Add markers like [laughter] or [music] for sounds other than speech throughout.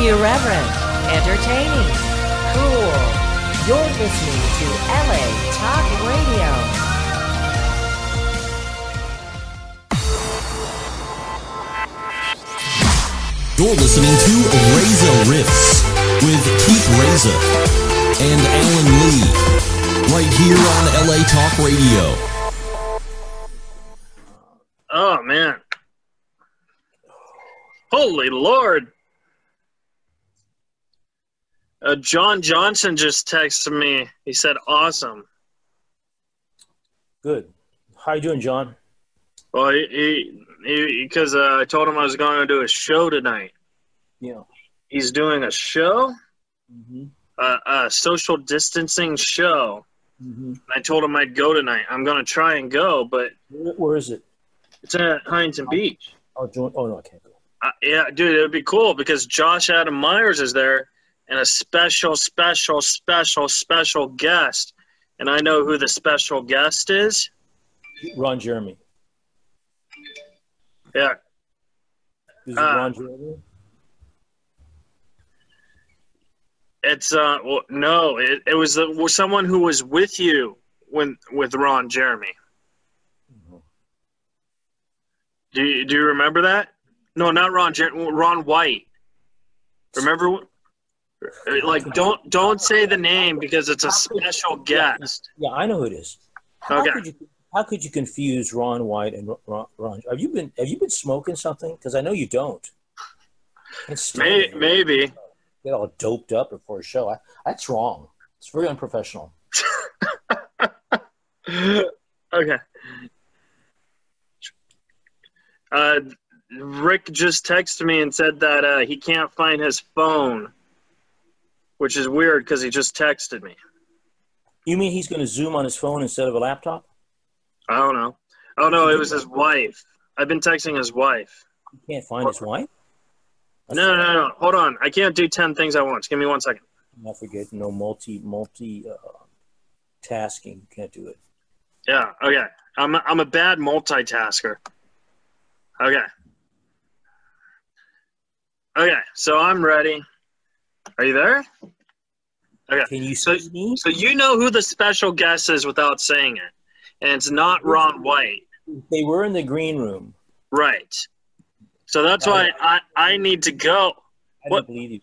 Irreverent, entertaining, cool. You're listening to LA Talk Radio. You're listening to Reza Riffs with Keith Reza and Alan Lee, right here on LA Talk Radio. Oh man. Holy Lord. Uh, John Johnson just texted me. He said, "Awesome." Good. How you doing, John? Well, he because uh, I told him I was going to do a show tonight. Yeah. He's doing a show, Mm-hmm. uh, a social distancing show. Mm-hmm. I told him I'd go tonight. I'm going to try and go, but Where, where is it? it's at Huntington Beach. Oh, oh no, I can't go. Uh, yeah, dude, it would be cool because Josh Adam Meyers is there and a special, special, special, special guest. And I know who the special guest is. Ron Jeremy. Yeah, Is it Uh, Ron Jeremy? it's uh, well, no, it, it was the, was someone who was with you when with Ron Jeremy. Mhm. Do you, do you remember that? No, not Ron. Jer- Ron White. Remember? Like, don't don't say the name because it's a special guest. Yeah, I know who it is. How Okay. could you? How could you confuse Ron White and Ron? Ron have you been Have you been smoking something? Because I know you don't. It's May, maybe. get all doped up before a show. I, that's wrong. It's very unprofessional. [laughs] okay. Uh, Rick just texted me and said that uh, he can't find his phone, which is weird because he just texted me. You mean he's going to Zoom on his phone instead of a laptop? I don't know. Oh no, it was his wife. I've been texting his wife. He can't find his wife. No, no, no. Hold on. I can't do ten things at once. Give me one second. I forget. No multi multi uh, tasking. Can't do it. Yeah. Okay. I'm a, I'm a bad multitasker. Okay. Okay. So I'm ready. Are you there? Okay. Can you So- me? So you know who the special guest is without saying it, and it's not Ron White, They were in the green room. right? So that's why I I need to go. I What? don't believe you.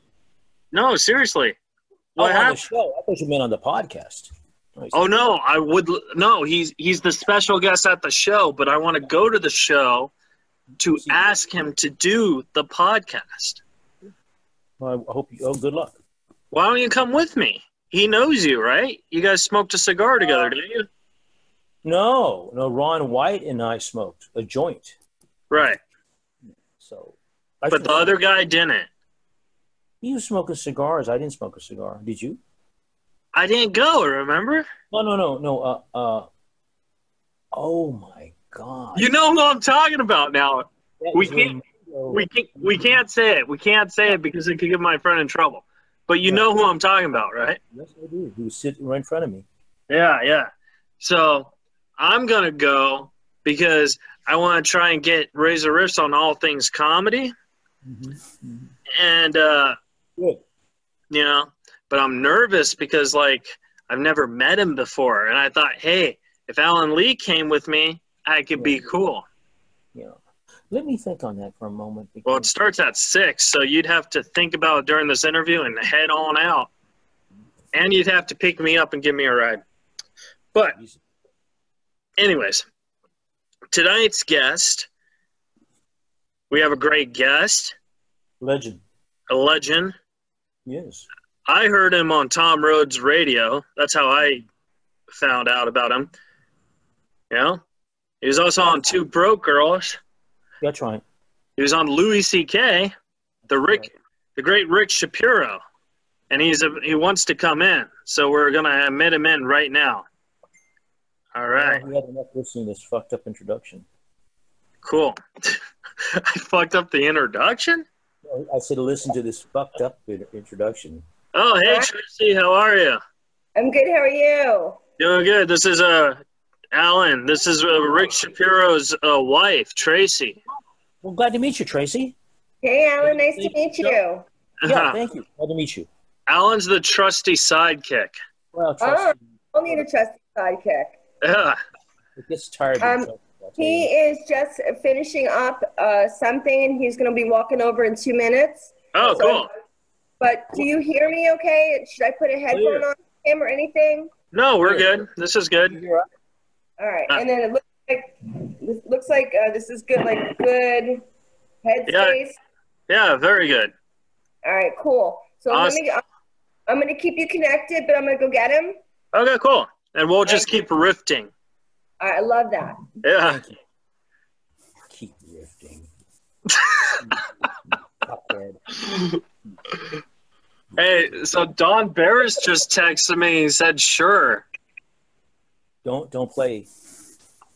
No, seriously. Oh, What on the show. I thought you meant on the podcast. Oh no, I would no. He's he's the special guest at the show, but I want to go to the show to ask him to do the podcast. Well, I hope you. Oh, good luck. Why don't you come with me? He knows you, right? You guys smoked a cigar together, didn't you? No, no. Ron White and I smoked a joint. Right. So, I But the other guy didn't. he was smoking cigars. I didn't smoke a cigar. Did you? I didn't go, remember? No, no, no, no. Uh, uh. Oh my God. You know who I'm talking about now. That we can't- We can't, we can't say it. We can't say it because it could get my friend in trouble. But you know who I'm talking about, right? Yes, I do. He was sitting right in front of me. Yeah, yeah. So I'm gonna go because I want to try and get Reza Riffs on all things comedy, and uh, Good. you know, but I'm nervous because like I've never met him before, and I thought, hey, if Alan Lee came with me, I could be cool. Let me think on that for a moment. Well, it starts at six, so you'd have to think about it during this interview and head on out, and you'd have to pick me up and give me a ride. But anyways, tonight's guest, we have a great guest, legend. a legend. Yes. I heard him on Tom Rhodes radio. That's how I found out about him. You know, he was also on Two Broke Girls. That's right. He was on Louis C.K., the Rick, the great Rick Shapiro, and he's a, he wants to come in. So we're gonna admit him in right now. All right, We had enough listening to this fucked up introduction. cool. [laughs] I fucked up the introduction. I said, listen to this fucked up introduction. Oh, hey Tracy, how are you? I'm good. How are you? Doing good. This is uh Alan. This is uh, Rick Shapiro's uh, wife, Tracy. Well, glad to meet you, Tracy. Hey, Alan. Nice to meet you. Yeah, thank you. Glad to meet you. Alan's the trusty sidekick. Well, trust Oh. I'll need a trusty sidekick. Yeah. it gets tired. Um, of trust, I'll tell He you. is just finishing up uh, something, he's going to be walking over in two minutes. Oh, So- cool. But do you hear me okay? Should I put a headphone Clear. on him or anything? No, we're good. This is good. You're right. All right. Uh. And then it looks like this looks like uh, this is good, like good headspace. Yeah, very good. All right, cool. So let Awesome. me. I'm going to keep you connected, but I'm going to go get him. Okay, cool. And we'll just keep rifting. All right, I love that. Yeah. Keep rifting. [laughs] Hey, so Don Barris just texted me. He said, "Sure, don't don't play.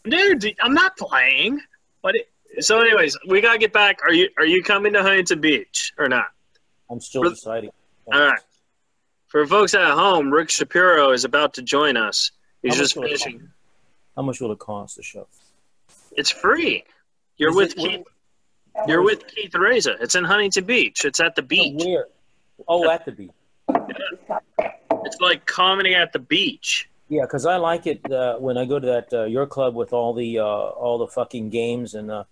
dude. I'm not playing." But it, so, anyways, we gotta get back. Are you are you coming to Huntington Beach or not? I'm still For- deciding. All right. For folks at home, Rick Shapiro is about to join us. He's just finishing. How much will it cost the show? It's free. You're Is with it- Keith. You're with Keith Reza. It's in Huntington Beach. It's at the beach. Where? Oh, at the beach. It's like comedy at the beach. Yeah, because I like it uh, when I go to that uh, your club with all the uh, all the fucking games and uh,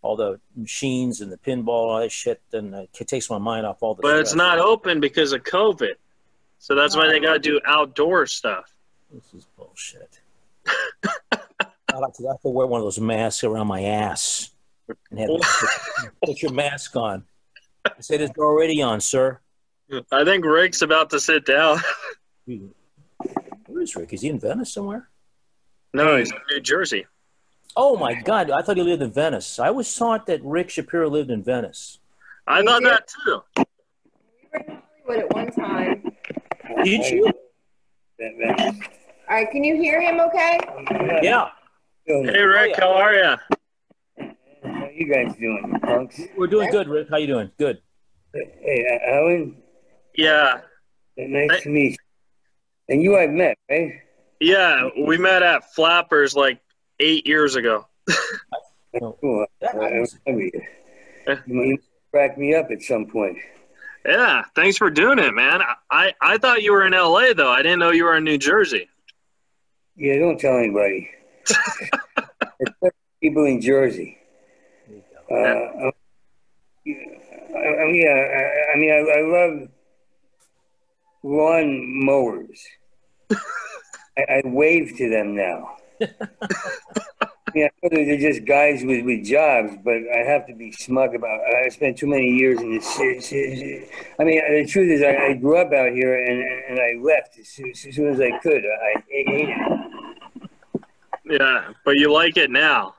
all the machines and the pinball, all that shit. Then uh, it takes my mind off all the. But it's not open because of COVID. So that's why they got to do outdoor stuff. This is bullshit. [laughs] I like to, I have to wear one of those masks around my ass and have [laughs] put your mask on. I said it's already on, sir. I think Rick's about to sit down. [laughs] Where is Rick? Is he in Venice somewhere? no, he's in New Jersey. Oh my God! I thought he lived in Venice. I always thought that Rick Shapiro lived in Venice. I Me thought too. that too. We were in Hollywood at one time. Did you? All right, can you hear him? Okay. Yeah, Hey, Rick, how are you? How you guys doing, you punks? we're doing good. Rick, how you doing? Good. Hey, uh, Alan, Yeah, nice to meet you. And you I've met, right? yeah. We met at Flappers like eight years ago. Cool. That I, I was- remember you. You crack me up at some point. Yeah, thanks for doing it, man. I, I thought you were in LA though. I didn't know you were in New Jersey. Yeah, don't tell anybody. [laughs] People in Jersey. Uh, I, I, yeah, I, I mean, I, I love lawn mowers. I, I wave to them now. [laughs] yeah, they're just guys with, with jobs, but I have to be smug about. It. I spent too many years in this. city. I mean, the truth is, I, I grew up out here, and, and I left as soon, as soon as I could. I hated it. Yeah, but you like it now.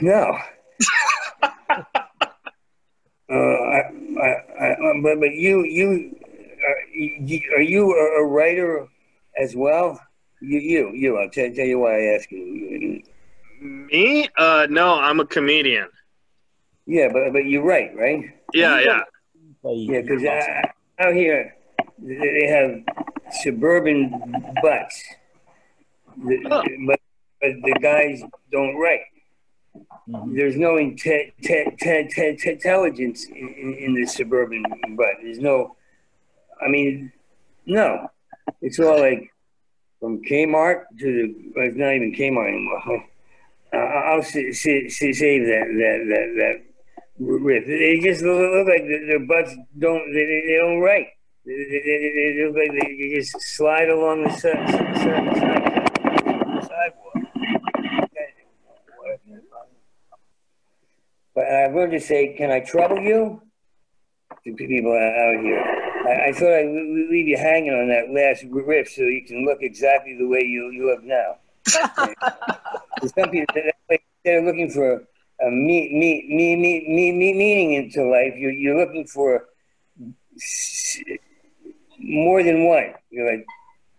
No. [laughs] uh, I, I, I, but but you you are, you a, a writer as well? You you you. I'll tell, tell you why I ask you. Me? Uh, no, I'm a comedian. Yeah, but but you write, right? Yeah, yeah. Yeah, because out here they they have suburban butts, The- Oh. but but the guys don't write. Mhm. There's no inte- te- te- te- te- intelligence in, in, in the suburban butt. There's no, I mean, no. It's all like from Kmart to the. It's not even Kmart anymore. [laughs] Uh, I'll say, say, say, save that that that that riff. They just look, like their butts don't. They, they, don't write. They, they, they, look like they just slide along the side, side, side, sidewalk. But I'm going to say, can I trouble you? To people out here, I, I thought I'd leave you hanging on that last riff so you can look exactly the way you, you look now. [laughs] Some people that they're looking for a me, me, me, me, me, me meaning into life. You're, you're looking for more than one. You're like,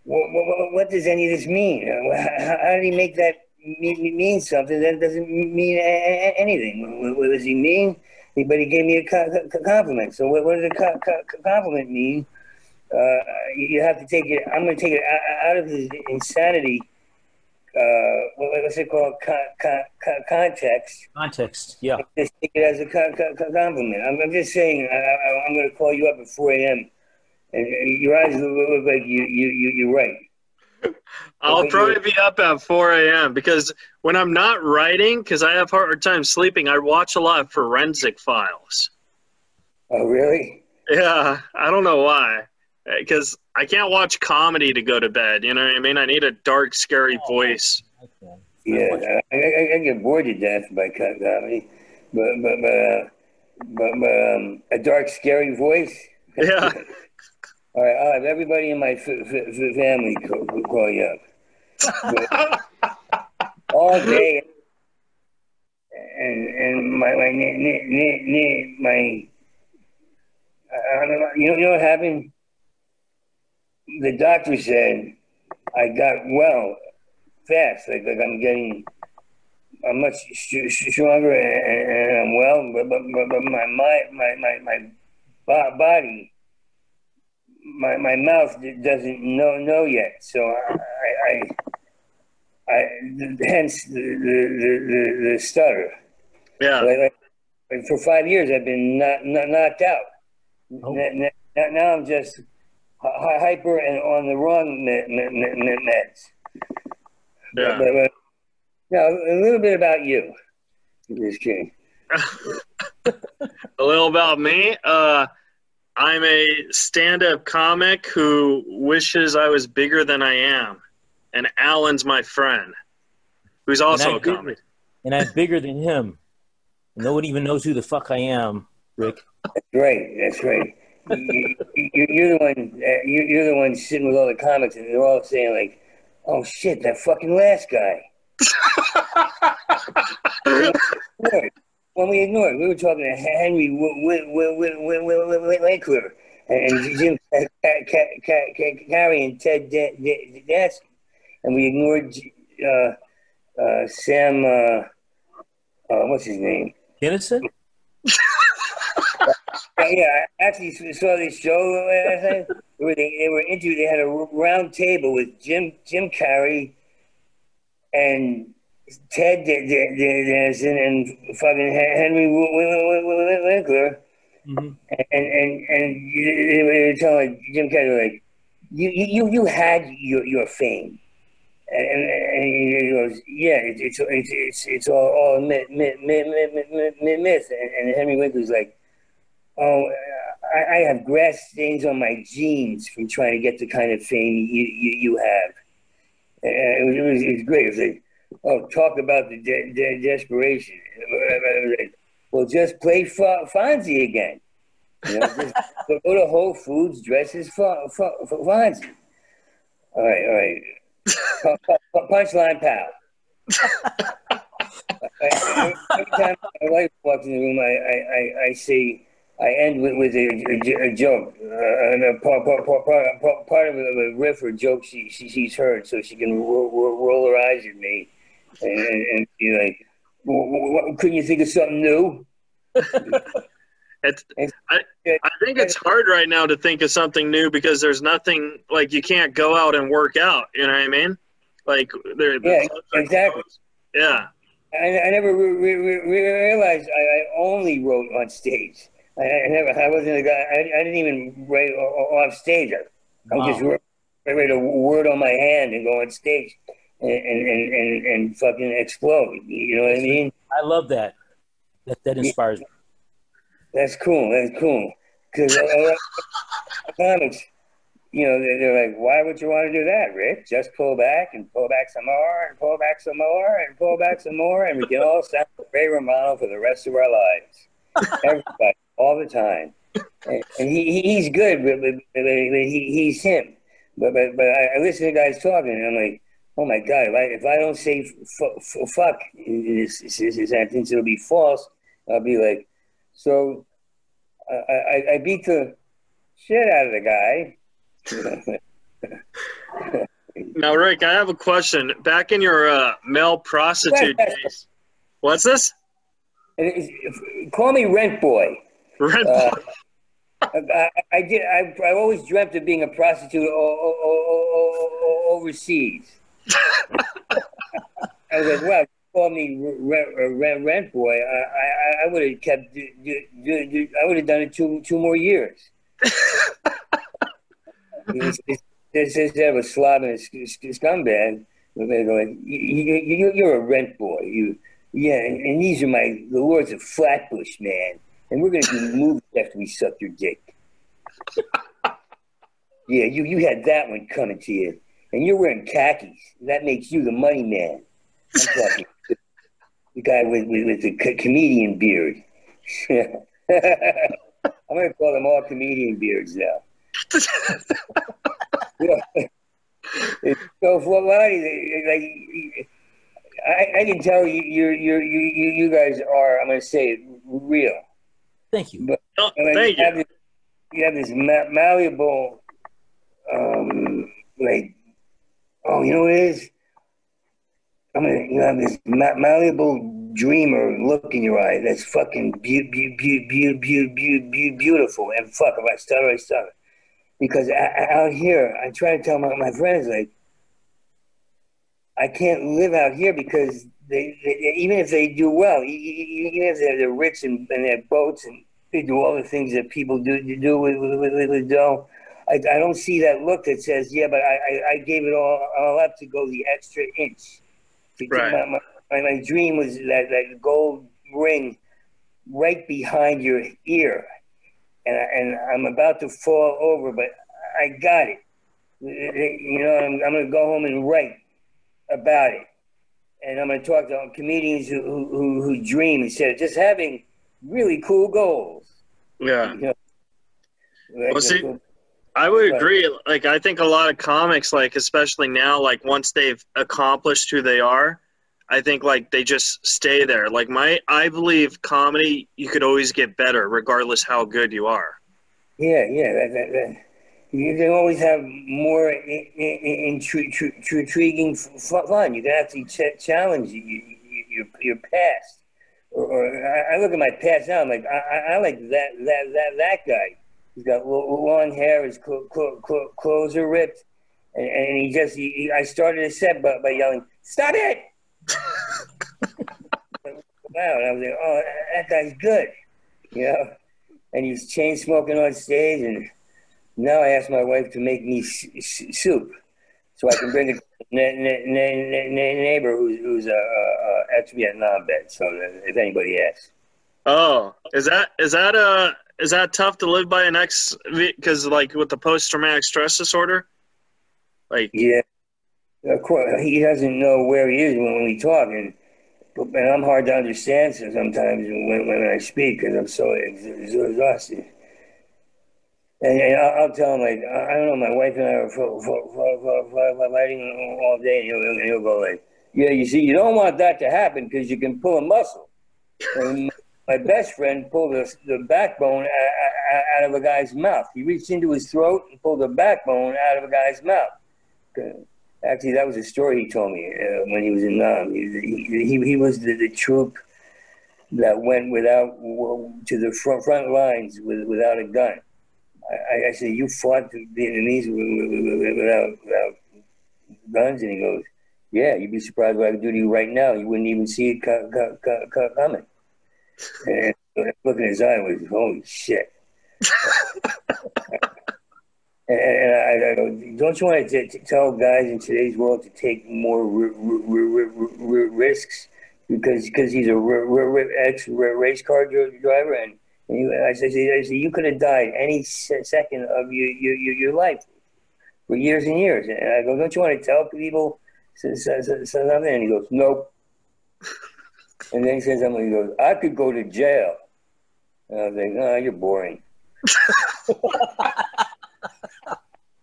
what, what, what does any of this mean? Uh, How, how did he make that mean, mean something that doesn't mean anything? What, what does he mean? He- But he gave me a co- co- compliment. So what, what does a co- co- compliment mean? Uh, you have to take it. I'm going to take it o- out of his insanity uh, what, what's it called? Con, con, con, context. Context, yeah. Just take it as a con, con, compliment. I'm, I'm just saying, I, am going to call you up at 4 a.m. And, and your eyes look, look like you, you, you, you're right. I'll probably be up at 4 a.m. because when I'm not writing, because I have hard time sleeping, I watch a lot of forensic files. Oh, really? Yeah, I don't know why. Because I can't watch comedy to go to bed. You know what I mean? I need a dark, scary oh, voice. Yeah, I, I, I, get bored to death by comedy, but but but uh, but, but um, a dark, scary voice. Yeah. [laughs] All right, I'll have everybody in my f- f- family call, call you up. [laughs] all day. And and my my my, my I don't know, you know you know what happened? The doctor said I got well fast. Like like I'm getting I'm much stronger and, and I'm well, but but, but my my my my my body my my mouth doesn't know know yet. So I I, I hence the the, the, the stutter. Yeah. Like, like, for five years, I've been not, not knocked out. Oh. Now, now, I'm just hyper and on the wrong meds. Yeah. But, but, now, a little bit about you. Just [laughs] kidding. a little about me. Uh, I'm a stand up comic who wishes I was bigger than I am. And Alan's my friend, who's also a comic. Bigger, and I'm bigger than him. No one even knows who the fuck I am, Rick. That's right. That's right. you, are the one. Uh, you're the one sitting with all the comics, and they're all saying like, "Oh shit, that fucking last guy." when we ignored, we were talking to Henry Winkler and Jim Carrey and Ted Danson, and we ignored uh, uh, Sam. Uh, uh, what's his name? Innocent. [laughs] yeah, I actually saw this show last night where they, they were interviewed. They had a round table with Jim Jim Carrey and Ted Danson and fucking Henry Winkler, mm-hmm. and and and they were telling Jim Carrey like, you you you had your your fame, and and, he goes, yeah, it's it's it's it's all all myth myth myth myth, myth. And, and Henry Winkler's like, oh. I, I have grass stains on my jeans from trying to get the kind of fame you you, you have. And it was, it was, it was great. It was like, oh, talk about the de- de- desperation. Well, just play F- Fonzie again. You know, just [laughs] go to Whole Foods, dress as F- F- Fonzie. All right, all right. Punchline pal. Every time my wife walks in the room, I, I, I, say, I end with, with a, a, a joke, uh, and a part, part, part, part, part of a riff or joke she, she, she's heard, so she can roll, roll, roll her eyes at me and, and, be like, well, couldn't you think of something new? [laughs] It's, I, I think it's hard right now to think of something new because there's nothing like you can't go out and work out. You know what I mean? Like there. Yeah, exactly. Yeah. I, I never re- re- re- realized I, I, only wrote on stage. I, I, never. I wasn't a guy. I, I didn't even write off stage. I, wow. I just wrote, write a word on my hand and go on stage and and, and, and fucking explode. You know what I mean? I love that. That that inspires me. That's cool. That's cool. Because comics, uh, uh, you know, they're, like, why would you want to do that, Rick? Just pull back and pull back some more and pull back some more and pull back some more, and we can all sound Ray Romano for the rest of our lives. Everybody, all the time. And, and he, he's good, but, but, but he, he's him. But but, but I, I listen to guys talking, and I'm like, oh my god, if I, if I don't say f- f- fuck in this, this, this sentence, it'll be false. I'll be like, so I, I, I beat the shit out of the guy. [laughs] now, Rick, I have a question. Back in your uh, male prostitute days, what's this? Call me Rent Boy. Rent uh, Boy. I, I, did. I, I always dreamt of being a prostitute o- o- o- overseas. [laughs] I was like, wow, call me rent, boy. I, I, I would have kept, do, do, do, I would have done it two, two more years. this, this, this a slob and a scumbag. They go like, you, you, you're a rent boy. You, yeah, and, and these are my the lords of Flatbush, man. And we're gonna do [laughs] movies after we suck your dick. yeah, you you had that one coming to you, and you're wearing khakis. That makes you the money man. I'm talking the guy with with, with the co- comedian beard. [laughs] I'm gonna call them all comedian beards now. [laughs] yeah. It's so funny. Like I, I can tell you, you, you, you, you guys are. I'm going to say it real. Thank you. But Oh, I mean, thank you. Have you. this, you have this ma- malleable, um, like, oh, you know what it is? I'm you have this ma- malleable dreamer look in your eye that's fucking be- be- be- be- be- be- be- beautiful. And fuck, if I stutter, I stutter. Because I, out here, I try to tell my, my friends, like, I can't live out here because they, they even if they do well, even if they're, they're rich and, and they have boats and they do all the things that people do do with with, with, with dough, I, I don't see that look that says, yeah, but I, I, I gave it all, all up to go the extra inch. Right. My, my, my, my dream was that, that gold ring right behind your ear. And, I, and I'm about to fall over, but I got it. You know, I'm, I'm going to go home and write about it. And I'm going to talk to comedians who, who, who dream instead of just having really cool goals. Yeah. You know? Well, see, I would agree. Like, I think a lot of comics, like, especially now, like, once they've accomplished who they are, I think, like, they just stay there. Like, my, I believe comedy, you could always get better regardless how good you are. Yeah, yeah. That, that, that. You can always have more in, in, intri- tr- tr- intriguing fun. You can actually ch- challenge you, you, you, your your past. Or, or I, I look at my past now. I'm like, I, I- I like that that that that guy. He's got lo- long hair. His clo- clo- clo- clothes are ripped, and, and he just. He, he- I started a set by, by yelling, "Stop it!" [laughs] wow, and I was like, "Oh, that guy's good," you know. And he's chain smoking on stage, and now I asked my wife to make me s- s- soup, so I can bring na- neighbor who's who's a, a, a ex-Vietnam vet. So if anybody asks, Oh, is that, is that, uh, is that tough to live by an ex? Because, like, with the post traumatic stress disorder? Like, yeah, of course he doesn't know where he is when we talk, and and I'm hard to understand so sometimes when when I speak because I'm so ex- exhausted. And, and I'll, I'll tell him like I don't know. My wife and I are fighting all day, and he'll, he'll go like, "Yeah, you see, you don't want that to happen because you can pull a muscle." And my best friend pulled the, the backbone out of a guy's mouth. He reached into his throat and pulled the backbone out of a guy's mouth. Actually, that was a story he told me uh, when he was in Nam. He, he, he, he was the, the troop that went without to the front front lines with, without a gun. I, I said, "You fought the Vietnamese without without guns," and he goes, "Yeah, you'd be surprised what I could do to you right now. You wouldn't even see it co- co- co- co- coming." And look in his eye was, "Holy shit!" [laughs] And, and I, I go, don't you want to, t- tell guys in today's world to take more r- r- r- risks? Because because he's a ex race car dri- driver and, and you, I said I said you could have died any se- second of your, your your life for years and years. And I go don't you want to tell people so, so, so, so something? And he goes nope and then he says something he goes I could go to jail and I was like oh you're boring. [laughs]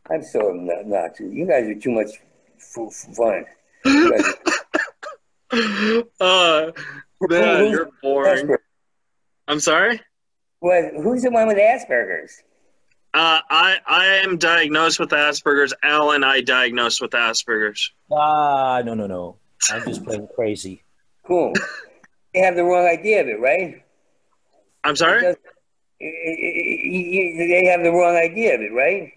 I'm so not, not too. You guys are too much f- f- fun. You guys [laughs] uh, man, you're boring. Asperger's? I'm sorry? What, who's the one with Asperger's? Uh, I I am diagnosed with Asperger's. Alan, I diagnosed with Asperger's. Ah, no, no, no. I'm just playing crazy. Cool. [laughs] they have the wrong idea of it, right? I'm sorry. They have the wrong idea of it, right?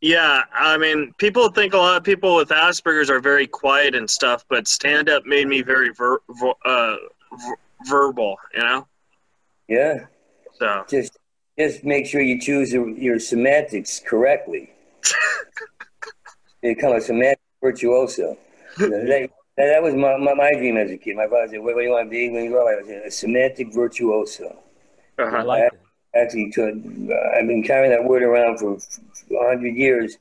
Yeah, I mean, people think a lot of people with Asperger's are very quiet and stuff, but stand up made me very ver- ver- uh, ver- verbal, you know? Yeah. So, Just just make sure you choose your, your semantics correctly. [laughs] you become a semantic virtuoso. [laughs] that, that was my, my, my dream as a kid. My father said, what, what do you want to be when you grow up? I was a semantic virtuoso. Uh-huh. like it. Actually, to, uh, I've been carrying that word around for a hundred years,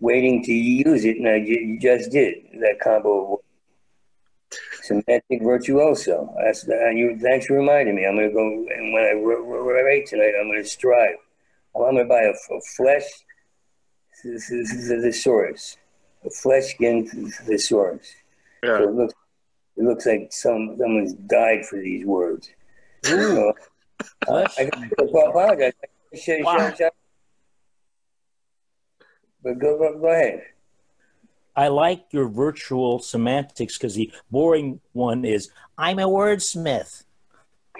waiting to use it, and I you just did that combo. of words. Semantic virtuoso. That's uh, you. Thanks for reminding me. I'm gonna go and when I r- r- write tonight, I'm gonna strive. I'm gonna buy a, a flesh thesaurus, a flesh skin thesaurus. Yeah. So it looks, it looks like some someone's died for these words. So, [laughs] uh, I, I apologize. Should- Wow. should- should- But go, go, go ahead. I like your virtual semantics because the boring one is I'm a wordsmith.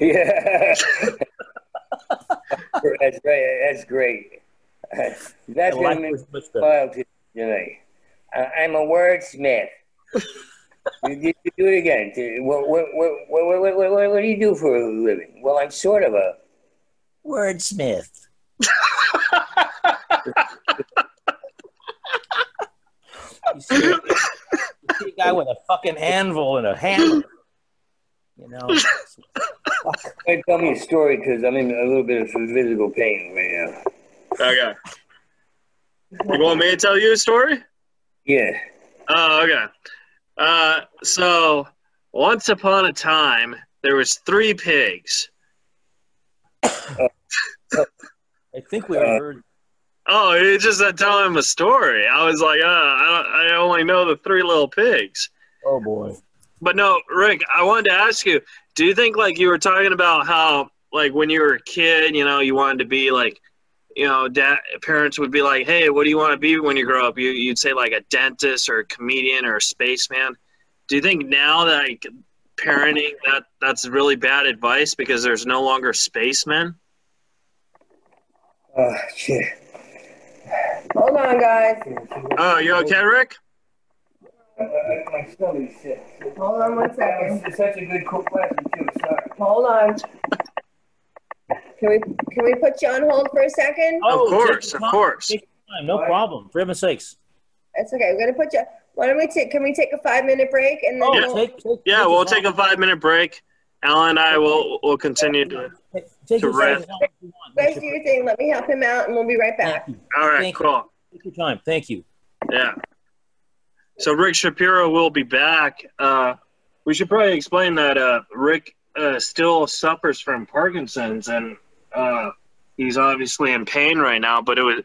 Yeah. [laughs] That's right. That's great. That's I going to make yours me smile to- tonight. Uh, I'm a wordsmith. You, you, you do it again. What, what, what, what, what, what, what, what do you do for a living? Well, I'm sort of a. Wordsmith. you, see, you see a guy with a fucking anvil and a hammer. You know, Hey, Tell me a story because I'm in a little bit of physical pain right now. Okay. You want me to tell you a story? Yeah. Oh, okay. Uh, so once upon a time, there was three pigs. I think we heard. Oh, you just said tell him a story. I was like, uh, I, I only know the three little pigs. Oh boy. But no, Rick, I wanted to ask you, do you think like you were talking about how like when you were a kid, you know, you wanted to be like, you know, dad, parents would be like, "Hey, what do you want to be when you grow up?" You you'd say like a dentist or a comedian or a spaceman. Do you think now that like parenting that that's really bad advice because there's no longer spacemen? Oh, shit. Hold on, guys. Oh, you okay, Rick? Uh, my stomach's sick. Hold on one second. It's such a good question, too. Sorry. Hold on. Can we can we put you on hold for a second? Oh, of course, of course. Take your time. No problem. For heaven's sakes. That's okay. We're gonna put you. Why don't we take? Can we take a five minute break and then? Oh, we'll- take, take, Yeah, take we'll take a five minute break. Alan and I will will continue to. Take, take to rest. as long as you want. you guys do your thing. Let me help him out, and we'll be right back. All right, Thank you. cool. Take your time. Thank you. Yeah. So Rick Shapiro will be back. Uh, we should probably explain that uh, Rick uh, still suffers from Parkinson's, and uh, he's obviously in pain right now. But it was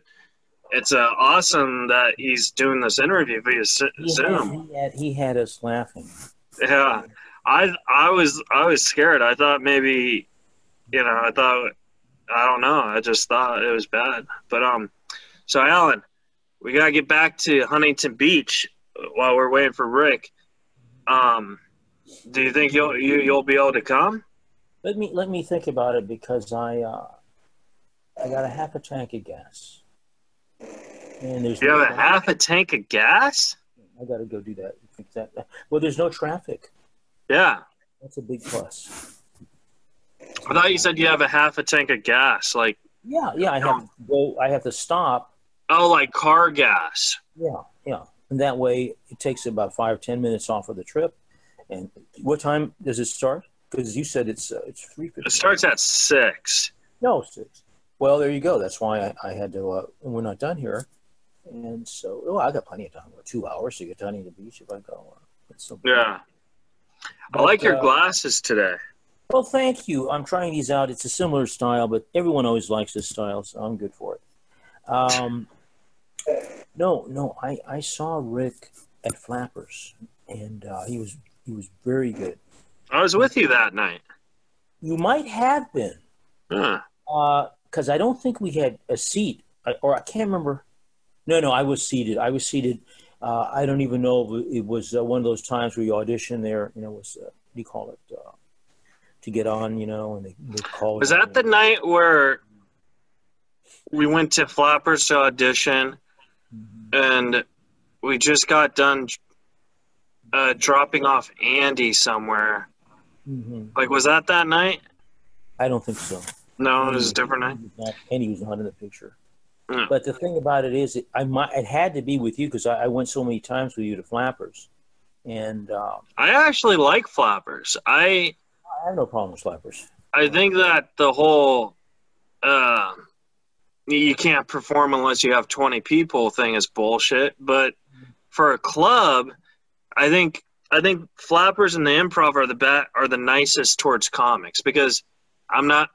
it's uh, awesome that he's doing this interview via Z- He had, Zoom. he, had, he had us laughing. Yeah, I I was I was scared. I thought maybe, you know, I thought I don't know. I just thought it was bad. But um, so Alan, we gotta get back to Huntington Beach while we're waiting for Rick. Um, do you think you'll you, you'll be able to come? Let me let me think about it because I uh, I got a half a tank of gas, and there's You have a half a tank of gas? I got to go do that. That. Well, there's no traffic. Yeah, That's a big plus. I thought you said you have a half a tank of gas. Like Yeah, yeah. I have to go. I have to stop. oh, like car gas. Yeah, yeah. And that way, it takes about five ten minutes off of the trip. And what time does it start? Because you said it's uh, it's three fifty. It starts at six. No, six. Well, there you go. That's why I, I had to. Uh, we're not done here, and so oh, I got plenty of time. What, two hours to get to Huntington Beach if I go. Uh, it's so Yeah. I like your uh, glasses today. Well, thank you. I'm trying these out. It's a similar style, but everyone always likes this style, so I'm good for it. Um, no, no, I, I saw Rick at Flappers, and uh, he was he was very good. I was with you that night. You might have been, Huh. because I don't think we had a seat, or I can't remember. No, no, I was seated. I was seated. Uh, I don't even know if it was uh, one of those times where you audition there. You know, was uh, what do you call it? Uh, to get on, you know, and they, they call. Was that the night where we went to Flappers to audition and we just got done uh, dropping off Andy somewhere. hmm Like, was that that night? I don't think so. No, it was a different night. Not- And he was not in the picture. Hmm. But the thing about it is, it, I might, it had to be with you because I, I went so many times with you to Flappers, and uh, I actually like flappers. I I have no problem with Flappers. I think that the whole uh, you can't perform unless you have 20 people thing is bullshit. But for a club, I think I think flappers and the improv are the bet are the nicest towards comics because I'm not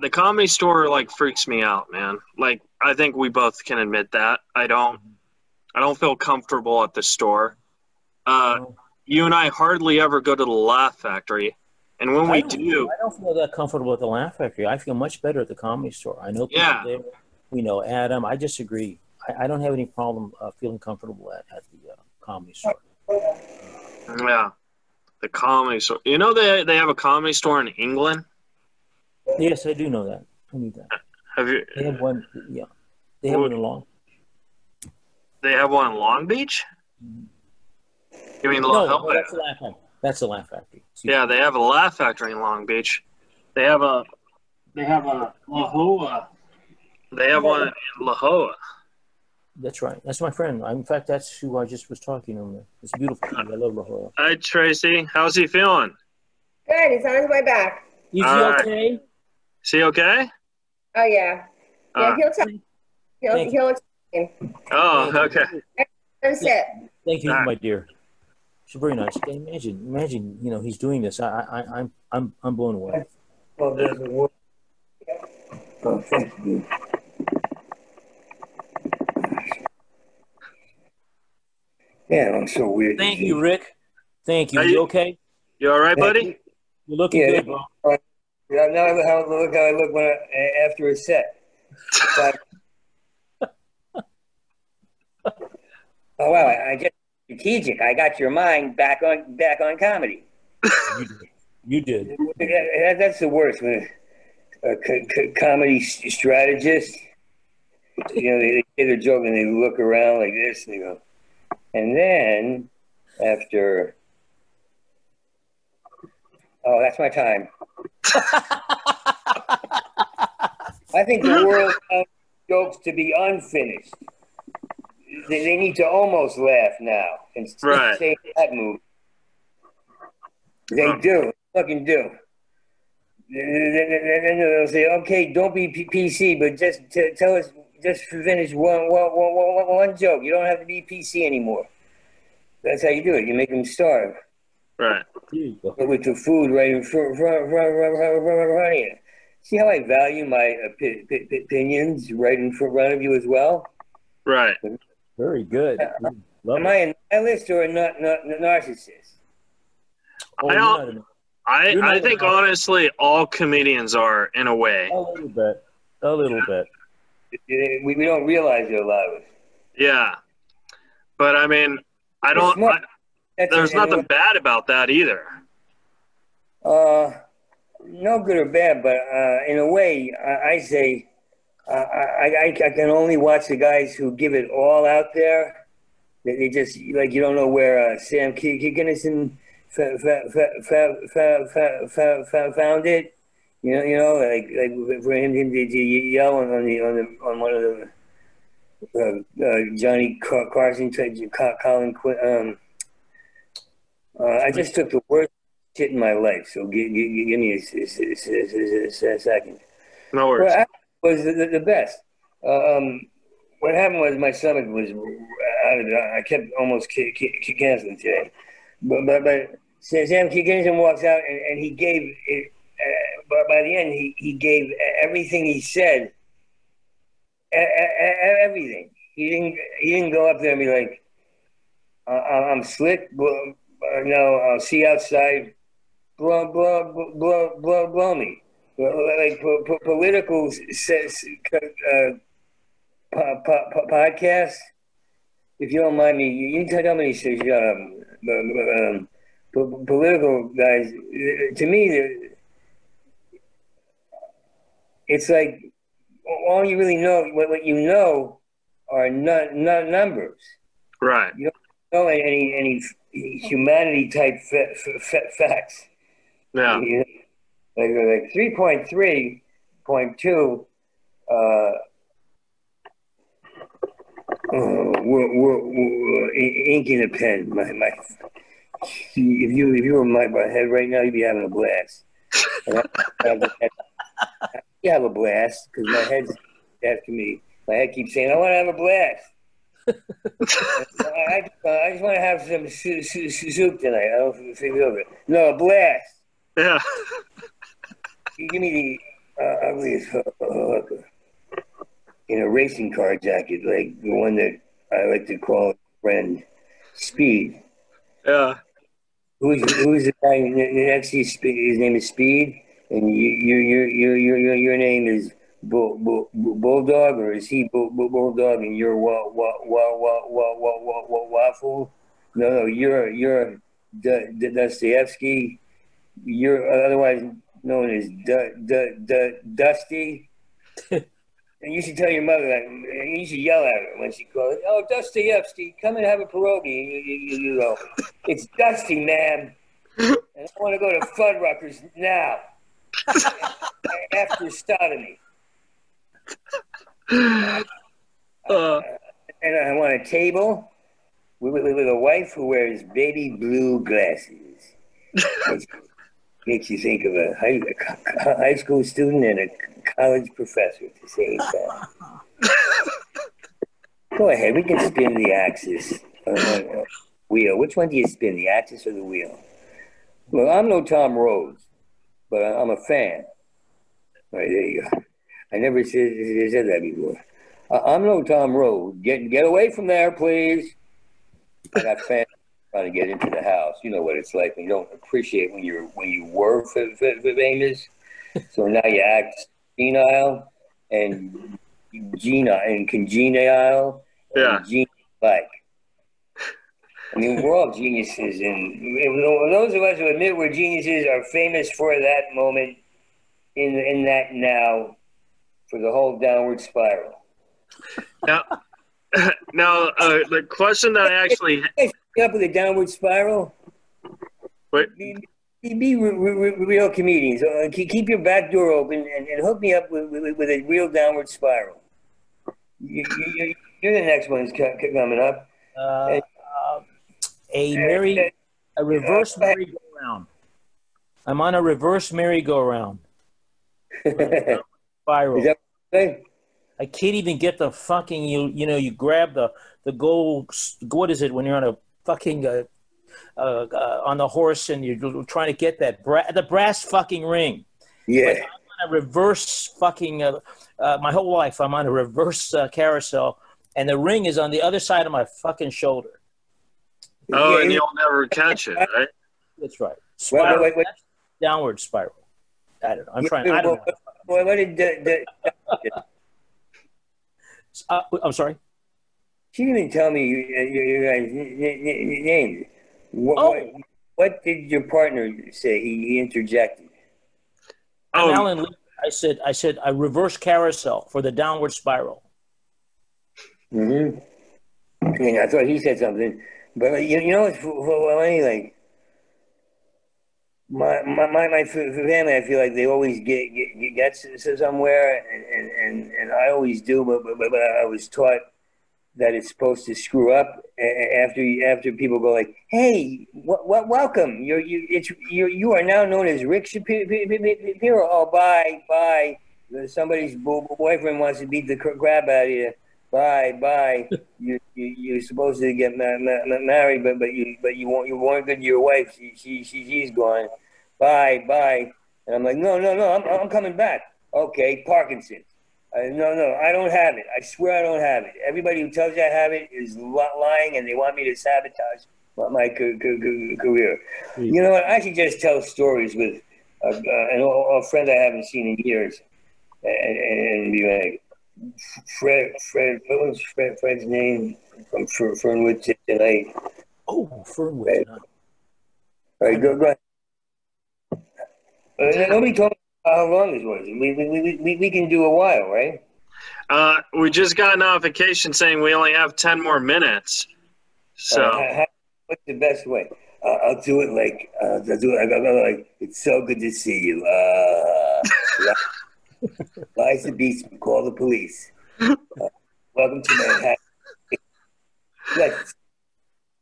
the comedy store like freaks me out, man. Like I think we both can admit that. I don't I don't feel comfortable at the store. Uh, you and I hardly ever go to the Laugh Factory. And when we I do, I don't feel that comfortable at the Laugh Factory. I feel much better at the Comedy Store. I know people Yeah. there. We know Adam. I disagree. I, I don't have any problem uh, feeling comfortable at, at the uh, Comedy Store. Yeah, the comedy store. You know they they have a comedy store in England. Yes, I do know that. I knew that. Have you? They have one. Yeah, they have one in Long. They have one in Long Beach. Mm-hmm. You mean La No, that's the Laugh Factory. That's the Laugh Factory. Excuse Yeah, they have a Laugh Factory in Long Beach. They have a they have a La Jolla. They have one in La Jolla. That's right. That's my friend. I, in fact, that's who I just was talking to. It's beautiful. I love La Jolla. Hi Tracy, how's he feeling? Good. He's on his way back. Is he All right. okay? Is he okay? Oh yeah. Yeah, Uh, he'll tell. He'll Thank he'll explain. oh, okay. Let him sit. Thank you, All right. my dear. It's very nice. Imagine, imagine, you know, he's doing this. I, I, I'm, I'm, I'm blown away. Well, there's a word. Oh, thank you. Yeah, I'm so weird. Thank you, Rick. Thank you. Are You you- okay? You all right, buddy? You're looking Yeah, good, bro. Yeah, now look how look how I look when I, after a set. But- [laughs] oh wow, I, I just strategic. I got your mind back on back on comedy. You did. You did. That, that's the worst when a co- co- comedy s- strategist. You know, they, they get a joke and they look around like this and they go, and then after. Oh, that's my time. I think the world wants jokes to be unfinished. They, they need to almost laugh now and Right. say that move. They do, fucking do. Then then they'll say, "Okay, don't be P- PC, but just t- tell us, just for finish one, one, one, one, one joke. You don't have to be PC anymore." That's how you do it. You make them starve Right. There you go. with the food right in front, front, front, front, front, front, front of you. See how I value my opi- opi- opinions right in front of you as well? Right. Very good. Love Am it. I a nihilist or a not, not, narcissist? Oh, I you're don't- not I, You're not I think a- honestly all comedians are in a way. a, a little bit. A little bit we, we don't realize you're. Yeah, but I mean, I don't. Not, I, there's nothing bad about that either. Uh, no good or bad, but uh, in a way, I, I say uh, I, I, I can only watch the guys who give it all out there. They, they just like you don't know where uh, Sam Kinison found it you know, you know, like like for him to, to yell on the on the on one of the uh, uh, Johnny Car- Carson, Car- Colin Quinn. Um, uh, I just took the worst shit in my life. So give, give, give me a second. No worries. I was the, the, best. Uh, um, what happened was my stomach was out of it. I kept almost ca- ca- canceling today. But, but, but Sam Kinison walks out and, and he gave it, but by the end, he, he gave everything he said, everything. He didn't, he didn't go up there and be like, I'm slick, uh, no, I'll see outside, blow, blow, blow, blow, blow me. Like po- po- political uh, po- po- po- podcast. If you don't mind me, you can tell me shut up. Um, po- political guys, uh, to me, it's like all you really know, what, what you know are not, not numbers. Right. You don't know any any humanity type fa- fa- facts. Yeah. You know, like like three point three point two. Uh, oh, we're, we're, we're ink in a pen. My my. If you if you were in my, my head right now, you'd be having a blast. [laughs] And I- I- you have a blast because my head's after me. My head keeps saying, "I want to have a blast." I, I just want to have some su- su- soup tonight. I don't feel over it. No, a blast. Yeah. You give me the uh, ugliest hoo- hooker in a racing car jacket, like the one that I like to call friend Speed. Yeah. Who's who's the guy ne- next? His name is Speed, and you you you you your your your name is Bull, Bull, Bulldog, or is he Bull, Bull, Bulldog, and you're wa wa wa wa wa wa wa, wa waffle? No, no, you're you're D- D- Dostoevsky. You're otherwise known as D- D- D- Dusty. [laughs] And you should tell your mother that. and You should yell at her when she calls. Oh, Dostoevsky, come and have a pierogi. And you, you, you, you go, it's Dusty, ma'am. [laughs] And I want to go to Fuddruckers now. [laughs] After sodomy. Uh, And I want a table with, with, with a wife who wears baby blue glasses. Makes, makes you think of a high, a high school student and a college professor at the same time. Go ahead, we can spin the axis. Uh, wheel. Which one do you spin, the axis or the wheel? Well, I'm no Tom Rhodes, but I'm a fan. All right, there you go. I never said, said that before. I- I'm no Tom Rhodes. Get get away from there, please. I got fans [laughs] trying to get into the house. You know what it's like when you don't appreciate when you're when you were f- f- famous. So now you act senile and genial and congenial. Yeah. Like. I mean, we're all geniuses, and and those of us who admit we're geniuses are famous for that moment in in that now for the whole downward spiral. now, [laughs] now uh, the question that I actually up with a downward spiral. Wait. Be, be, be re, re, re- real comedians. Uh, keep, keep your back door open and, and hook me up with, with, with a real downward spiral. You, you, you- you're the next one's co- co- coming up. Uh, a merry, a reverse merry-go-round. I'm on a reverse merry-go-round. Is Spiral. that okay? I can't even get the fucking you. You know, you grab the the gold. What is it when you're on a fucking uh, uh, uh, on the horse and you're trying to get that bra- the brass fucking ring. Yeah. Like, I'm on a reverse fucking uh, uh, my whole life i'm on a reverse uh, carousel and the ring is on the other side of my fucking shoulder oh, Yeah, and you'll never catch it, right? that's right Wait, spiral, wait, wait. downward spiral i don't know i'm Yeah, trying i don't well, well, what did the, the, uh, i'm sorry she didn't even tell me your, your, your guys' names. What, Oh. what, what did your partner say? He, he interjected. Oh, I'm Alan Lee. i said i said a reverse carousel for the downward spiral Mm-hmm. I mean, I thought he said something, but you, you know, it's for, for any like my my my, my family. I feel like they always get get, get gets somewhere, and, and, and, I always do, but, but but I was taught that it's supposed to screw up after after people go like, "Hey, what what welcome? You're you it's you you are now known as Rick Shapiro. Oh, bye bye. Somebody's bo- boyfriend wants to beat the crap out of you. Bye bye. [laughs] you, you you're supposed to get ma- ma- ma- married, but but you but you won't you weren't good to your wife. She she, she she's gone. Bye bye. And I'm like, no no no, I'm I'm coming back. Okay, Parkinson's. Uh, no, no, I don't have it. I swear I don't have it. Everybody who tells you I have it is lying, and they want me to sabotage my, my ca- ca- career. You know what? I should just tell stories with uh, uh, an a friend I haven't seen in years, and, and be like, Fred, Fred, what was Fred, Fred's name from Fer- Fernwood t- tonight? oh fernwood tonight. All right, go, go ahead. Uh, nobody told me how long this was. We, we, we, we, we can do a while, right? Uh, we just got a notification saying we only have 10 more minutes. So, Uh, how- how- what's the best way? Uh, I'll do it like uh, I'll do it. I'll go like it's so good to see you. Uh, [laughs] [laughs] Liza Beastman, call the police. Uh, welcome to Manhattan. Let's,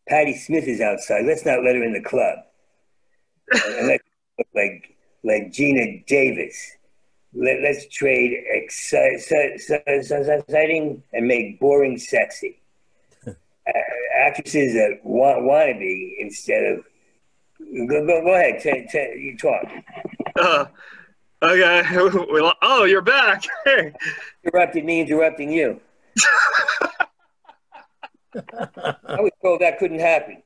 Patti Smith is outside. Let's not let her in the club. And let's look like like Geena Davis. Let, let's trade exci- exci- exciting and make boring sexy. Uh, actresses that want, want to be instead of. Go, go, go ahead. T- t- you talk. uh, okay. [laughs] Oh, you're back. [laughs] Hey. Interrupted me, interrupting you. [laughs] I was told that couldn't happen.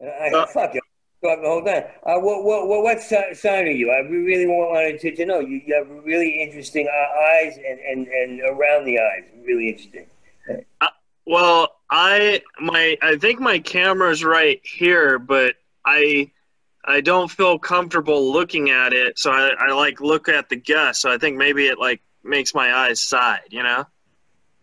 And I, Uh, fuck it. Talk the whole time. Uh, what, what, what, what sign are you? I really wanted to, to know. You, you have really interesting uh, eyes and, and, and around the eyes. Really interesting. Well, I my I think my camera's right here, but I I don't feel comfortable looking at it, so I, I like look at the guest. So I think maybe it like makes my eyes side, you know.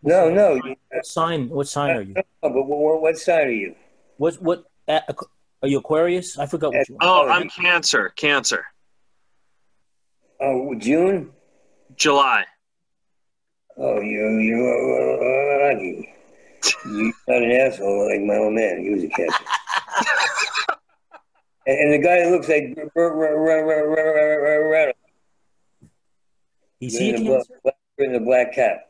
No, no. What sign? What sign are you? no, but what, what sign are you? What what? Are you Aquarius? I forgot what you. Oh, Oh, I'm Cancer. Cancer. Oh, June? July. Oh, you, you're uh, lucky. You're not an asshole like my old man. He was a cat. [laughs] and, and the guy looks like R- R- R- R- R- R- R- Is he a in the Cancer? black, in the black cap.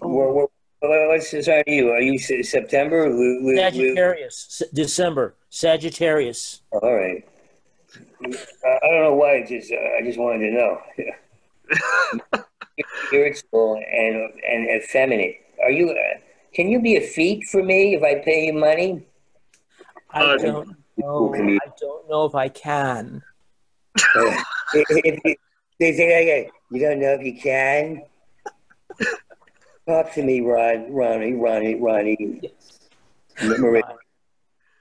What, what, what- what's the sign are you? Are you Se- September? Lu- Lu- Lu- Sagittarius. S- December. Sagittarius. All right. I, I don't know why. It just uh, I just wanted to know. Spiritual and and effeminate. Are you? Uh, can you be a feat for me if I pay you money? I Uh, don't know. I don't know if I can. Uh, if, if you, they say, okay, you don't know if you can. Talk to me, Ron, Ronnie, Ronnie, Ronnie. Marie.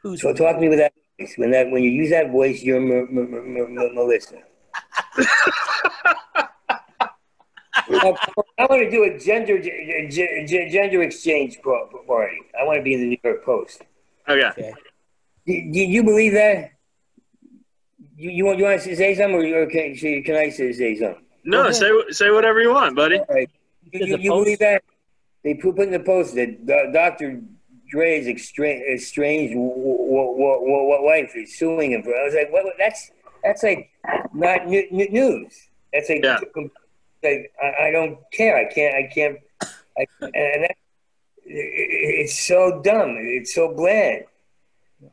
Who's So talk to me with that voice. When that when you use that voice, you're M- M- M- M- Melissa. I want to do a gender g- g- g- gender exchange pro- party. I want to be in the New York Post. Okay. okay? Do, do you believe that? You, you want you want to say something, or, or can, can I say, say something? No, Okay. say say whatever you want, buddy. All right. You, Did you, the you Post- believe that? They put, put in the post that Dr. Dre's extra- estranged w- w- w- w- wife is suing him for. I was like, what? what- That's that's like not new, new news. That's like, Yeah. like I, I don't care. I can't. I can't. I, and that, it- it's so dumb. It's so bland.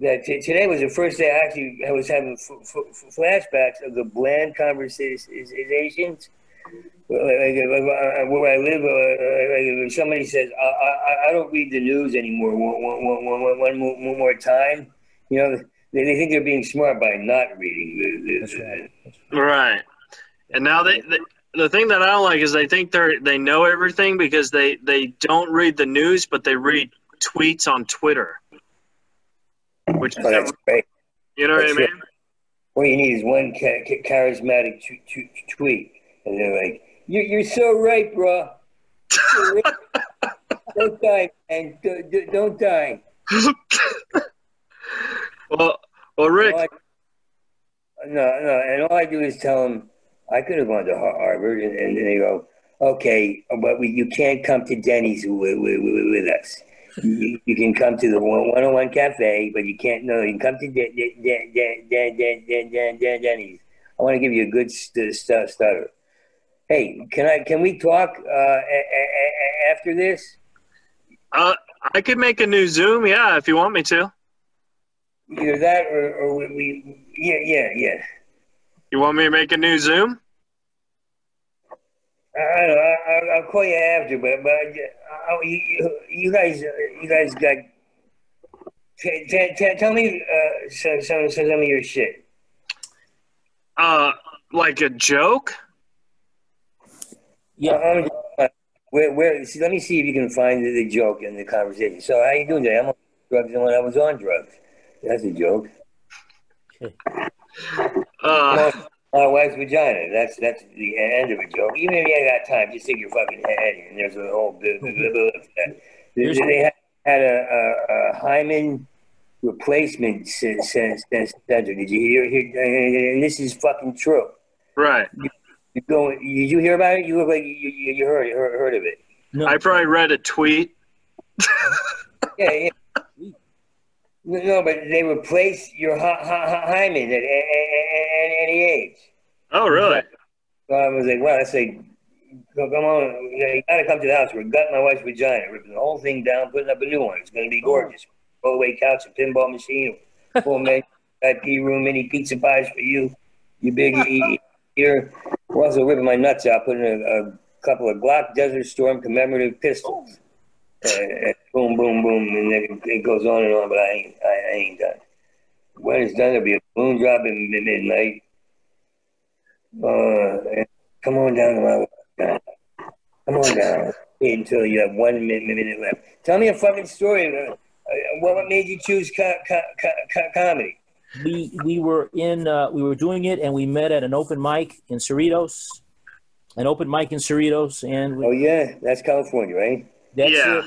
That t- today was the first day I actually I was having f- f- flashbacks of the bland conversations uh, where I live, uh, uh, somebody says, I, I, I don't read the news anymore one, one, one, one, one more, one more time, you know, they, they think they're being smart by not reading. The, the, That's right. Right. And now they, they the thing that I don't like is they think they're they know everything because they they don't read the news, but they read tweets on Twitter. Which is great. you know what I mean? All you need is one cha- cha- charismatic tweet, and they're like, "You're, you're so right, bro. [laughs] Don't die, and don't die." [laughs] Well, well, Rick. I- no, no, and all I do is tell them I could have gone to Harvard, and, and they go, "Okay, but we, you can't come to Denny's with, with, with us. You, you can come to the one one on one cafe, but you can't. No, you can come to De- De- De- De- De- De- Denny's. I want to give you a good st- st- stutter. Hey, can I? Can we talk uh, a- a- after this? Uh, I could make a new Zoom, yeah, if you want me to. Either that, or, or we, we, yeah, yeah, yeah. You want me to make a new Zoom? I don't know. I, I, I'll call you after, but but I, you, you- you guys, you guys got. T- t- t- tell me uh, some, some some of your shit. Uh, like a joke? Yeah. I'm, uh, where, where, see, let me see if you can find the, the joke in the conversation. So how you doing today? I'm on drugs and when I was on drugs. That's a joke. Uh, I'm my wife's vagina. That's that's the end of it, Joe. Even if you ain't got time, just stick your fucking head in. There's a whole bit of that. They, had, had a, a, a hymen replacement c- c- center. Did you hear? hear? And this is fucking true. Right. You go. Did you hear about it? You look like you, you, you heard, heard heard of it. No, I probably read a tweet. Yeah, yeah. No, but they replace your hy- hy- hy- hymen at any age. Oh, really? So I was like, wow, that's like, come on, you gotta come to the house. We're gutting my wife's vagina, ripping the whole thing down, putting up a new one. It's gonna be gorgeous. Oh. Full away couch, a pinball machine, full man, IP room, mini pizza pies for you. You big [laughs] e- here. We're also ripping my nuts out, putting a, a couple of Glock Desert Storm commemorative pistols. Uh, and boom, boom, boom, and then it goes on and on. But I ain't, I, ain't done. When it's done, there'll be a balloon drop at midnight. Uh, come on down to my Come on down until you have one minute, minute left. Tell me a fucking story. Uh, uh, what made you choose co- co- co- comedy? we we were in uh, we were doing it and we met at an open mic in Cerritos, an open mic in Cerritos, and we, Oh yeah, that's California, right? That's Yeah. it.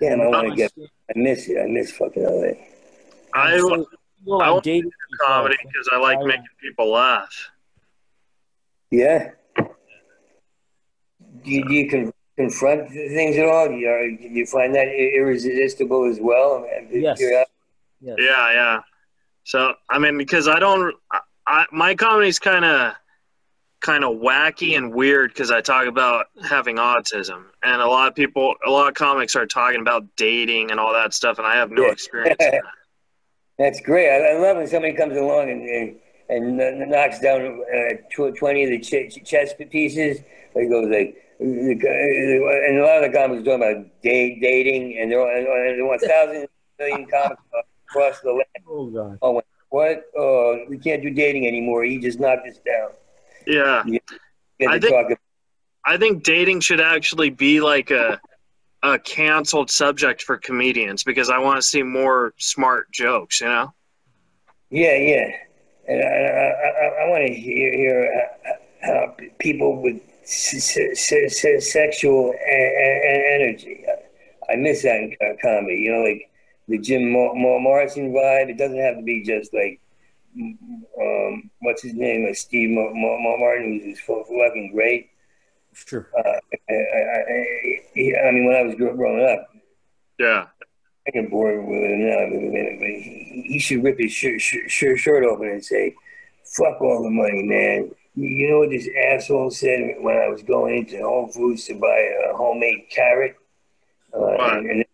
Damn, I want to get. I miss it. I miss fucking LA. I so, well, I I want dated comedy because I like making people laugh. Yeah. Do you, do you con- confront things at all? Do you, are, do you find that irresistible as well? Yes. Yes. Yeah, yeah. So I mean, because I don't, I, I my comedy's kind of, kind of wacky and weird because I talk about having autism, and a lot of people, a lot of comics are talking about dating and all that stuff, and I have no Yeah. experience. in [laughs] that. That's great. I, I love when somebody comes along and and, and knocks down uh, tw- twenty of the ch- ch- chess pieces. He goes like, and a lot of the comics are talking about date, dating, and they're and they want thousands, million [laughs] comics across the land. Oh god. Oh, what? Oh, we can't do dating anymore. He just knocked us down. Yeah, I think- about- I think dating should actually be like a, a canceled subject for comedians because I want to see more smart jokes. You know. Yeah, yeah. And I, I, I, I want to hear, hear how, how people with se- se- se- sexual a- a- energy. I miss that in comedy. You know, like the Jim Mo- Mo- Morrison vibe. It doesn't have to be just like, um, what's his name? Like Steve Mo- Mo- Mo- Martin, who's fu- fucking great. Sure. I, I, I, I mean, when I was growing up, Yeah. I get bored with him now. But he, he should rip his shirt, shirt, shirt open and say, "Fuck all the money, man." You know what this asshole said when I was going into Whole Foods to buy a homemade carrot? Uh, and, and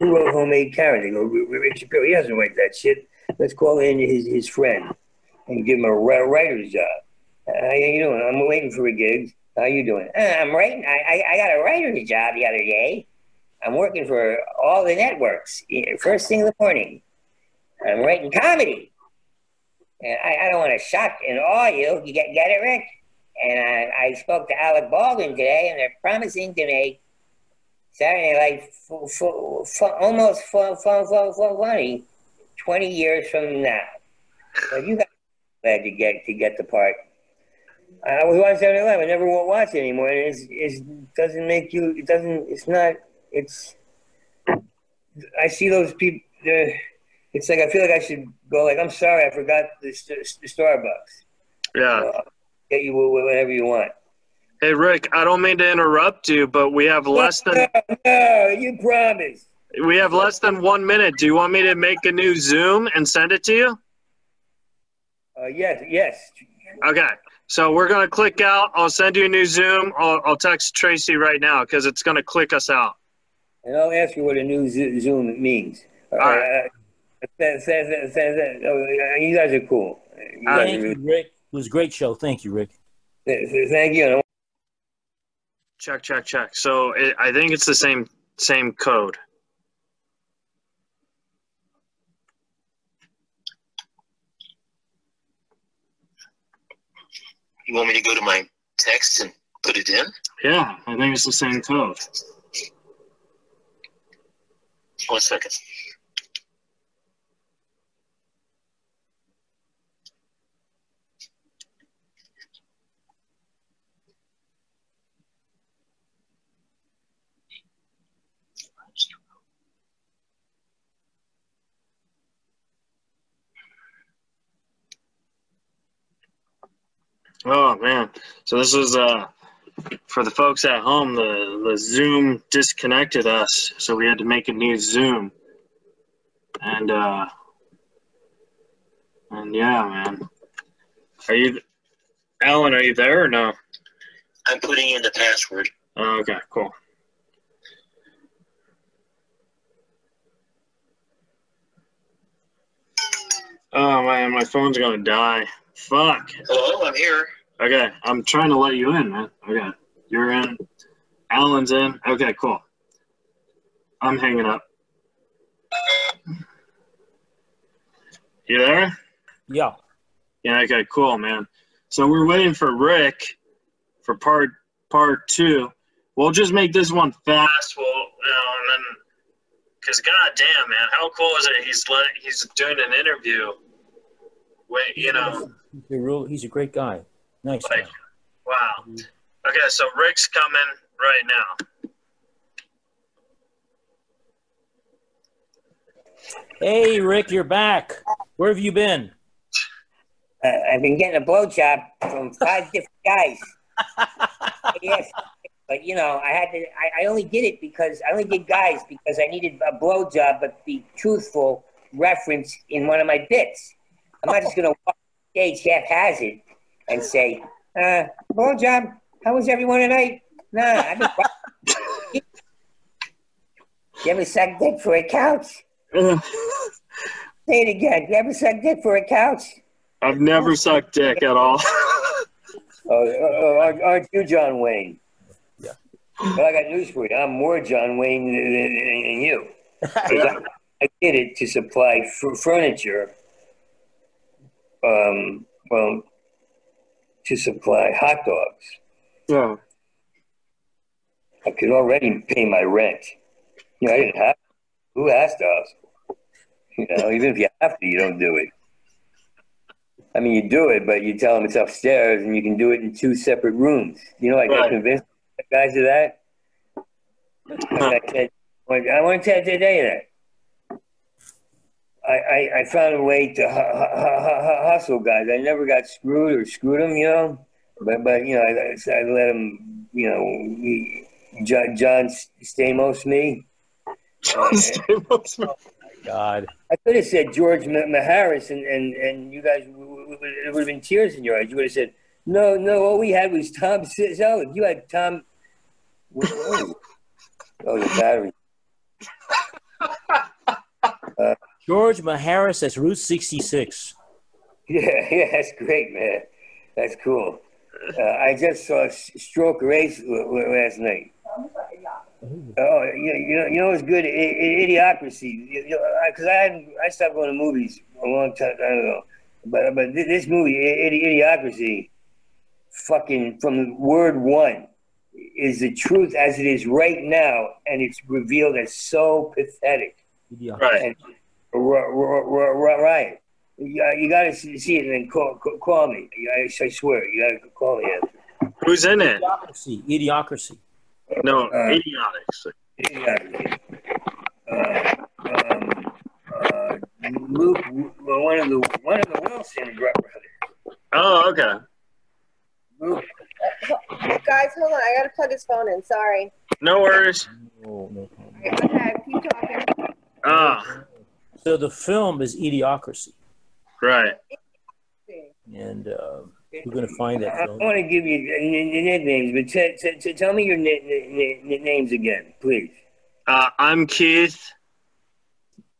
who wrote homemade carrot? They go, Rich Shapiro. He doesn't write that shit. Let's call in his his friend and give him a writer's job. How you doing? I'm waiting for a gig. How you doing? Uh, I'm writing. I, I I got a writer's job the other day. I'm working for all the networks first thing in the morning. I'm writing comedy. And I, I don't want to shock and awe you. You get, get it, Rick? And I, I spoke to Alec Baldwin today, and they're promising to make Saturday Night fu- fu- fu- almost fu- fu- fu- fu- funny 20 years from now. So you got glad to get to get the part. I was watching Saturday Night Live. I never won't watch it anymore. It's, it's doesn't make you. It doesn't. It's not. It's. I see those people. It's like I feel like I should go. Like I'm sorry, I forgot the, the Starbucks. Yeah. Uh, get you whatever you want. Hey Rick, I don't mean to interrupt you, but we have less than No, no, you promised. We have less than one minute. Do you want me to make a new Zoom and send it to you? Uh, yes, yes. Okay. So we're gonna click out. I'll send you a new Zoom. I'll, I'll text Tracy right now because it's gonna click us out. And I'll ask you what a new Zoom means. All. Uh, you guys are cool. You guys Thank are you, Rick. It was a great show. Thank you, Rick. th- th- Thank you. Check, check, check. So it, I think it's the same same code. You want me to go to my text and put it in? Yeah, I think it's the same code. One second. Oh man! So this is uh for the folks at home. The the Zoom disconnected us, so we had to make a new Zoom. And uh, and yeah, man. Are you, Alan? Are you there or no? I'm putting in the password. Oh, okay, cool. Oh man, my phone's gonna die. Fuck. Hello, I'm here. Okay, I'm trying to let you in, man. Okay, you're in. Alan's in. Okay, cool. I'm hanging up. You there? Yeah. Yeah. Okay. Cool, man. So we're waiting for Rick for part part two. We'll just make this one fast. We'll, you know, and then because goddamn, man, how cool is it? He's let, he's doing an interview. Wait, you know, He's a real. He's a great guy. Nice like, guy. wow. Okay, so Rick's coming right now. Hey, Rick, you're back. Where have you been? Uh, I've been getting a blowjob from five different guys. [laughs] yes, but you know, I had to. I, I only did it because I only did guys because I needed a blowjob, but the truthful reference in one of my bits. I'm not just gonna walk stage haphazard and say, uh, "Blowjob, how was everyone tonight?" Nah, I been. [laughs] you ever suck dick for a couch? [laughs] Say it again. You ever suck dick for a couch? I've never sucked dick at all. [laughs] Oh, oh, aren't- aren't you John Wayne? Yeah. Well, I got news for you. I'm more John Wayne than, than, than you. 'Cause I, I did it to supply f- furniture. Um, well, to supply hot dogs. yeah. I could already pay my rent. You know, I didn't have. Who has to? ask? You know, even if you have to, you don't do it. I mean, you do it, but you tell them it's upstairs, and you can do it in two separate rooms. You know, like I Right. convinced guys of that. I I want to tell you that. I, I, I found a way to hu- hu- hu- hu- hustle guys. I never got screwed or screwed them, you know. But but you know, I, I let them, you know, he- John, John Stamos me. John Stamos. Oh God. I could have said George Ma- Maharis, and, and, and you guys, w- w- w- it would have been tears in your eyes. You would have said, no, no, all we had was Tom Selleck. You had Tom. [laughs] Oh, the battery. [laughs] Uh, George Maharis, that's Route 66. [laughs] Yeah, yeah, that's great, man. That's cool. Uh, I just saw S- Stroker Ace l- l- last night. Oh, you, you know, you know what's good? I, I, idiocracy. Because I hadn't, I stopped going to movies a long time ago. But but thi- this movie, I- Idi- Idiocracy, fucking from word one, is the truth as it is right now, and it's revealed as so pathetic. Idiot. Right. And right. You, you got to see it and then call, call, call me. I, I swear, you got to call me after. Who's in it? Idiocracy. Idiocracy. No, Uh, idiotics. Idiocracy. Uh, um, uh, Luke, one of the one of the Wilson brothers. Oh, okay. Luke, Guys, hold on. I gotta plug his phone in. Sorry. No worries. Oh, no problem. Okay, go ahead. Keep talking. Ah, So the film is Idiocracy. right. And uh, we're going to find that I film. want to give you n- n- nicknames, but t- t- t- tell me your n- n- n- names again, please. Uh, I'm Keith.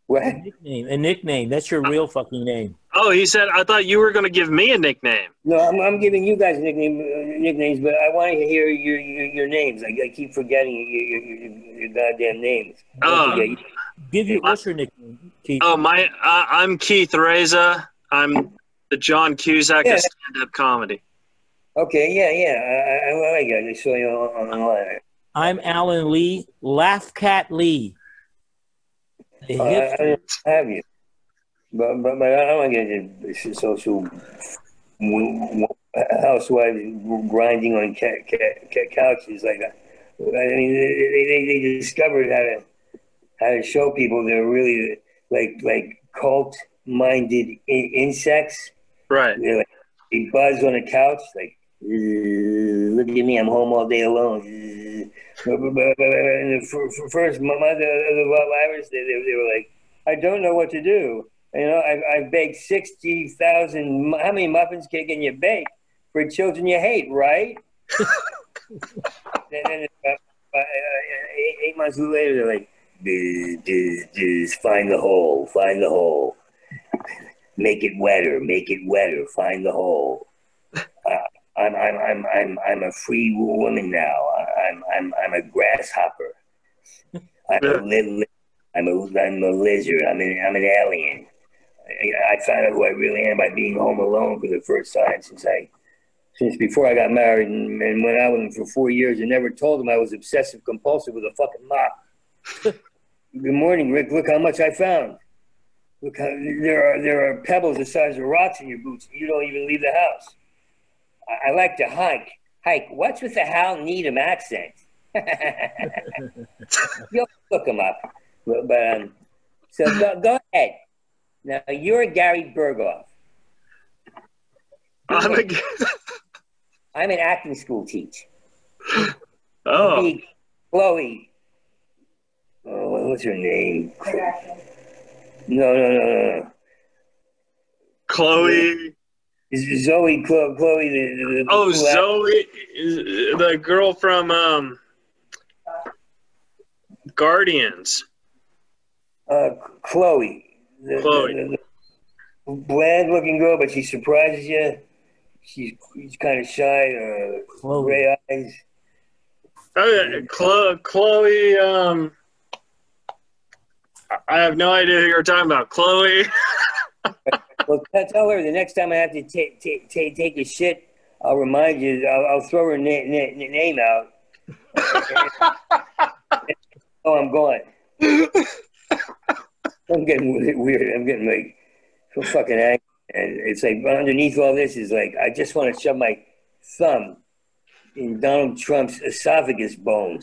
What? A nickname. A nickname. That's your real fucking name. Oh, he said, I thought you were going to give me a nickname. No, I'm, I'm giving you guys nickname, uh, nicknames, but I want to hear your your, your names. I, I keep forgetting your, your, your, your goddamn names. Oh. forget. Give you what's your nickname, Keith? Oh, my, uh, I'm Keith Reza. I'm the John Cusack Yeah. of stand-up comedy. Okay, yeah, yeah. I, I, I like it. I saw you on, on online. I'm Alan Lee, Laugh Cat Lee. The Uh, I, I didn't have you, but but, but I don't want to get into social w- w- housewives grinding on ca- ca- ca- couches like that. I mean, they, they, they discovered how to how to show people they're really like like cult minded insects. Right. They're like he buzzed on the couch like, "Uh, look at me, I'm home all day alone. Uh, first month of the virus, they, they, they were like, I don't know what to do. You know, I, I baked 60,000, how many muffins can you bake for children you hate, right? and then uh, uh, eight, months later, they're like, "Bzz, bzz, bzz, find the hole, find the hole. Make it wetter, make it wetter, find the hole. Uh, I'm, I'm, I'm, I'm, I'm a free woman now. I'm, I'm, I'm a grasshopper. I'm a, li- I'm a, I'm a lizard. I'm an, I'm an alien. I, I found out who I really am by being home alone for the first time since I, since before I got married and, and went out with him for four years and never told him I was obsessive compulsive with a fucking mop. [laughs] Good morning, Rick. Look how much I found. Look how there are there are pebbles the size of rocks in your boots. You don't even leave the house. I, I like to hike. Hike. What's with the Hal Needham accent? [laughs] You'll look him up. But, but um, so go, go ahead. Now you're Gary Burghoff. I'm a, [laughs] I'm an acting school teacher. oh, Be Chloe. Oh, what's her name? No, no, no, no, no. Chloe. Is Zoe Chloe? Chloe the, the, the Oh, cool Zoe, the girl from um, Guardians. Uh, Chloe. The, Chloe. The, the, bland looking girl, but she surprises you. She's, she's kind of shy. Uh, Chloe. gray eyes. Oh, yeah, Chloe. Chloe. Um, I have no idea who you're talking about. Chloe. [laughs] Well, tell her the next time I have to take take take take a shit, I'll remind you. I'll, I'll throw her na- na- na- name out. [laughs] oh, I'm going. I'm getting weird. I'm getting like so fucking angry, and it's like underneath all this is like I just want to shove my thumb in Donald Trump's esophagus bone.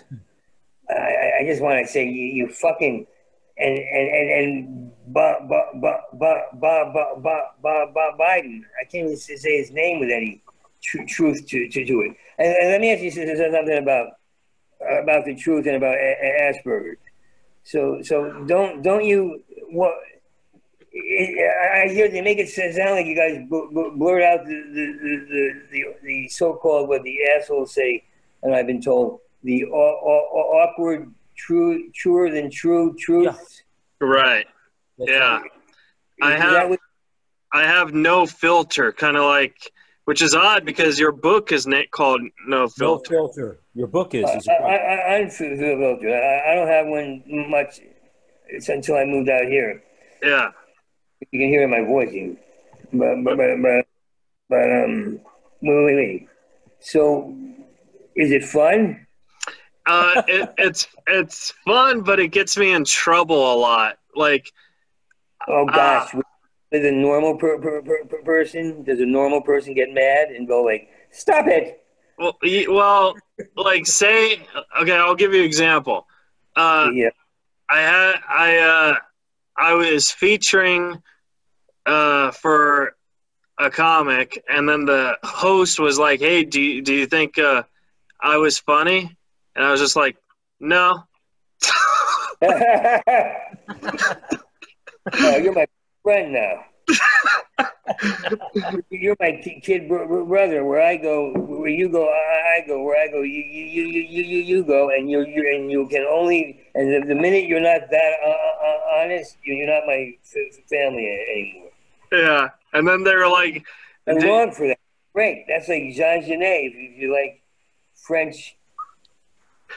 I, I- I just want to say you, you fucking and and and and Bob, Bob, Bob, Bob, Bob, Bob, Bob Biden. I can't even say his name with any tr- truth to, to, it. And, and, let me ask you something about about the truth and about a- Asperger's. So so don't don't you what I hear they make it sound like you guys blurt out the the, the, the, the so-called what the assholes say, and I've been told the aw- aw- awkward, true, truer than true truth. Yeah. Right. That's Yeah. I have I have no filter, kind of like, which is odd because your book is na- called No No Filter. filter. Your book is. is I, I, I, I'm Philadelphia. I, I don't have one much it's until I moved out here. Yeah. You can hear my voice, you- but but but but, but um, wait, wait, wait. So, is it fun? Uh, it, it's it's fun, but it gets me in trouble a lot. Like, Oh Ah. gosh, with a normal per, per, per, per person, does a normal person get mad and go like, "Stop it"? well, well, like say, okay, I'll give you an example. Uh, yeah. I had I uh I was featuring uh for a comic and then the host was like, "Hey, do you, do you think uh I was funny?" And I was just like, "No." [laughs] [laughs] [laughs] oh, you're my friend now. you're my ki- kid br- br- brother. Where I go, where you go, I I go. Where I go, you you you you you, you, you go, and you you and you can only. And the, the minute you're not that uh, uh, honest, you- you're not my family anymore. Yeah. And then they were like, I'm wrong for that. Great. That's like Jean Genet. If you, if you like French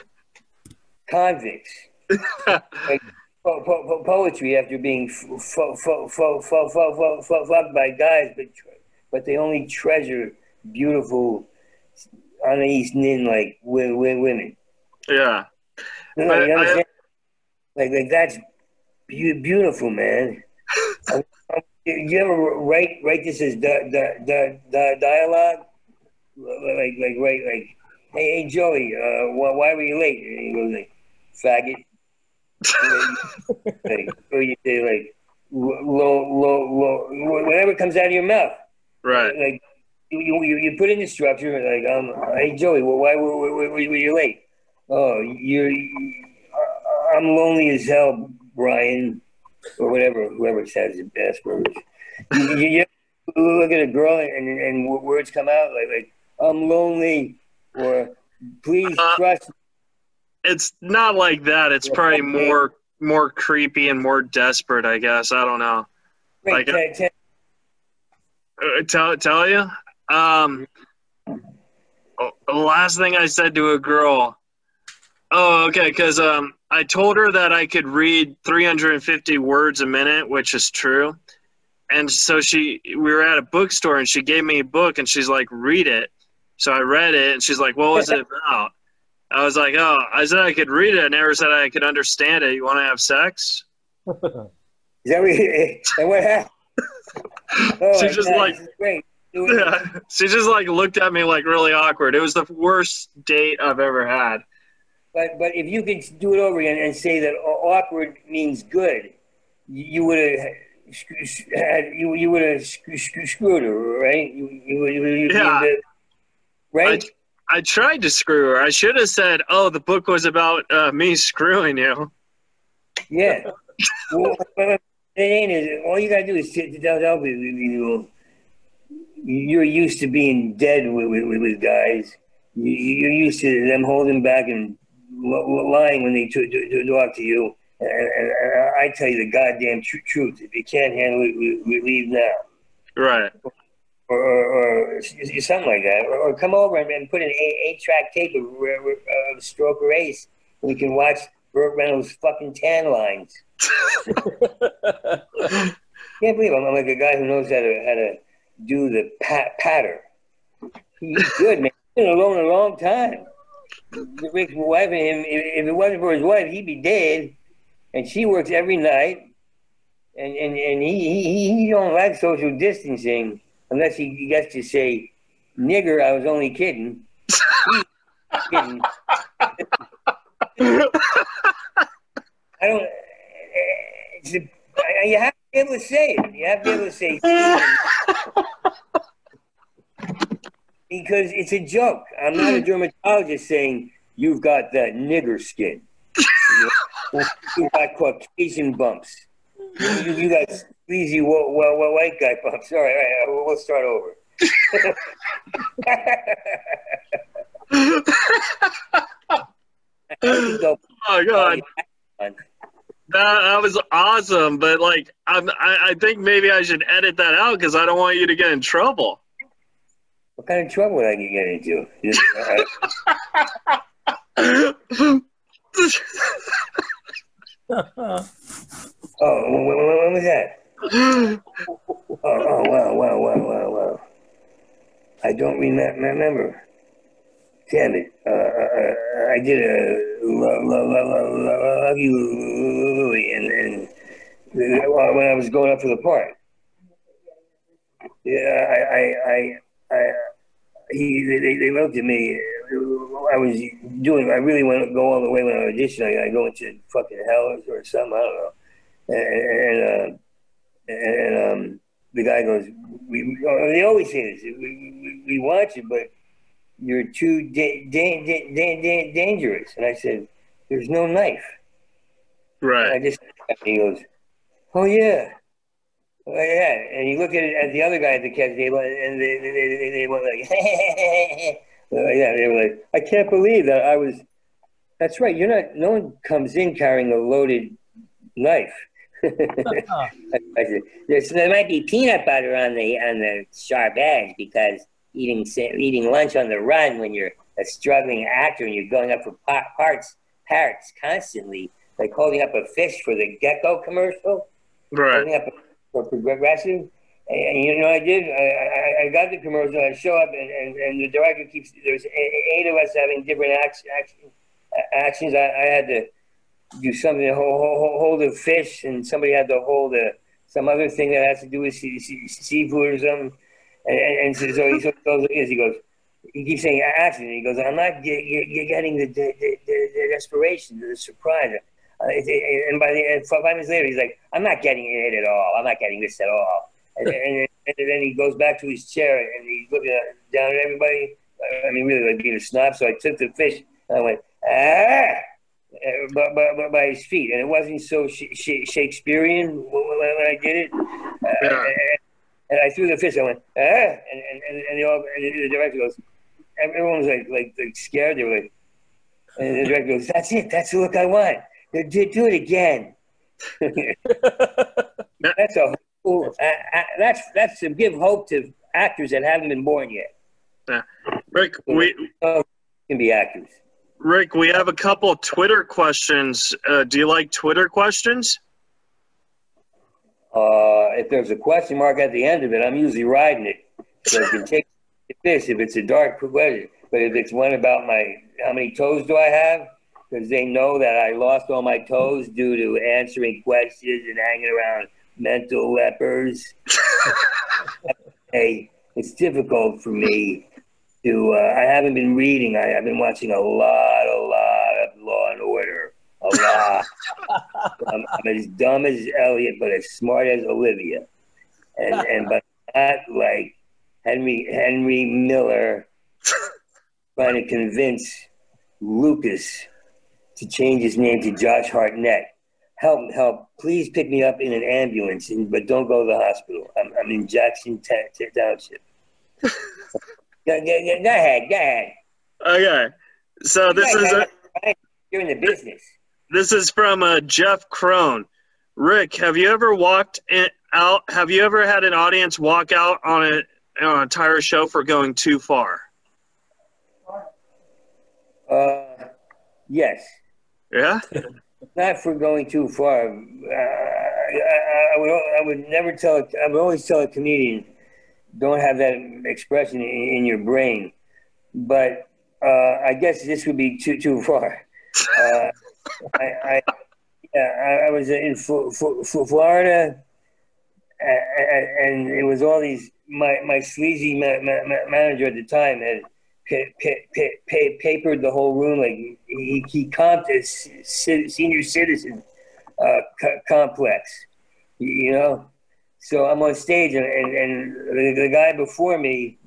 [laughs] convicts. like [laughs] po- po- po- poetry after being fo- fo- fucked by guys, but but they only treasure beautiful Anais Nin like women. "Yeah." No, no, I- you I- like like that's beau- beautiful, man. [laughs] Um, um, you ever write write this as di- di- di- di- dialogue? Like like write like, hey hey Joey, uh, why, why were you late? And he goes like, faggot. Like, [laughs] or you say like low low low whatever comes out of your mouth. Right. Like you, you, you put in the structure like, um, hey Joey, well, why were, were, were, you late? Oh, you're, you, I'm lonely as hell, Brian, or whatever, whoever says the best words. you, you, you look at a girl and, and words come out like, like I'm lonely, or please Uh, trust. It's not like that. It's probably more more creepy and more desperate. I guess I don't know. Wait, like- can I- can- Uh, tell tell you. Um, oh, the last thing I said to a girl. Oh, okay, because um, I told her that I could read 350 words a minute, which is true. And so she, we were at a bookstore, and she gave me a book, and she's like, "Read it." So I read it, and she's like, "What was it [laughs] about?" I was like, "Oh, I said I could read it. I never said I could understand it. You want to have sex?" [laughs] Eh, is that what, happened? [laughs] Oh, She's just nice. like- great. Yeah. She just like looked at me like really awkward. It was the worst date I've ever had. But but if you could do it over again and say that awkward means good, you- would have had you you would have screwed her, right? You you would you would Yeah. right? I tried to screw her. I should have said, "Oh, the book was about uh, me screwing you." Yeah. well, it ain't. Is all you gotta do is sit people you you're used to being dead with with, with guys. You, you're used to them holding back and lying when they talk to you. And, I tell you the goddamn tr- truth. If you can't handle it, we, we leave now. Right. Or, or, or something like that. Or, or come over and, and put an eight, eight track tape of, of Stroker Ace. And we can watch Burt Reynolds' fucking tan lines. [laughs] Can't believe I'm, I'm like a guy who knows how to how to do the pat patter. He's good, man. He's been alone a long time. Rick's wife and him. If, if it wasn't for his wife, he'd be dead. And she works every night. And and, and he, he he don't like social distancing unless he, gets to say, "Nigger, I was only kidding." [laughs] Kidding. I don't. It's a, I- you have to be able to say it. You have to be able to say it because it's a joke. I'm not a dermatologist saying you've got that nigger skin. You [laughs] know, You've got Caucasian bumps. You, you got sleazy well, well, well, white guy bumps. All right, all right. We'll, we'll start over. [laughs] [laughs] Oh god, that, that was awesome. But like, I'm, I I think maybe I should edit that out because I don't want you to get in trouble. What kind of trouble would I get into? Just, [laughs] oh, when was that? [gasps] Oh, oh, wow, wow, wow, wow, wow. I don't remem- remember. Damn it. Uh, uh, I did a lo- lo- lo- lo- lo- love you, Louie, and, uh, when I was going up to the park. Yeah, I, I, I, I he, they, they looked at me. I was doing, I really want to go all the way when I audition. I, I go into fucking hell or something, I don't know. And, and, uh, and um, the guy goes, we, we, they always say this, we, we, we watch it, but you're too da- da- da- da- da- dangerous. And I said, there's no knife. And I right. just, he goes, oh yeah. Oh, yeah, and you look at it at the other guy at the catch table, and they they, they, they, they went like, [laughs] yeah, they were like, I can't believe that I was. That's right. You're not. No one comes in carrying a loaded knife. [laughs] I said, There's, there might be peanut butter on the on the sharp edge because eating eating lunch on the run when you're a struggling actor and you're going up for parts parts constantly, like holding up a fish for the gecko commercial Right. holding up for progressive. And, and you know, I did. I, I, I got the commercial. I show up, and, and, and the director keeps. There's eight of us having different action, action actions. I, I had to do something to hold, hold, hold a fish, and somebody had to hold a some other thing that has to do with sea, sea, seafood or something. And, and, so, so he goes like. He goes. He keeps saying action. He goes. I'm not get, get, get getting the, the, the, the desperation, the surprise. Uh, and by the and five minutes later, he's like, "I'm not getting it at all. I'm not getting this at all." And, [laughs] and, and then he goes back to his chair and he's looking at, down at everybody. I mean, really like being a snob. So I took the fish and I went, ah, by, by, by his feet. And it wasn't so sh- sh- Shakespearean when I did it. Uh, Yeah. and I threw the fish. I went, ah, and, and, and, all, and the director goes, everyone was like, like, like scared. They were like, and the director goes, that's it. That's the look I want. Do, do it again. [laughs] that's a uh, uh, that's that's to give hope to actors that haven't been born yet. Rick, we Can be actors. Rick, we have a couple Twitter questions. Uh, do you like Twitter questions? Uh, if there's a question mark at the end of it, I'm usually riding it. So I can [laughs] take the fish if it's a dark question. But if it's one about my how many toes do I have, because they know that I lost all my toes due to answering questions and hanging around mental lepers. [laughs] hey, it's difficult for me to. Uh, I haven't been reading. I, I've been watching a lot, a lot of Law and Order. A lot. [laughs] I'm, I'm as dumb as Elliot, but as smart as Olivia, and and but not like Henry Henry Miller [laughs] trying to convince Lucas to change his name to Josh Hartnett. Help, help! Please pick me up in an ambulance, and, but don't go to the hospital. I'm, I'm in Jackson Ta- Ta- Township. go, go, go, go ahead, go ahead. Okay. So this is a. You're in the business. this is from uh, Jeff Crone. Rick, have you ever walked in, out? Have you ever had an audience walk out on a on an entire show for going too far? Uh, yes. Yeah. not for going too far. Uh, I, I, would I would never tell. I would always tell a comedian, don't have that expression in, in your brain. But uh, I guess this would be too too far. Uh, [laughs] I, I yeah I, I was in F- F- Florida, and, it was all these. My my sleazy ma- ma- manager at the time had pa- pa- pa- pa- papered the whole room like he, he comped a c- senior citizen uh, co- complex, you know. So I'm on stage and, and, and the, the guy before me,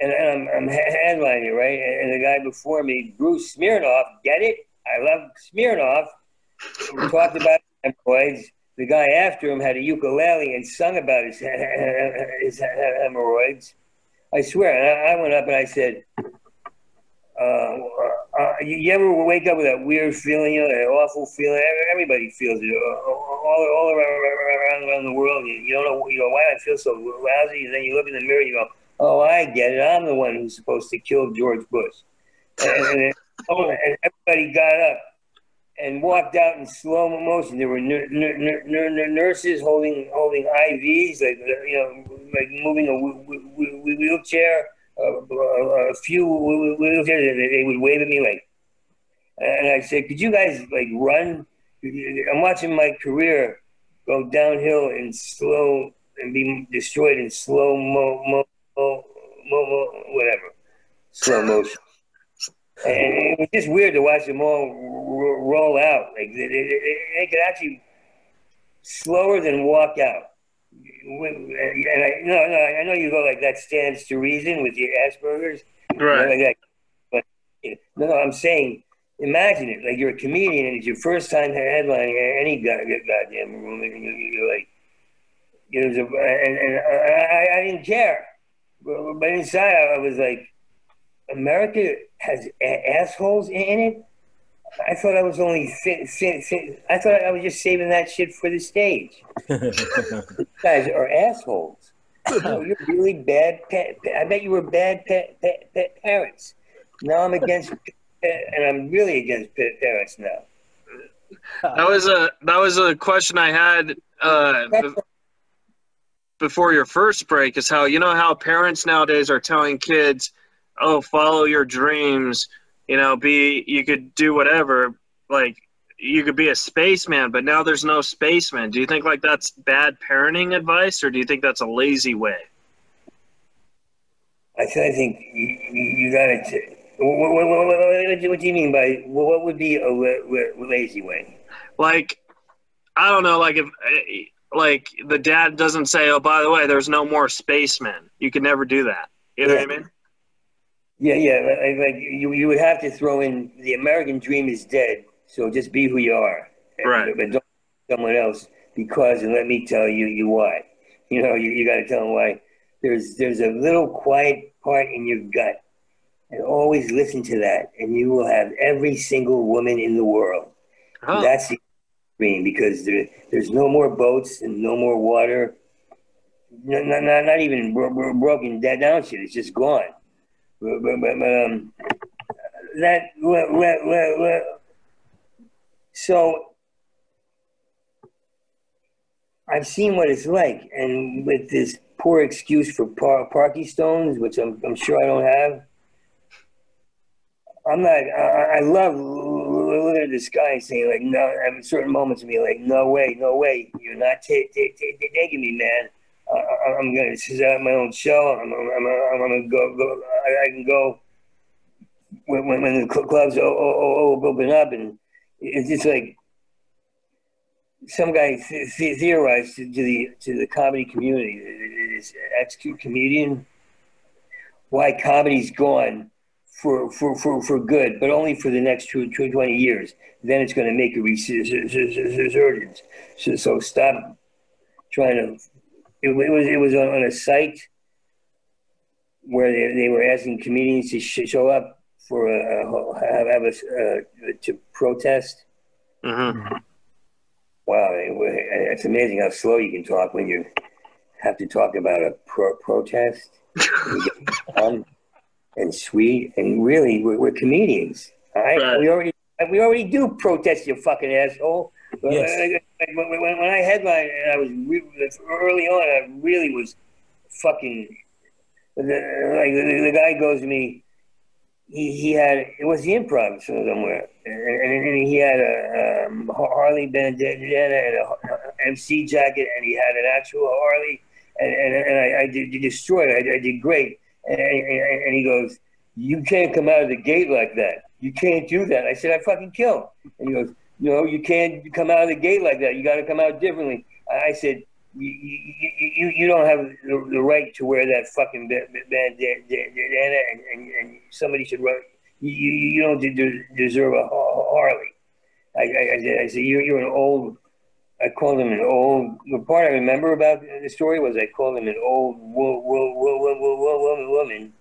and, and I'm, I'm headlining, right? And, the guy before me, Bruce Smirnoff, get it? I love Smirnoff. We talked about hemorrhoids. The guy after him had a ukulele and sung about his, his hemorrhoids. I swear, I, went up and I said, uh, uh, you, you ever wake up with that weird feeling, you know, that awful feeling? Everybody feels it uh, all, all around, around, around the world. You, you don't know, you know, why I feel so lousy. And then you look in the mirror and you go, oh, I get it. I'm the one who's supposed to kill George Bush. And, and, and everybody got up and walked out in slow motion. There were n- n- n- nurses holding holding IVs, like you know, like moving a w- w- wheelchair. Uh, a few wheelchairs, they would wave at me like, and I said, "Could you guys like run?" I'm watching my career go downhill in slow and be destroyed in slow mo mo mo, mo, mo whatever slow [laughs] motion. And it was just weird to watch them all r- roll out. Like they, they, they could actually slower than walk out. And I no no I know you go like that stands to reason with your Asperger's. Right. Like. But no, no, I'm saying imagine it like you're a comedian and it's your first time headlining any god- goddamn room and you, you're like you know, and, and I, I didn't care. But, but inside I was like, America has a- assholes in it. I thought I was only. I thought I was just saving that shit for the stage. [laughs] you guys are assholes. [laughs] No, you're really bad. Pa- pa- I bet you were bad pa- pa- pa- parents. Now I'm against, and I'm really against pa- parents now. That was a that was a question I had uh, b- before your first break. Is how you know how parents nowadays are telling kids, "Oh, follow your dreams." You know, be you could do whatever. Like you could be a spaceman, but now there's no spaceman. Do you think like that's bad parenting advice, or do you think that's a lazy way? I, th- I think you, you got to. What, what, what, what, what do you mean by what would be a la- la- lazy way? like I don't know, like if eh, like the dad doesn't say, "Oh, by the way, there's no more spacemen." You can never do that. You know Yeah. what I mean? Yeah, yeah. Like, like you, you would have to throw in the American dream is dead. So just be who you are, Right. But don't be someone else because, and let me tell you, you why. You know, you, you got to tell them why. There's there's a little quiet part in your gut, and always listen to that, and you will have every single woman in the world. Oh, That's the dream because there, there's no more boats and no more water. Not, not, not, not even bro- bro- broken down shit. It's just gone. Um, that so I've seen what it's like, and with this poor excuse for par- Parky Stones, which I'm, I'm sure I don't have. I'm not. I, I love looking at this guy and saying like, no. At certain moments, me like, no way, no way, you're not ta- ta- ta- taking me, man. I, I- I'm gonna is out my own show. I'm, I'm, I'm, gonna go. go I, I can go when, when, when the clubs o- open up, and it's just like some guy th- th- theorized to, to the to the comedy community, this ex comedian, why comedy's gone for, for, for, for good, but only for the next two, two, 20 years. Then it's going to make a resurgence. So, so stop trying to. It, it was it was on, on a site where they, they were asking comedians to sh- show up for a, a have, have a uh, to protest. hmm Wow, it- it's amazing how slow you can talk when you have to talk about a pro- protest. [laughs] And sweet, and really, we're, we're comedians. All right? Right. we already we already do protest, you fucking asshole. But, Yes. When, when, I headlined, and I was re- early on, I really was fucking. The, like the, the guy goes to me. He, he had it was the improv somewhere, and, and, and he had a um, Harley bandana and a, a MC jacket, and he had an actual Harley, and, and, and I, I did destroyed it. I, I did great, and, and, and he goes, "You can't come out of the gate like that. You can't do that." I said, "I fucking kill." And he goes, "No, you can't come out of the gate like that. You got to come out differently." I said, "You you, you, you don't have the, the right to wear that fucking ba- ba- bandana, and, and, and somebody should run. You, you, you don't deserve a Harley." I, I, I said, I said, you're, you're an old. I called him an old. The part I remember about the story was I called him an old wo- wo- wo- wo- wo- wo- wo- woman,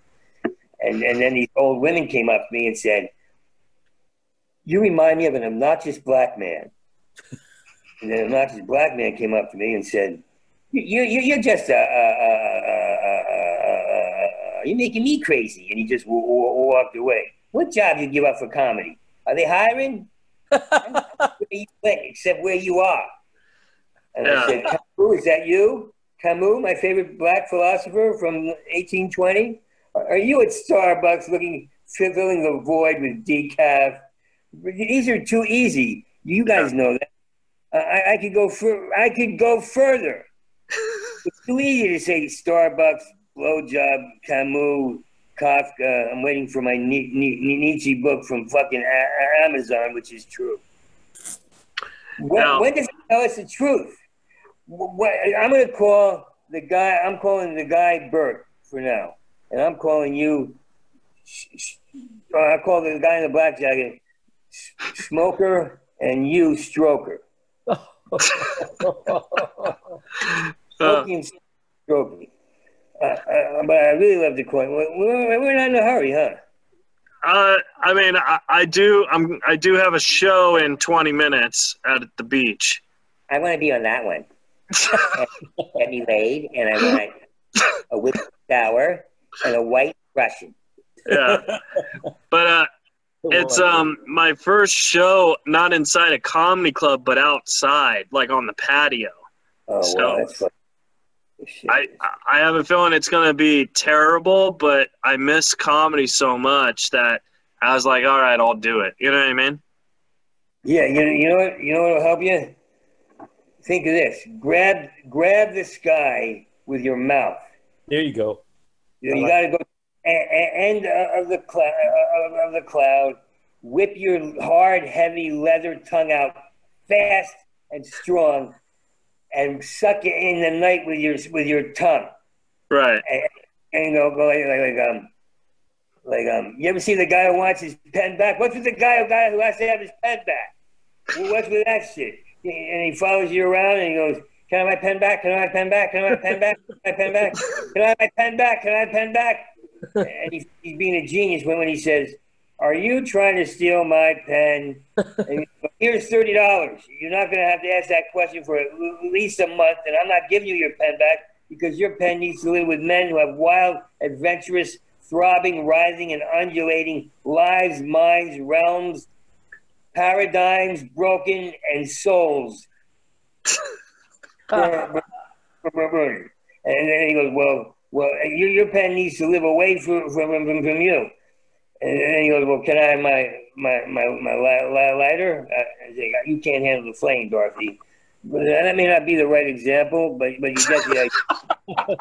and and then these old women came up to me and said, "You remind me of an obnoxious black man." And [laughs] an obnoxious black man came up to me and said, "You you you're just a, a, a, a, you're making me crazy," and he just w- w- walked away. What job do you give up for comedy? Are they hiring? [laughs] where you went, except where you are. And Yeah. I said, Camus, is that you? Camus, my favorite black philosopher from 1820? Are you at Starbucks looking, filling the void with decaf? These are too easy. You guys know that. I, I could go fur- I could go further. [laughs] it's too easy to say Starbucks, blowjob, Camus, Kafka. I'm waiting for my Ni- Ni- Ni- Nietzsche book from fucking a- Amazon, which is true. When, Now- when does he tell us the truth? What, I'm going to call the guy. I'm calling the guy Bert for now, and I'm calling you. uh, I call the guy in the black jacket Smoker, and you Stroker. [laughs] Smoking stroking. Uh, uh, but I really love the coin. We're, we're not in a hurry, huh? uh, I mean, I, I do. I'm. I do have a show in 20 minutes out at the beach. I want to be on that one. [laughs] Get me laid, and I want [laughs] a whip shower and a white Russian. Yeah, but uh, it's um my first show not inside a comedy club, but outside, like on the patio. Oh, So- well, that's fucking shit. I I have a feeling it's gonna be terrible, but I miss comedy so much that I was like, all right, I'll do it. You know what I mean? Yeah, you know, you know what? You know what'll help you? Think of this: grab, grab the sky with your mouth. There you go. You, know, you got to go a- a- end of the cloud of, of the cloud. Whip your hard, heavy leather tongue out fast and strong, and suck it in the night with your with your tongue. Right. And, and go go like, like, like um like um you ever see the guy who wants his pen back? What's with the guy who guy who has to have his pen back? What's with that shit? And he follows you around and he goes, Can I have my pen back? Can I have my pen back? Can I have my pen back? Can I have my pen back? Can I have my pen back? Can I have my pen back? And he's, he's being a genius when, when he says, Are you trying to steal my pen? And here's thirty dollars. You're not gonna have to ask that question for at least a month, and I'm not giving you your pen back because your pen needs to live with men who have wild, adventurous, throbbing, rising, and undulating lives, minds, realms, paradigms, broken, and souls. [laughs] and then he goes, "Well, well, your, your pen needs to live away from from, from, from you." And then he goes, "Well, can I have my my my my lighter?" I say, "You can't handle the flame, Dorothy." But that may not be the right example, but but you get the idea.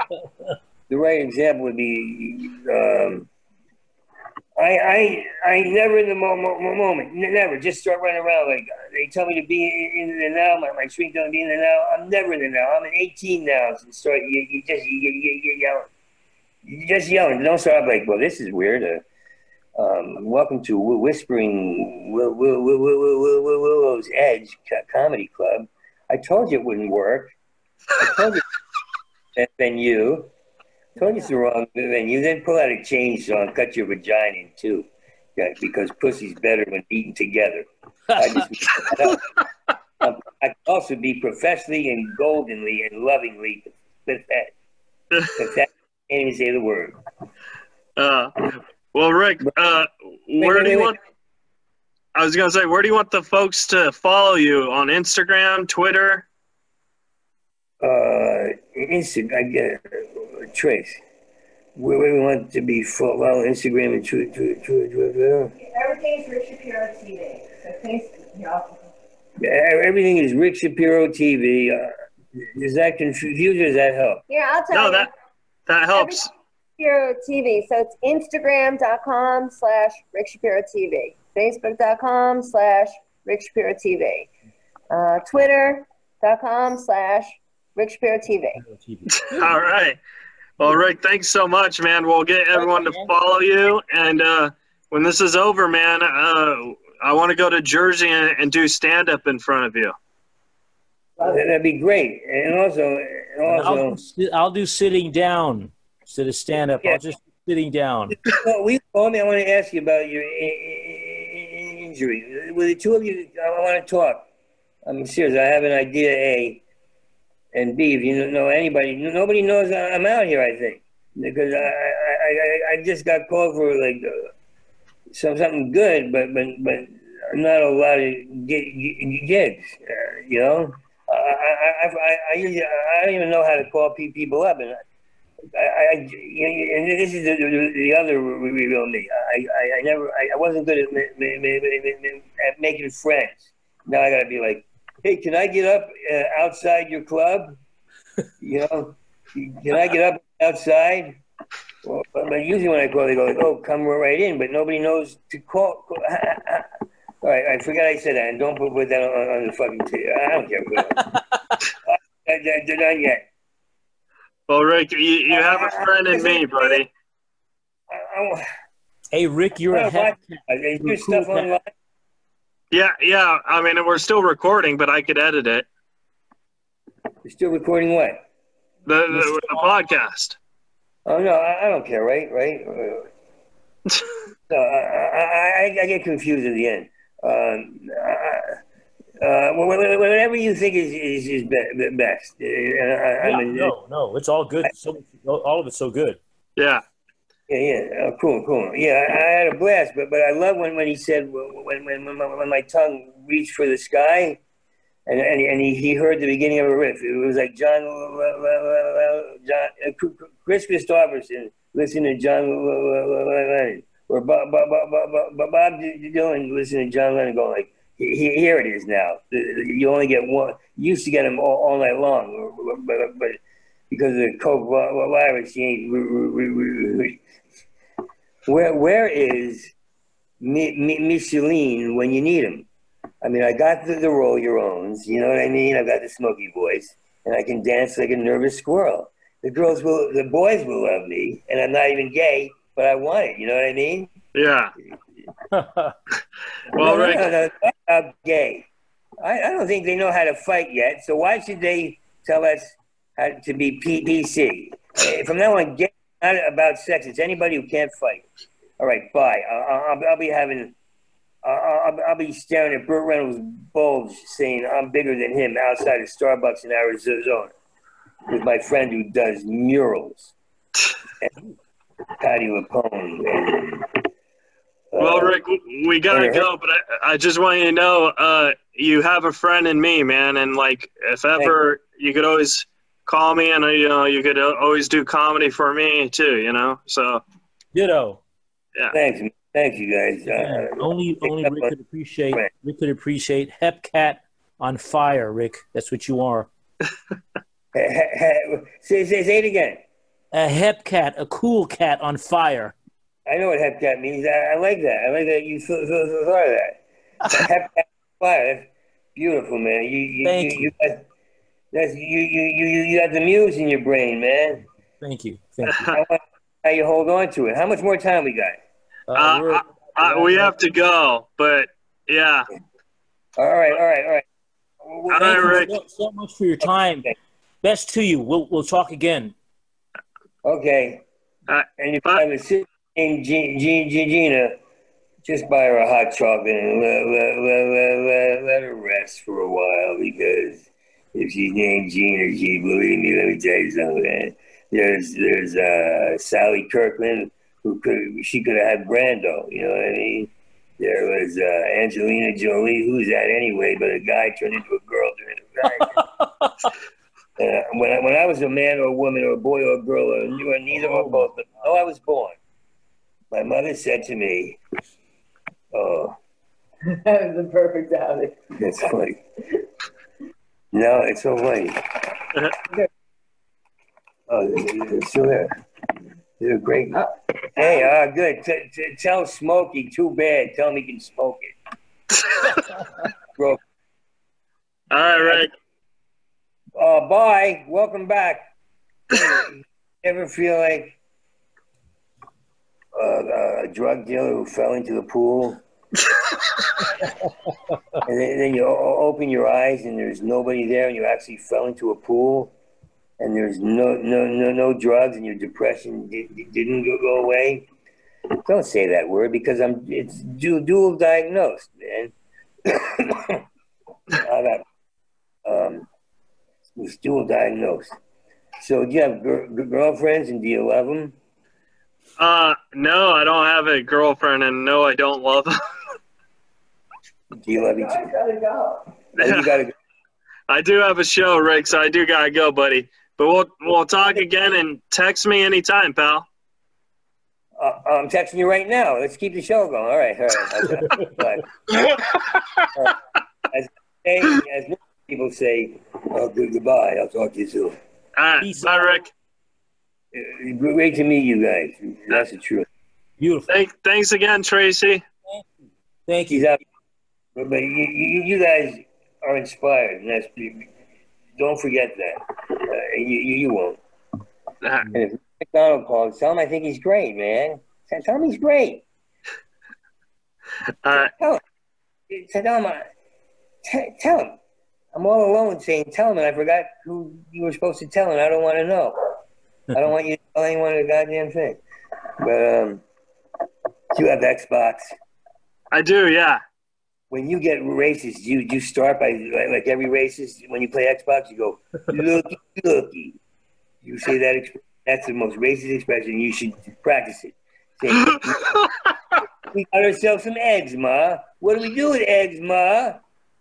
[laughs] the right example would be um, I, I, I never in the moment, moment, never just start running around like they tell me to be in, in the now. My, my shrink to be in the now. I'm never in the now. I'm an 18 now. So start you, you just you, you, you yelling, you just yelling. Don't start like, well, this is weird. Uh, um, welcome to Whispering Will, Will, Will, Will, Will, Will, Willow's Edge Comedy Club. I told you it wouldn't work. I told you that been you. You it's the wrong you Then pull out a chainsaw and cut your vagina in two. Yeah, because pussy's better when eaten together. I just [laughs] um, I can also be professionally and goldenly and lovingly pathetic. Pathetic. Can't even say the word. Uh, well, Rick, uh, where wait, do you wait, want? I was gonna say, where do you want the folks to follow you on Instagram, Twitter? Uh, Instagram. I get Trace. Where we want to be full, well, Instagram and Twitter. Twitter, Twitter. Everything's Rick Shapiro TV. So please, yeah. Everything is Rick Shapiro TV. Uh, does that confuse you? Does that help? Yeah, I'll tell no, you. No, that that helps. Shapiro TV. So it's Instagram.com slash Rick Shapiro TV. Facebook.com slash Rick Shapiro TV. Uh, Twitter.com slash Rick Shapiro TV. [laughs] All right. Well, Rick, thanks so much, man. We'll get everyone to follow you. And uh, when this is over, man, uh, I want to go to Jersey and, and do stand up in front of you. That'd be great. And also, also I'll, I'll do sitting down instead of stand up. Yeah. I'll just sitting down. Well, we called me. I want to ask you about your injury. With the two of you, I want to talk. I'm serious. I have an idea. A and B, if you don't know anybody, nobody knows I'm out here. I think because I I, I, I just got called for like uh, some something good, but but but i'm not a lot of gigs. Uh, you know, I I, I I usually I don't even know how to call people up, and I, I and this is the, the, the other real me. I, I, I never I, I wasn't good at, at making friends. Now I got to be like hey, can I get up uh, outside your club? You know, can I get up outside? Well, but usually when I call, they go like, "Oh, come right in," but nobody knows to call. [laughs] All right, I forgot I said that, and don't put, put that on, on the fucking. T- I don't care. [laughs] They're not yet. Well, Rick, you, you have a friend in me, buddy. Hey, Rick, you're a hack. Is your stuff online? Yeah, yeah. I mean, we're still recording, but I could edit it. You're still recording what? The the, the podcast. Oh no, I, I, don't care. Right, right. [laughs] no, I, I, I, get confused at the end. Um, uh, whatever you think is is, is best. Uh, yeah, I mean, no, no, it's all good. So, all of it's so good. Yeah. Yeah, yeah, oh, cool, cool. Yeah, I, I, had a blast, but but I love when, when he said when when when my, when my tongue reached for the sky, and and, and he, he heard the beginning of a riff. It was like John John uh, Kris Kristofferson listening to John Lennon, or Bob Bob Bob Bob, Bob Dylan listening to John Lennon, going like, here it is now. You only get one. You used to get them all, all night long, but but because of the coke virus, you ain't where where is Micheline when you need him? I mean, I got the, the roll your owns, you know what I mean? I've got the smoky voice, and I can dance like a nervous squirrel. The girls will, the boys will love me, and I'm not even gay, but I want it. You know what I mean? Yeah. [laughs] no, Well, no, Rick, no, no, that's not gay. I, I don't think they know how to fight yet. So why should they tell us how to be PPC? From now on, gay not about sex. It's anybody who can't fight. All right, bye. I'll, I'll, I'll be having. I'll, I'll, I'll be staring at Burt Reynolds' bulge, saying I'm bigger than him outside of Starbucks in Arizona with my friend who does murals. And Patti LuPone. And, uh, well, Rick, we gotta go, but I, I just want you to know, uh, you have a friend in me, man, and like, if ever you could always call me, and you know, you could uh, always do comedy for me too, you know. So Ditto. Thanks, thank you guys. Yeah, Uh, only only Rick could appreciate Right. Rick could appreciate Hepcat on fire, Rick. That's what you are. [laughs] say, say, say it again. A Hepcat, a cool cat on fire. I know what hepcat means. I, I like that. I like that you thought, thought, thought of that. [laughs] hepcat fire. That's beautiful, man. You, you, Thank you, you got, that's you, you, you, you, have the muse in your brain, man. Thank you. Thank you. I how you hold on to it. How much more time we got? Uh, Uh, we're- uh, we have to go, but yeah, All right, all right, all right. Well, All thank right, you Rick. so, so much for your time. Best to you. We'll we'll talk again. Okay. Uh, and if uh, I have a sister named G- G- G- Gina, just buy her a hot chocolate and let, let, let, let, let, let her rest for a while because if she's named Gina, she believe me, let me tell you something. There's there's uh, Sally Kirkland who could she could have had Brando, you know what I mean? There was uh, Angelina Jolie, who's that anyway? But a guy turned into a girl, turned into a guy. Uh, when, I, when I was a man or a woman or a boy or a girl, or you were neither or both, but how I was born, my mother said to me, "Oh, That was [laughs] the perfect outing. that's funny." No, it's so funny. oh, it's still there. They're great. Hey, uh, good. T- t- tell Smokey, too bad. Tell him he can smoke it. [laughs] Bro, all right, Rick. Uh, bye. Welcome back. [laughs] Ever feel like uh, a drug dealer who fell into the pool? And then, then you open your eyes and there's nobody there, and you actually fell into a pool, and there's no no no no drugs, and your depression di- di- didn't go, go away. Don't say that word because I'm it's du- dual diagnosed, man. [coughs] I got um, was dual diagnosed. So do you have gir- girlfriends and do you love them? Uh, no, I don't have a girlfriend, and no, I don't love her. [laughs] Do you love each I other? gotta go. Oh, you gotta [laughs] I do have a show, Rick, so I do gotta go, buddy. But we'll we'll talk again and text me anytime, pal. uh, I'm texting you right now. Let's keep the show going. All right, all right. Okay. [laughs] Bye. As, as people say, oh, good, goodbye. I'll talk to you soon. All right, Peace bye, out. Rick. Uh, Great to meet you guys. That's the truth. Beautiful. Thank, thanks again, Tracy. Thank He's you. But, but you, you, you guys are inspired, and that's don't forget that. Uh, you, you, you won't. Uh, And if McDonald calls, tell him I think he's great, man. Tell him he's great. Right, Tell him. Tell him. I- t- Tell him. I'm all alone saying tell him, and I forgot who you were supposed to tell, and I don't want to know. [laughs] I don't want you to tell anyone a goddamn thing. But um, you have Xbox. I do, yeah. When you get racist, you you start by like, like every racist. When you play Xbox, you go looky looky. You say that. That's the most racist expression. You should practice it. Say, [laughs] we got ourselves some eggs, ma. What do we do with eggs, ma?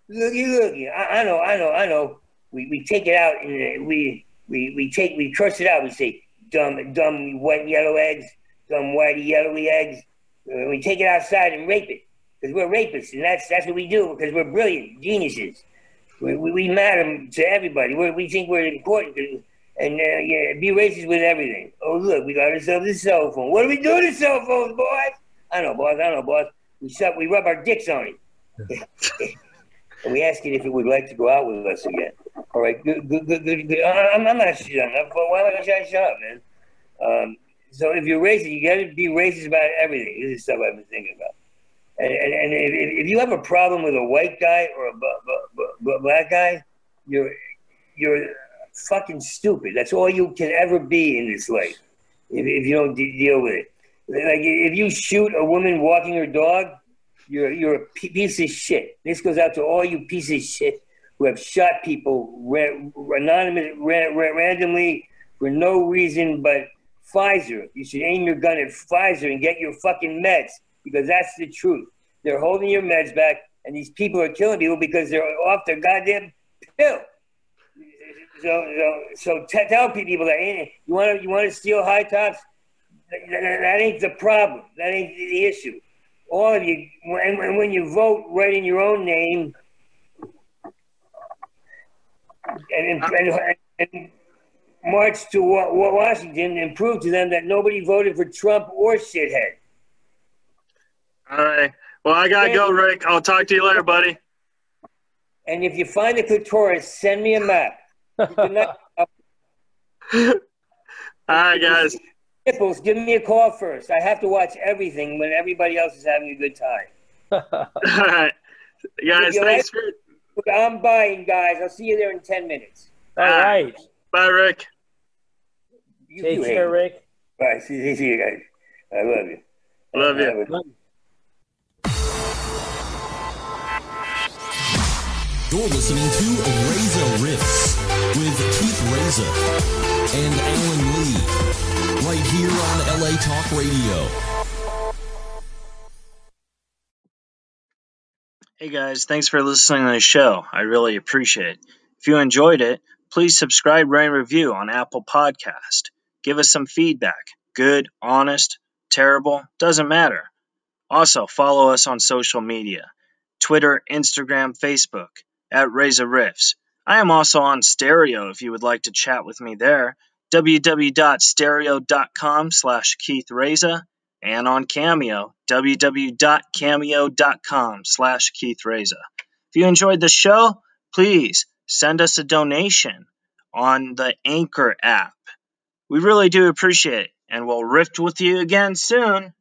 Looky, looky. I, I know, I know, I know. We, we take it out and we we we take we curse it out. We say dumb dumb white and yellow eggs, dumb whitey yellowy eggs. Uh, we take it outside and rape it because we're rapists, and that's that's what we do because we're brilliant geniuses. We, we, we matter to everybody. we we think we're important, and, and uh, yeah, be racist with everything. Oh look, we got ourselves a cell phone. What do we do to cell phones, boys? I know, boss. I know, boss. We suck, we rub our dicks on it. [laughs] and we ask it if it would like to go out with us again. All right, good, good, good, good. good. I'm, I'm not shutting up. But why am I gonna shut, shut up, man? Um, so if you're racist, you got to be racist about everything. This is stuff I've been thinking about. And, and, and if, if you have a problem with a white guy or a b- b- b- black guy, you're you're fucking stupid. That's all you can ever be in this life if, if you don't de- deal with it. Like if you shoot a woman walking her dog, you're you're a piece of shit. This goes out to all you pieces of shit who have shot people ra- anonymous, ra- ra- randomly for no reason but Pfizer. You should aim your gun at Pfizer and get your fucking meds because that's the truth. They're holding your meds back, and these people are killing people because they're off their goddamn pill. So, so, so t- tell people that hey, you want to you want to steal high tops. That, that, that ain't the problem. That ain't the issue. All of you, and, and when you vote, write in your own name, and, and, and, march to Wa- Wa- Washington and prove to them that nobody voted for Trump or shithead. All right. Well, I gotta go, Rick. I'll talk to you later, buddy. And if you find the clitoris, send me a map. Good. [laughs] All right, guys. Nipples, give me a call first. I have to watch everything when everybody else is having a good time. [laughs] All right, guys. you Thanks for. I'm buying, guys. I'll see you there in 10 minutes. All ah. right. Bye, Rick. You, Take care. Rick. Bye. See, see you guys. I love you. I love you. Have a- You're listening to Reza Riffs with Keith Reza and Alan Lee, right here on LA Talk Radio. Hey guys, thanks for listening to the show. I really appreciate it. If you enjoyed it, please subscribe, rate, and review on Apple Podcast. Give us some feedback. Good, honest, terrible, doesn't matter. Also, follow us on social media. Twitter, Instagram, Facebook, at Reza Riffs. I am also on Stereo if you would like to chat with me there. www.stereo.com slash Keith and on Cameo, www.cameo.com slash Keith. If you enjoyed the show, please send us a donation on the Anchor app. We really do appreciate it, and we'll rift with you again soon.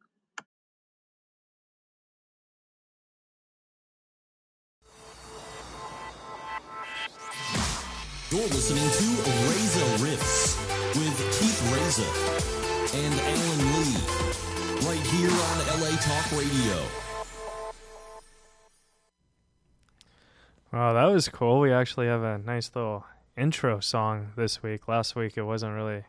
You're listening to Reza Riffs with Keith Reza and Alan Lee, right here on LA Talk Radio. Wow, that was cool. We actually have a nice little intro song this week. Last week it wasn't really it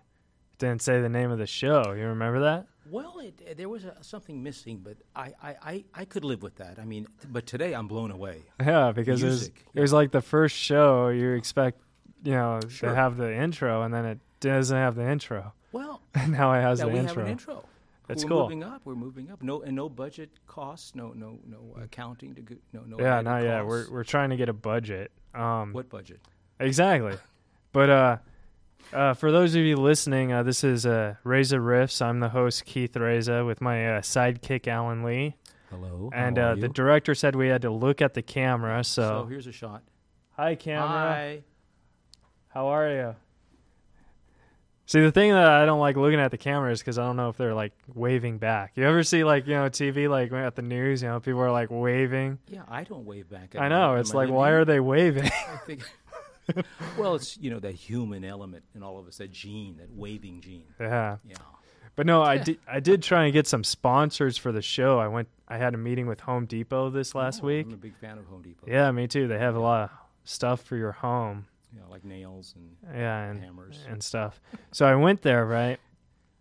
didn't say the name of the show. You remember that? Well, it, there was a, something missing, but I, I, I, I could live with that. I mean, but today I'm blown away. [laughs] Yeah, because it was, music, it was like the first show you expect, you know, Sure. to have the intro, and then it doesn't have the intro. Well, [laughs] And now it has now the we intro. have an intro. That's we're cool. moving up. We're moving up. No, and no budget costs. No, no, no accounting to go. No, no. yeah, added not yet. We're we're trying to get a budget. Um, what budget? Exactly. [laughs] But uh, uh, for those of you listening, uh, this is uh, Reza Riffs. I'm the host, Keith Reza, with my uh, sidekick, Alan Lee. Hello. And how uh, are the director said we had to look at the camera. so So, here's a shot. hi, camera. Hi. How are you? See, the thing that I don't like looking at the camera is because I don't know if they're like waving back. You ever see like you know TV like at the news? You know, people are like waving. Yeah, I don't wave back. At I know. It's like, why are they waving? I think. [laughs] well, it's you know that human element in all of us, that gene, that waving gene. yeah. Yeah. But no, I [laughs] did. I did try and get some sponsors for the show. I went. I had a meeting with Home Depot this last Oh, week. I'm a big fan of Home Depot. Yeah, me too. They have a lot of stuff for your home. Yeah, like nails and Yeah, and hammers. and stuff. So I went there, right?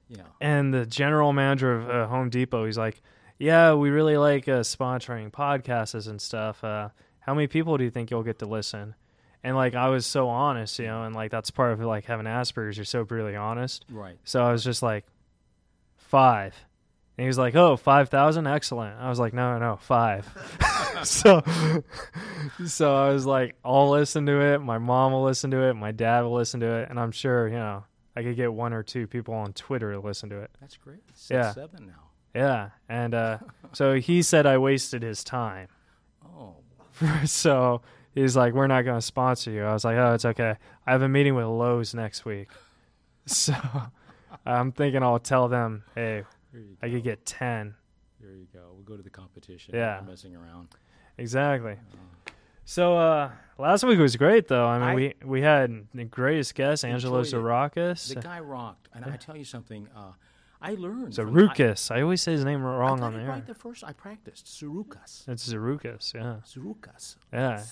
Yeah. And the general manager of uh, Home Depot, he's like, "Yeah, we really like uh, sponsoring podcasts and stuff. Uh, how many people do you think you'll get to listen?" And like I was so honest, you know, and like that's part of like having Asperger's. You're so brutally honest. Right. So I was just like, five. And he was like, oh, 5,000? Excellent. I was like, no, no, five. [laughs] so, so I was like, I'll listen to it. My mom will listen to it. My dad will listen to it. And I'm sure, you know, I could get one or two people on Twitter to listen to it. That's great. Six, Yeah. seven now. Yeah. And uh, so he said I wasted his time. Oh, [laughs] so He's like, we're not going to sponsor you. I was like, oh, it's okay. I have a meeting with Lowe's next week, [laughs] so I'm thinking I'll tell them, hey, I go. could get ten. There you go. We'll go to the competition. Yeah. Not messing around. Exactly. So uh, last week was great, though. I mean, I- we we had the greatest guest, Angelo. Zarakis. The guy rocked, and I tell you something. Uh, I learned. Zarukas. I, always say his name I, I wrong on the air. right the first. I practiced. Sarukas. It's Zarukas. Yeah. Sarukas. Yeah.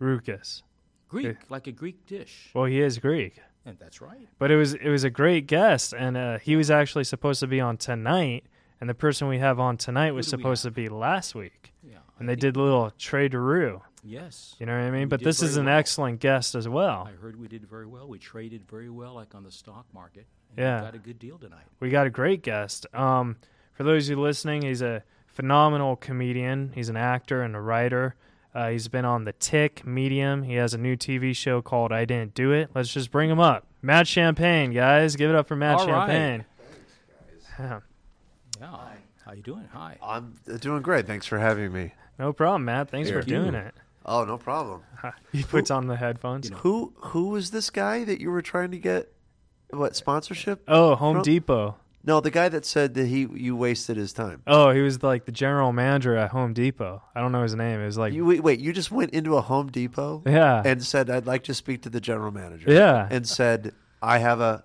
Zarukas. Greek, like a Greek dish, Well, he is Greek. And that's right. But it was it was a great guest, and uh, he was actually supposed to be on tonight, and the person we have on tonight was supposed to be last week, Yeah. and they did a little traderoo. Yes. You know what I mean? We but this is an well. excellent guest as well. I heard we did very well. We traded very well, like on the stock market. Yeah. We got a good deal tonight. We got a great guest. Um, for those of you listening, he's a phenomenal comedian. He's an actor and a writer. Uh, he's been on the Tick Medium. He has a new TV show called I Didn't Do It. Let's just bring him up. Matt Champagne, guys, give it up for Matt All right. Champagne. [laughs] Yeah. Yeah. How you doing? Hi. I'm doing great. Thanks for having me. No problem, Matt. Thanks Here. for doing it. Oh, no problem. [laughs] He puts on the headphones. Who who was this guy that you were trying to get what sponsorship? Oh, Home from? Depot. No, the guy that said that he you wasted his time. Oh, he was like the general manager at Home Depot. I don't know his name. It was like You wait, wait, you just went into a Home Depot Yeah. and said I'd like to speak to the general manager. Yeah. And said I have a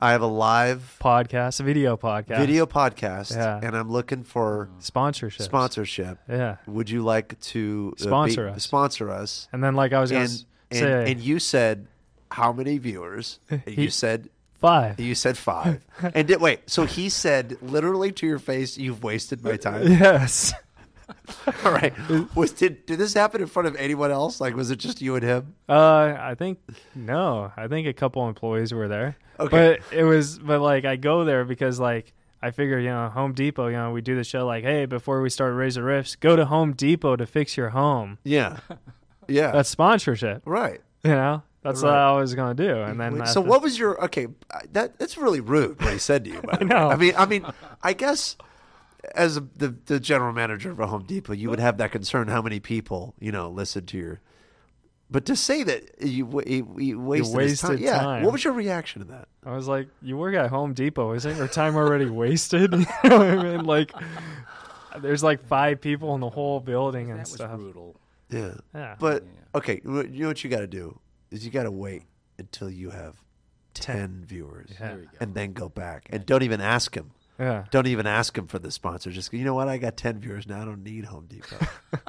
I have a live podcast, a video podcast, video podcast Yeah. and I'm looking for sponsorship. sponsorship. Yeah. Would you like to uh, Sponsor us. sponsor us? And then, like I was and, s- and, say, and you said how many viewers? And He- you said five. You said five. [laughs] and did, wait, so he said literally to your face, "You've wasted my time." Yes. [laughs] All right. Was did did this happen in front of anyone else? Like, was it just you and him? Uh, I think no. I think a couple employees were there. Okay. But it was, but like I go there because like I figure you know Home Depot. You know we do the show like hey before we start Reza Riffs, go to Home Depot to fix your home. Yeah. Yeah. That's sponsorship. right. You know that's Right. what I was gonna do. And then so what was your okay? That that's really rude what he said to you. By [laughs] the way. know. I mean, I mean, I guess as a, the the general manager of a Home Depot, you would have that concern how many people you know listen to your. But to say that you, wa- you, you wasted, his time, yeah. time. What was your reaction to that? I was like, you work at Home Depot, isn't your time already wasted? [laughs] you know what I mean? Like, there's like five people in the whole building and That was stuff. brutal. Yeah. Yeah. But okay, you know what you got to do is you got to wait until you have ten viewers, Yeah. There go. and then go back and don't even ask him. Yeah. Don't even ask him for the sponsor. Just go, you know what? I got ten viewers now. I don't need Home Depot. [laughs]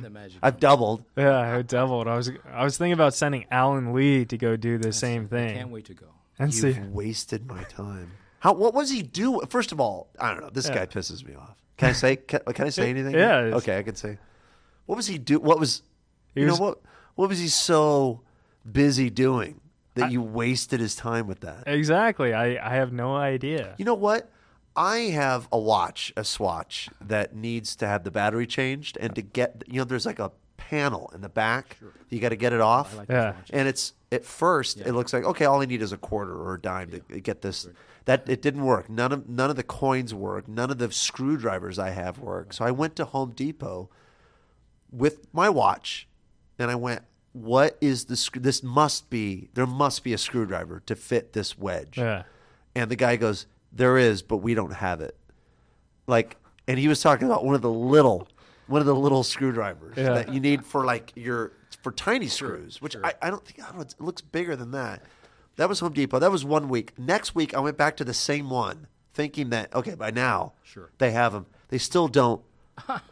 The magic. I've doubled. Yeah, I doubled. I was I was thinking about sending Alan Lee to go do the same thing. I can't wait to go. And see, You've wasted my time. How? What was he do? First of all, I don't know. This Yeah. guy pisses me off. Can I say? Can, can I say anything? Yeah, it's- Okay, I can say. What was he do? What was? He you was- know what? What was he so busy doing that you wasted his time with that? exactly. I I have no idea. You know what? I have a watch, a Swatch that needs to have the battery changed, and to get you know, there's like a panel in the back. You got to get it off, like Yeah. and it's at first it looks like okay, all I need is a quarter or a dime to get this. That it didn't work. None of none of the coins work. None of the screwdrivers I have work. So I went to Home Depot with my watch, and I went. What is the screw? This must be there. Must be a screwdriver to fit this wedge. Yeah. And the guy goes, "There is, but we don't have it." Like, and he was talking about one of the little, one of the little screwdrivers Yeah. that you need for like your for tiny screws, which I, I don't think I don't know, it looks bigger than that. That was Home Depot. That was one week. Next week, I went back to the same one, thinking that okay, by now, Sure. they have them. They still don't.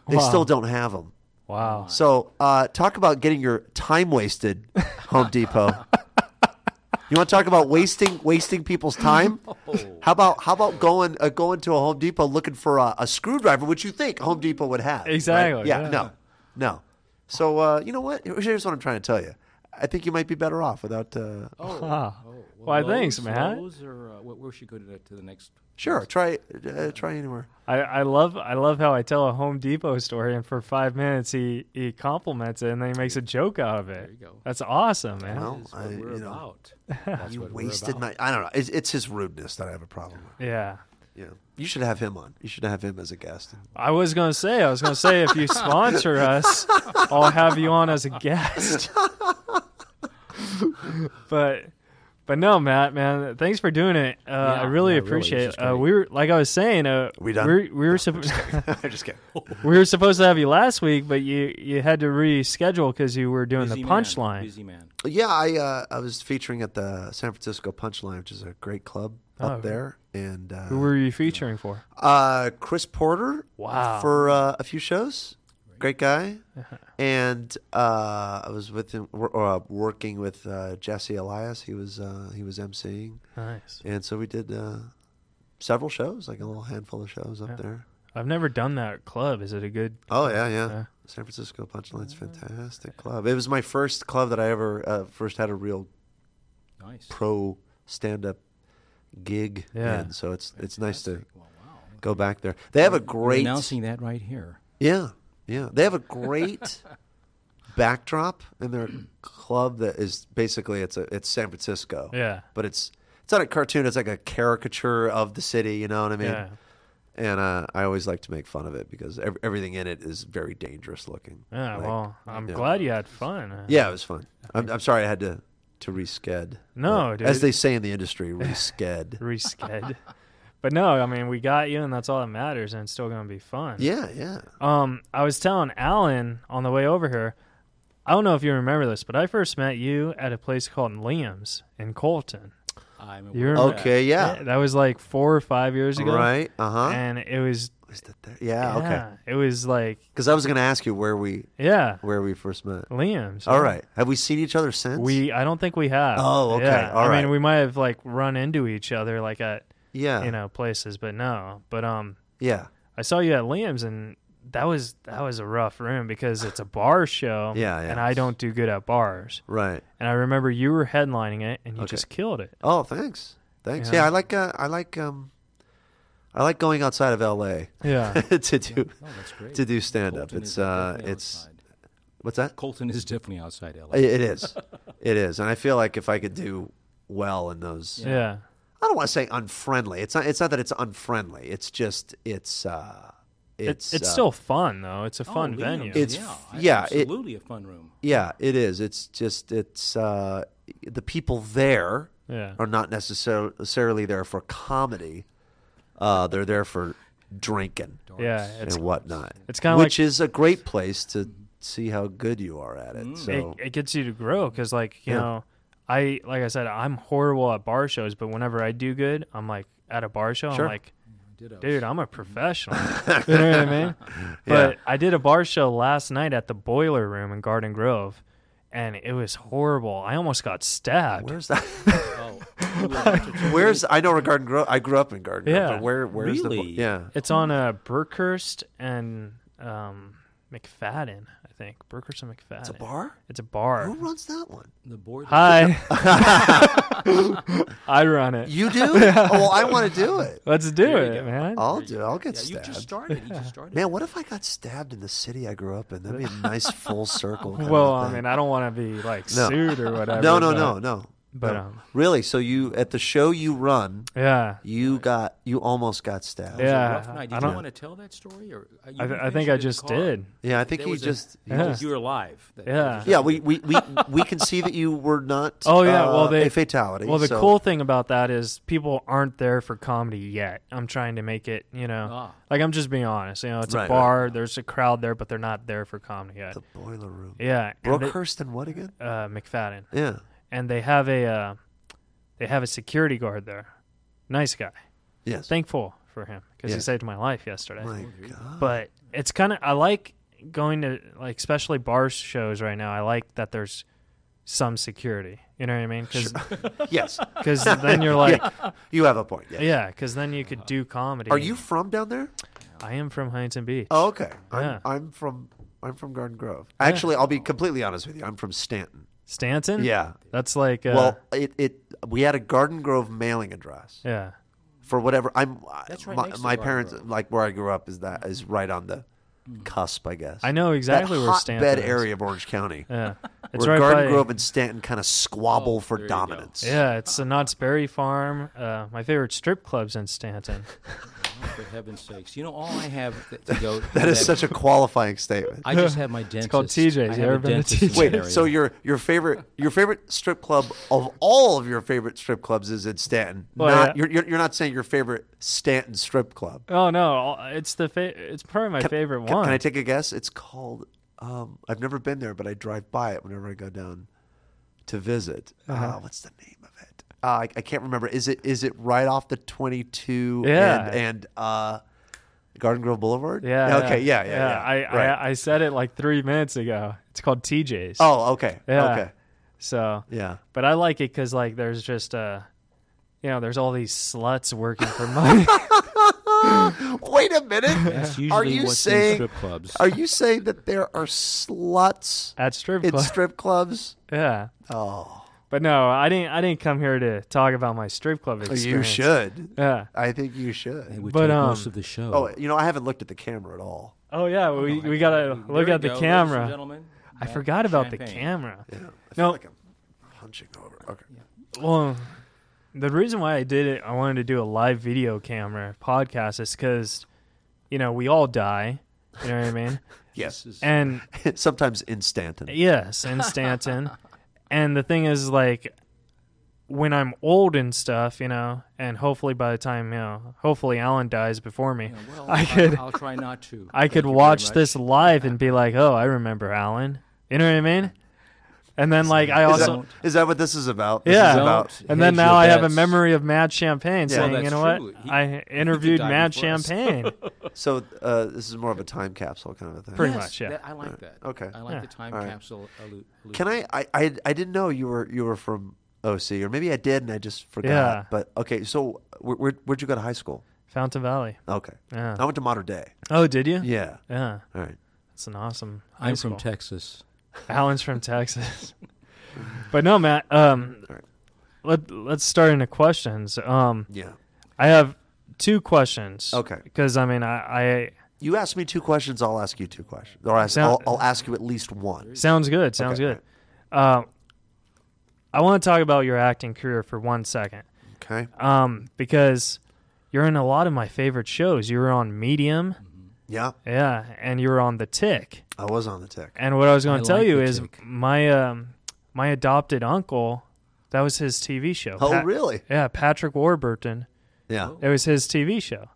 They [laughs] Wow. still don't have them. Wow. So, uh, talk about getting your time wasted, Home Depot. [laughs] You want to talk about wasting wasting people's time? How about how about going uh, going to a Home Depot looking for a, a screwdriver, which you think Home Depot would have? right? Exactly, Yeah, yeah. No. No. So uh, you know what? Here's what I'm trying to tell you. I think you might be better off without. Uh, Oh, Wow. Why, thanks, man. Matt. Lowe's or uh, where, where should go to the, to the next? sure, try uh, try anywhere. I, I love I love how I tell a Home Depot story and for five minutes he, he compliments it and then he makes a joke out of it. There you go. That's awesome, man. Well, That's what I- we're you know, about. [laughs] That's You what we're wasted about. my. I don't know. It's, it's his rudeness that I have a problem with. Yeah. Yeah, you should have him on. You should have him as a guest. I was gonna say, I was gonna say, if you sponsor us, I'll have you on as a guest. [laughs] but, but no, Matt, man, thanks for doing it. Uh, I really yeah, really, appreciate this it. is Uh, we were, like I was saying, uh, We done? We, we were supposed, I'm just kidding. [laughs] [laughs] [laughs] we were supposed to have you last week, but you you had to reschedule because you were doing Busy the punchline. Busy man. Yeah, I uh, I was featuring at the San Francisco Punchline, which is a great club Oh, up okay. there, and uh, Who were you featuring for? uh, Chris Porter. Wow. for uh, a few shows. Great guy, and uh, I was with him wor- uh, working with uh, Jesse Elias. He was uh, he was emceeing, Nice. and so we did uh, several shows, like a little handful of shows up there. I've never done that club. Is it a good? Oh yeah, yeah. Yeah. San Francisco Punchline's fantastic club. It was my first club that I ever uh, first had a real Nice. pro stand up gig. Yeah. in, so it's it's nice to Well, wow. go back there. They have a We're great announcing that right here. Yeah, yeah. They have a great [laughs] backdrop in their club that is basically it's a it's San Francisco. Yeah. But it's it's not a cartoon. It's like a caricature of the city. You know what I mean? Yeah. And uh, I always like to make fun of it because ev- everything in it is very dangerous looking. Yeah. Like, well, I'm yeah. glad you had fun. Yeah, it was fun. I'm, I'm sorry I had to to resked. No, But. As they say in the industry, resked. [laughs] Resched. But no, I mean we got you, and that's all that matters, and it's still gonna be fun. yeah, yeah. Um, I was telling Alan on the way over here. I don't know if you remember this, but I first met you at a place called Liam's in Colton. I'm You aware remember? Okay, yeah. that was like four or five years ago, Right. Uh huh. And it was Was that there? Yeah. Okay. it was like Because I was going to ask you where we yeah, where we first met. Liam's. All yeah. right. Have we seen each other since? We I don't think we have. Oh, okay. Yeah. All I right. mean, we might have like run into each other like at yeah. you know places, but no. But um, Yeah. I saw you at Liam's, and that was that was a rough room because it's a bar show. Yeah, yeah. And I don't do good at bars. Right. And I remember you were headlining it, and you Okay. just killed it. Oh, thanks. Thanks. Yeah. Yeah, I like uh, I like um I like going outside of LA Yeah. [laughs] to do Oh, that's great. to do stand up. It's uh it's outside. what's that? Colton is definitely outside LA. It- it is. It is. And I feel like if I could do well in those Yeah. I don't want to say unfriendly. It's not it's not that it's unfriendly. It's just it's uh It's it's it's uh, still fun though. It's a Oh, fun Liam's, venue. It's- yeah, I- yeah, it- absolutely a fun room. Yeah, it is. It's just it's uh the people there yeah. are not necessarily there for comedy. Uh, they're there for drinking Yeah. It's and whatnot. it's kinda like- which is a great place to see how good you are at it. So it, it gets you to grow because like you Yeah. know i like i said i'm horrible at bar shows but whenever i do good i'm like at a bar show Sure. i'm like Ditto. dude i'm a professional [laughs] you know what i mean [laughs] but i did a bar show last night at the boiler room in garden grove and it was horrible i almost got stabbed where's that? [laughs] Oh, you were about to- where's I know where Garden Grove. I grew up in Garden Grove. Yeah. But where where's the Really? yeah? it's on uh brookhurst and um mcfadden i think brookhurst and mcfadden It's a bar. it's a bar Who runs that one? the board. hi [laughs] [laughs] i run it You do? [laughs] Oh, well, I want to do it. let's do There you it go. man I'll do. it. I'll get Yeah, you stabbed. just started. You just started. Man, what if I got stabbed in the city I grew up in? That'd be a nice full circle. kind of Well, I thing. mean, I don't want to be like No. sued or whatever. no, no, but- no, no. But, no. um, really. So you at the show you run, Yeah, you got you almost got stabbed. Yeah, rough night? I don't- want to tell that story, or uh, I, were I think I finishing in the just did. Yeah, I think There he was a- just. he Yeah. just- You were alive. That- Yeah. yeah, we, we, we, [laughs] we can see that you were not. Oh yeah, uh, well they a fatality. Well, the so- cool thing about that is people aren't there for comedy yet. I'm trying to make it, you know, Ah. like I'm just being honest. You know, it's Right, a bar. There's a crowd there, but they're not there for comedy yet. the boiler room. yeah, and they- Brookhurst and what again? uh, McFadden, Yeah. And they have a uh, they have a security guard there. Nice guy. Yes. Thankful for him because Yeah. he saved my life yesterday. My God. but it's kind of I like going to like especially bar shows right now. I like that there's some security. You know what I mean? Because [laughs] yes. Because then you're like, Yeah, you have a point. Yeah. yeah, because then you could do comedy. Are you from down there? I am from Huntington Beach. Oh, okay. I'm, Yeah. I'm from I'm from Garden Grove. Actually, I'll be completely honest with you. I'm from Stanton. Stanton. Yeah. that's like uh, well, it, it we had a Garden Grove mailing address yeah, for whatever. I'm That's right My, next to my Garden parents Grove. like where I grew up is that is right on the cusp, I guess. I know exactly that where hotbed Stanton is. area of Orange County. Yeah. It's where right Garden by- Grove and Stanton kind of squabble for there you go. dominance. Yeah, it's the Knott's Berry Farm. Uh, my favorite strip club's in Stanton. [laughs] For heaven's sakes, you know all I have to go. [laughs] That is such a qualifying statement. I just have my dentist. [laughs] It's called TJ's. I You ever a been to dentist TJ's? Wait, area. so your your favorite your favorite strip club of all of your favorite strip clubs is in Stanton. Well, not, yeah. you're, you're you're not saying your favorite Stanton strip club. Oh no, it's the fa- it's probably my favorite Can, one. can I take a guess? It's called. Um, I've never been there, but I drive by it whenever I go down to visit. Uh-huh. Uh, what's the name of it? Uh, I, I can't remember. Is it is it right off the 22 Yeah. and, and uh, Garden Grove Boulevard? yeah. Okay. Yeah. Yeah. Yeah. I, right. I I said it like three minutes ago. It's called TJ's. oh. Okay. Yeah. Okay. So, Yeah. but I like it because like there's just uh, you know, there's all these sluts working for money. [laughs] [gasps] Wait a minute. [laughs] That's usually are you what's in saying? strip clubs. Are you saying that there are sluts at strip in clubs. strip clubs? [laughs] yeah. Oh, But no, I didn't. I didn't come here to talk about my strip club experience. you should. Yeah. I think you should. It would But, take um, most of the show. Oh, you know, I haven't looked at the camera at all. Oh yeah, we we gotta There look you at the go, ladies and camera. gentlemen. I That forgot about the champagne. camera. Yeah. I feel No. like I'm hunching over. Okay. Well, the reason why I did it, I wanted to do a live video camera podcast, is because, you know, we all die. You know what I mean? [laughs] Yes. And [laughs] Sometimes in Stanton. yes, in Stanton. [laughs] and the thing is, like, when I'm old and stuff, you know, and hopefully by the time, you know, hopefully Alan dies before me, Yeah, well, I I- could, I'll try not to. I Thank could watch this live and be like, oh, I remember Alan. You know what I mean? And then, like, I Is also. that, is that what this is about? This Yeah. Is about, And then now your I have a memory of Matt Champagne Yeah. saying, Well, you know true. what? He- I interviewed Matt. Champagne. [laughs] so uh, this is more of a time capsule kind of a thing. Pretty Yes, much, yeah. that- I like that. Okay. I like Yeah. the time All right. capsule. Allude, allude. Can I, I? I I didn't know you were you were from OC, or maybe I did and I just forgot. Yeah. But okay, so where, where, where'd you go to high school? Fountain Valley. Okay. Yeah. I went to Modern Day. Oh, did you? Yeah. Yeah. All right. It's an awesome. high I'm from. Texas. Alan's from Texas. but no, Matt. Um, right. let let's start into questions. Um, Yeah. I have two questions. Okay. Because I mean, I, You ask me two questions, I'll ask you two questions, or ask, Sound- I'll, I'll ask you at least one. Sounds good. Sounds Okay, good. Uh, I want to talk about your acting career for one second. Okay. Um, because you're in a lot of my favorite shows. You were on Medium, Yeah, yeah, and you were on The Tick. I was on the tick. And what I was going to tell like you is Tick. my um, my adopted uncle, that was his TV show. Oh, Pat- really? Yeah, Patrick Warburton. Yeah. It was his TV show.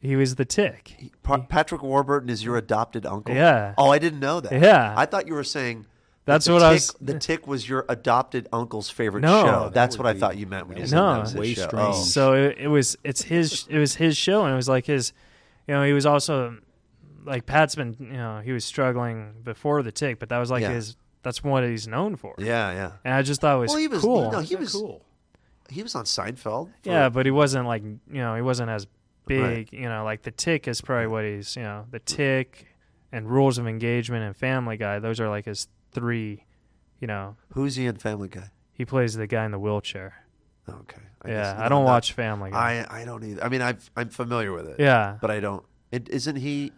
He was the Tick. Pa- Patrick Warburton is your adopted uncle. Yeah. Oh, I didn't know that. Yeah. I thought you were saying. That's the what I Tick- was- The Tick was your adopted uncle's favorite No. show. That That's would what I be- thought you meant when you said would that be was his way show. strange. Oh. So it, it was it's his it was his show and it was like his you know, he was also like Pat's been you know, he was struggling before the tick, but that was like Yeah. his that's what he's known for. Yeah, yeah. And I just thought it was, Well, he was- cool. you know, he was- cool. He was on Seinfeld. for- yeah, but he wasn't like you know, he wasn't as big, Right. you know, like the tick is probably what he's you know, the tick and rules of engagement and family guy, those are like his three you know. Who's he in Family Guy? He plays the guy in the wheelchair. Okay. I guess yeah, I don't not- watch Family Guy. I I don't either. I mean, I've, I'm familiar with it. Yeah. But I don't. It, isn't he?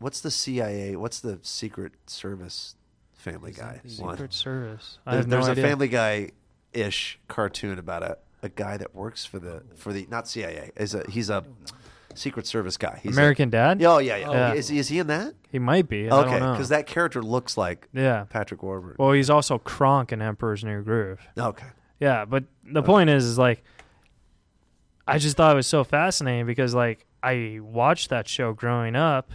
What's the CIA? What's the Secret Service Family Guy? one? Secret Service. I There- have no there's idea. a Family Guy ish cartoon about a, a guy that works for the for the not CIA. Is a he's a Secret Service guy. He's a- American Dad? oh yeah, yeah. Yeah. Is he is he in that? He might be. I okay, don't know. because that character looks like Yeah. Patrick Warburton. Well, he's also Kronk in Emperor's New Groove. okay. Yeah, but the point is, is like, I just thought it was so fascinating because, like, I watched that show growing up,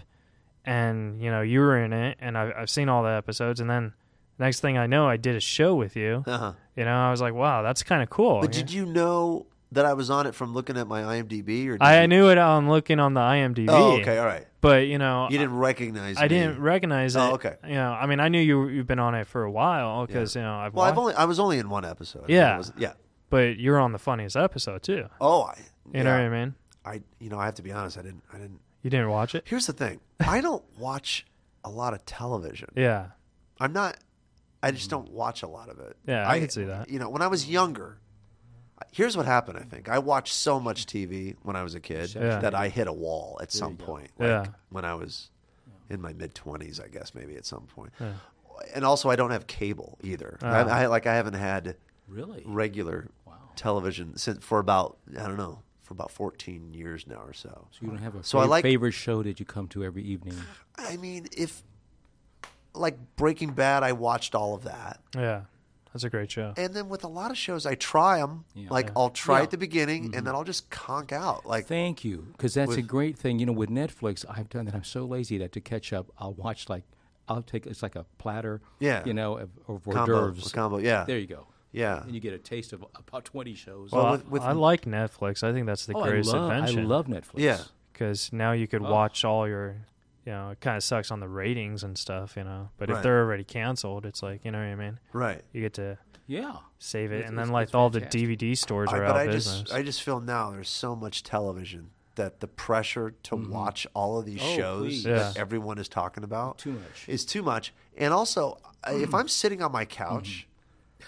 and you know, you were in it, and I've, I've seen all the episodes, and then next thing I know, I did a show with you. Uh-huh. You know, I was like, wow, that's kind of cool. But did you know that I was on it from looking at my IMDb? Or did I you- knew it on looking on the IMDb. Oh, okay, all right. But you know, You didn't recognize. I me. didn't recognize it. Oh, okay. You know, I mean, I knew you you've been on it for a while because you know I've Well, I've only I was only in one episode. Yeah. was- yeah. but you're on the funniest episode too. Oh, I. You know what I mean? I you know I have to be honest. I didn't. I didn't. You didn't watch it? Here's the thing. I don't [laughs] watch a lot of television. Yeah. I'm not. I just don't watch a lot of it. Yeah, I can see that. You know, when I was younger, here's what happened. I think I watched so much TV when I was a kid Yeah. that I hit a wall at some point. Like Yeah. when I was in my mid twenties, I guess maybe at some point. Yeah. And also, I don't have cable either. Oh. I, I like I haven't had Really? regular television since for about I don't know for about fourteen years now or so. So you don't have a So I like favorite show that you come to every evening. I mean, if like Breaking Bad, I watched all of that. Yeah, that's a great show. And then with a lot of shows, I try them. Yeah. Like Yeah. I'll try Yeah. at the beginning, and mm-hmm. then I'll just conk out. Like Thank you, because that's a great thing. You know, with Netflix, I've done that. I'm so lazy that to catch up, I'll watch like I'll take it's like a platter. Yeah. You know, of, of hors Combo, d'oeuvres. a combo, yeah. There you go. Yeah. And you get a taste of about 20 shows. Well, I, I like Netflix. I think that's the Oh, I greatest love- I invention. love Netflix. Yeah. because now you could Oh. watch all your. You know, it kind of sucks on the ratings and stuff. You know, but if they're already canceled, it's like you know what I mean. Right. You get to. Yeah. Save it, It's- and then like all fantastic. the DVD stores are but out I of business. just I just feel now there's so much television that the pressure to mm-hmm. watch all of these Oh, shows please. that Yeah. everyone is talking about Too much. is too much. And also, I- if [clears throat] I'm sitting on my couch mm-hmm.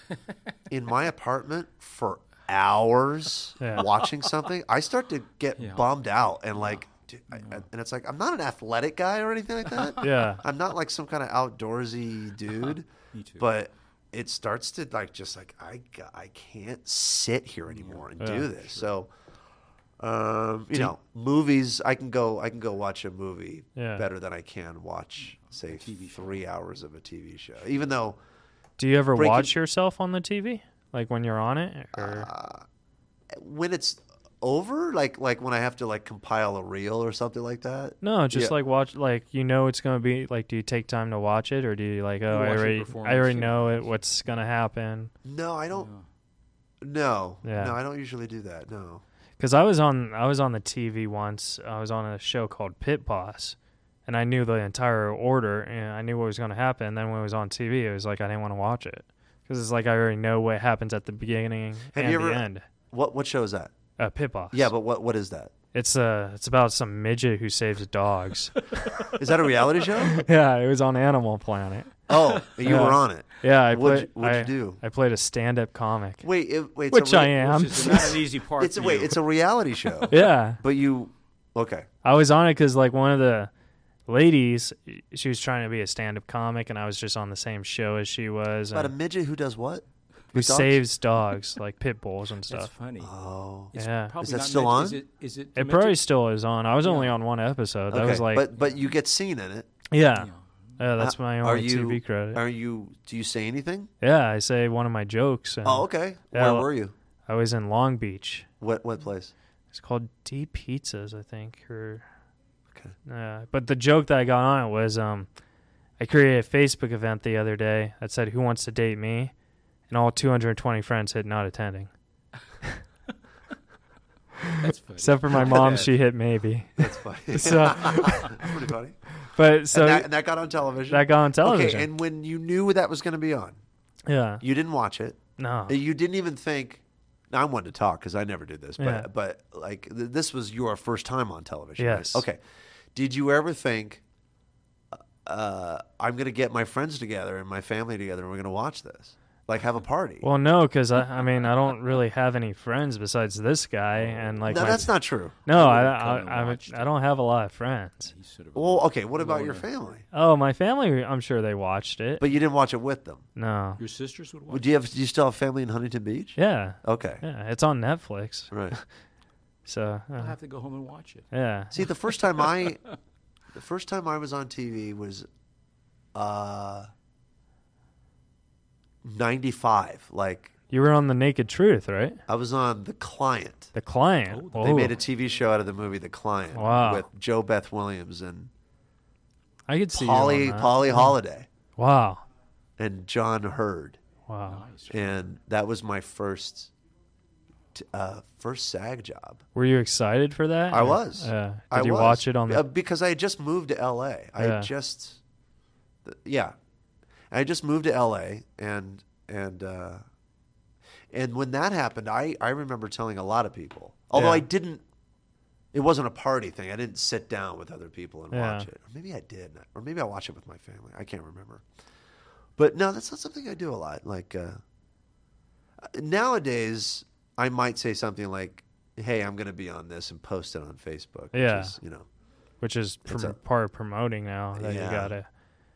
[laughs] in my apartment for hours [laughs] Yeah. watching something, I start to get Yeah. bummed out and like. dude, I, I- and it's like I'm not an athletic guy or anything like that. [laughs] Yeah. I'm not like some kind of outdoorsy dude. Me too. But it starts to like just like I I can't sit here anymore and Yeah, do this. So, um, you know, movies I can go I can go watch a movie Yeah. better than I can watch say three hours of a TV show. Even though Do you ever Breaking- watch yourself on the TV, like when you're on it? Or Uh, when it's over, like like when I have to like compile a reel or something like that. no, just yeah. like watch, like you know it's gonna be. Like, do you take time to watch it, or do you like, oh, I already, I already know it, what's gonna happen? No, I don't. No, Yeah. no, I don't usually do that. No. Because I was on, I was on the TV once. I was on a show called Pit Boss, and I knew the entire order, and I knew what was gonna happen. then when it was on TV, it was like I didn't want to watch it because it's like I already know what happens at the beginning Have and you ever? the end. What what show is that? Uh, Pit Boss. Yeah, but what what is that? It's uh, it's about some midget who saves dogs. [laughs] Is that a reality show? [laughs] yeah, it was on Animal Planet. Oh, you Yeah. were on it. Yeah, I What'd played. you- what'd you do? I played a stand-up comic. Wait, it, wait, which so I am. Which is not an easy [laughs] part It's for wait, it's a reality show. yeah, But you, okay. I was on it because like one of the ladies, she was trying to be a stand-up comic, and I was just on the same show as she was. About a midget who does what? who dogs? saves dogs, like pit bulls and That's stuff. funny. Oh, It's Yeah. Is that still on? Is it? Is it? It probably still is on. I was only on one episode. That okay. was like, but but you get seen in it. yeah, Yeah. yeah, that's Uh, my are only you, TV credit. Are you? Do you say anything? yeah, I say one of my jokes. And Oh, okay. Yeah, Where were you? I was in Long Beach. What what place? It's called Deep Pizzas, I think. Or Okay. uh, but the joke that I got on it was um, I created a Facebook event the other day that said "Who wants to date me?" and all 220 friends hit not attending, [laughs] That's funny. except for my mom. she hit maybe. That's funny. [laughs] So- [laughs] That's pretty funny. But so and, that, and that got on television. that got on television. Okay, and when you knew that was going to be on, yeah, you didn't watch it. no, You didn't even think. Now I'm one to talk because I never did this, but Yeah. but like th- this was your first time on television. right? Yes. Okay. Did you ever think uh, I'm going to get my friends together and my family together and we're going to watch this? Like have a party? well, no, because I, I mean, I don't really have any friends besides this guy, and like, no, my- that's not true. no, I I, I, I, I don't have a lot of friends. He's Well, okay. What about your family? Oh, my family, I'm sure they watched it. But you didn't watch it with them. no, Your sisters would watch. Would you have? Do you still have family in Huntington Beach? yeah, Okay. yeah, it's on Netflix. Right. [laughs] So I'll uh, have to go home and watch it. yeah, See, the first time I, [laughs] the first time I was on TV was, uh, ninety five. Like you were on the Naked Truth, right? I was on The Client. The client. They Oh, made a TV show out of the movie The Client Wow. with JoBeth Williams and I could see you Polly. Polly Holliday Wow, and John Heard, wow. Nice. and that was my first, t- uh, first SAG job. Were you excited for that? I was. Yeah. Did I you was. watch it on the? Uh, because I had just moved to L.A. I Yeah. just, yeah, I just moved to L.A. and and uh, and when that happened, I I remember telling a lot of people, although Yeah. I didn't. It wasn't a party thing. I didn't sit down with other people and Yeah. watch it. Or maybe I did, or maybe I watched it with my family. I can't remember. But no, that's not something I do a lot. Like uh, nowadays, I might say something like, "Hey, I'm going to be on this," and post it on Facebook. which Yeah. is, you know. which is a- part of promoting now that Yeah. you gotta.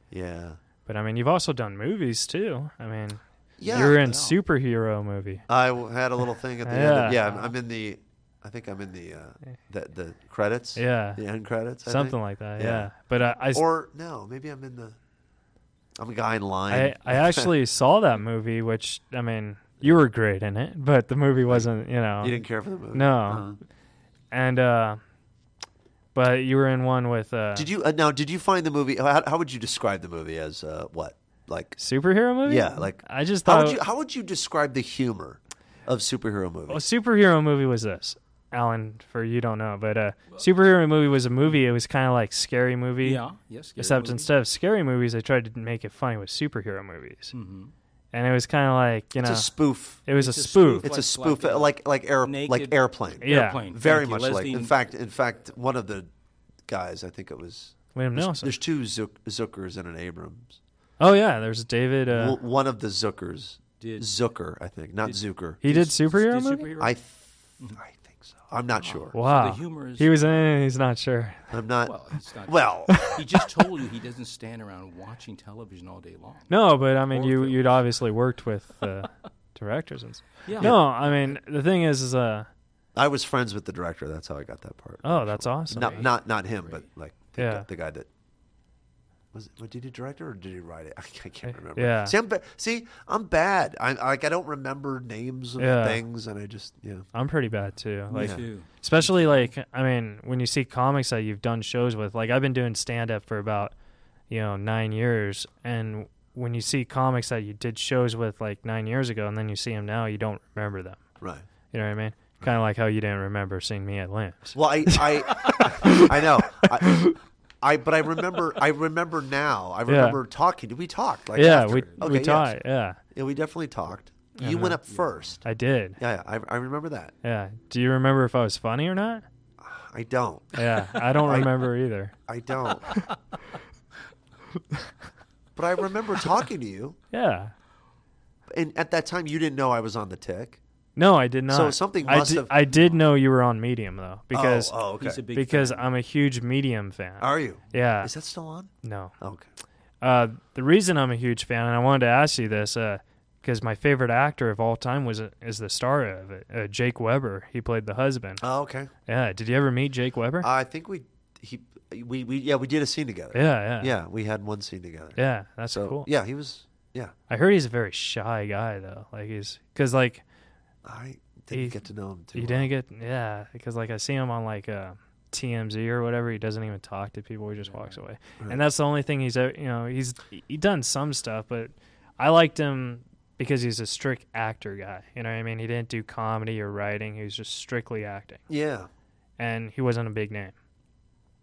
Yeah. But I mean, you've also done movies too. I mean, Yeah, you're in I superhero movie. I w- had a little thing at the end. Yeah. Of, yeah, I'm, I'm in the. I think I'm in the uh, the, the credits. Yeah. the end credits. I Something think. like that, yeah. But I or no, maybe I'm in the. I'm a guy in I line. I [laughs] actually saw that movie, which I mean, you were great in it, but the movie wasn't. You know, You didn't care for the movie? No. Uh-huh. And uh, but you were in one with uh, Did you uh, now? Did you find the movie? How, how would you describe the movie as uh, what? Like superhero movie? Yeah, like I just how thought would you how would you describe the humor of superhero movies? a superhero movie was this. Alan, for you don't know, but a superhero movie was a movie. It was kind of like scary movie. Yeah, yes, scary Except movie. instead of scary movies, they tried to make it funny with superhero movies. Mhm. And it was kind of like you know, It's know, a spoof. It was It's a a spoof. It's a spoof, uh, like like air like airplane. Yeah. Airplane. very Thank you, much like. Leslie- In fact, in fact, one of the guys, I think it was Liam there's, Nielsen. There's two Zook, Zuckers and an Abrahams. Oh yeah, there's David. Uh, W- one of the Zuckers, Did- Zucker, I think, not Zucker. he did superhero did movie. superhero- I, th- I think so. I'm not sure. Wow, the humor is- he was in. He's not sure. I'm not. Well, he's not. [laughs] Well, he just told you he doesn't stand around watching television all day long. No, but I mean, Or you films. you'd obviously worked with uh, [laughs] directors and. s- Yeah. No, I mean the thing is, is uh, I was friends with the director. That's how I got that part. Oh, that's awesome. Not not not him, but like the, Yeah. guy, the guy that was. It, what, did he direct it or did he write it? I, [laughs] I can't eh, remember. yeah. See, I'm ba- see, I'm bad. I like I don't remember names of Yeah. things, and I just yeah. I'm pretty bad too. Me Like, too. especially like I mean, when you see comics that you've done shows with, like I've been doing stand up for about you know nine years, and when you see comics that you did shows with like nine years ago, and then you see them now, you don't remember them. Right. You know what I mean? Kind of like how you didn't remember seeing me at Liam's. Well, I I, [laughs] I know. I, I but I remember I remember now. I Yeah. remember talking. Did we talked like Yeah, after. we- okay, we yes. talked, yeah. yeah, we definitely talked. I You went up first. I did. Yeah, yeah, I, I remember that. Yeah. Do you remember if I was funny or not? [sighs] I don't. Yeah, I don't [laughs] I- remember either. I don't. [laughs] but I remember talking to you, Yeah. and at that time you didn't know I was on the tick. No, I did not. So something I must did, have- I did know you were on Medium though, because oh, okay. He's a big because I'm a huge Medium fan. Are you? Yeah. Is that still on? No. Okay. Uh, the reason I'm a huge fan, and I wanted to ask you this, because my favorite actor of all time was is the star of it, uh, Jake Weber. He played the husband. Oh, okay. Yeah. Did you ever meet Jake Weber? I think we he we, we yeah we did a scene together. Yeah, yeah. Yeah, we had one scene together. yeah, that's So cool. yeah, he was yeah. I heard he's a very shy guy though. Like he's because like I didn't he- get to know him too. You didn't get yeah because like I see him on like uh, TMZ or whatever. He doesn't even talk to people. He just walks away, Right. and that's the only thing he's ever- you know he's he done some stuff, but I liked him because he's a strict actor guy. You know what I mean? He didn't do comedy or writing. He was just strictly acting, Yeah. and he wasn't a big name.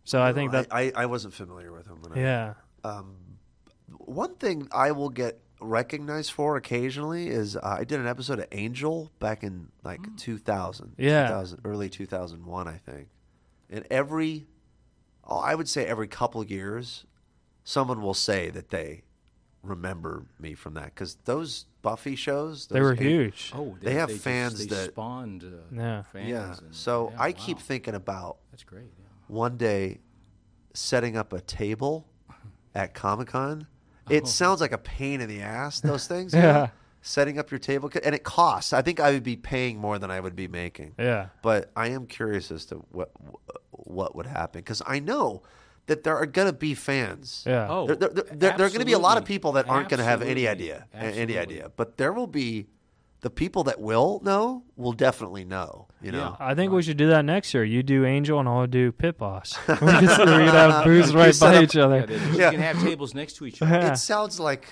So I think that I, I wasn't familiar with him. When I- yeah um, one thing I will get recognized for occasionally is uh, I did an episode of Angel back in like 2000, Yeah. 2000 early 2001, I think. And every, oh, I would say every couple of years, someone will say that they remember me from that because those Buffy shows, They were huge. Oh, they, they- have they just- fans they that spawned, uh, Yeah. fans yeah. and- So yeah, I keep thinking about That's great. Yeah. one day setting up a table at Comic Con. It oh. sounds like a pain in the ass, those [laughs] things. you know? Yeah. Setting up your table, and it costs. I think I would be paying more than I would be making. Yeah. But I am curious as to what what would happen because I know that there are going to be fans. Yeah. Oh, there, there, there, there are going to be a lot of people that aren't going to have any idea, a- any idea. But there will be the people that will know will definitely know. You know. I think we should do that next year. You do Angel and I'll do Pit Boss. [laughs] we could we could have booths right by up- each other. Yeah, they, you can have tables next to each other. Yeah. [laughs] It sounds like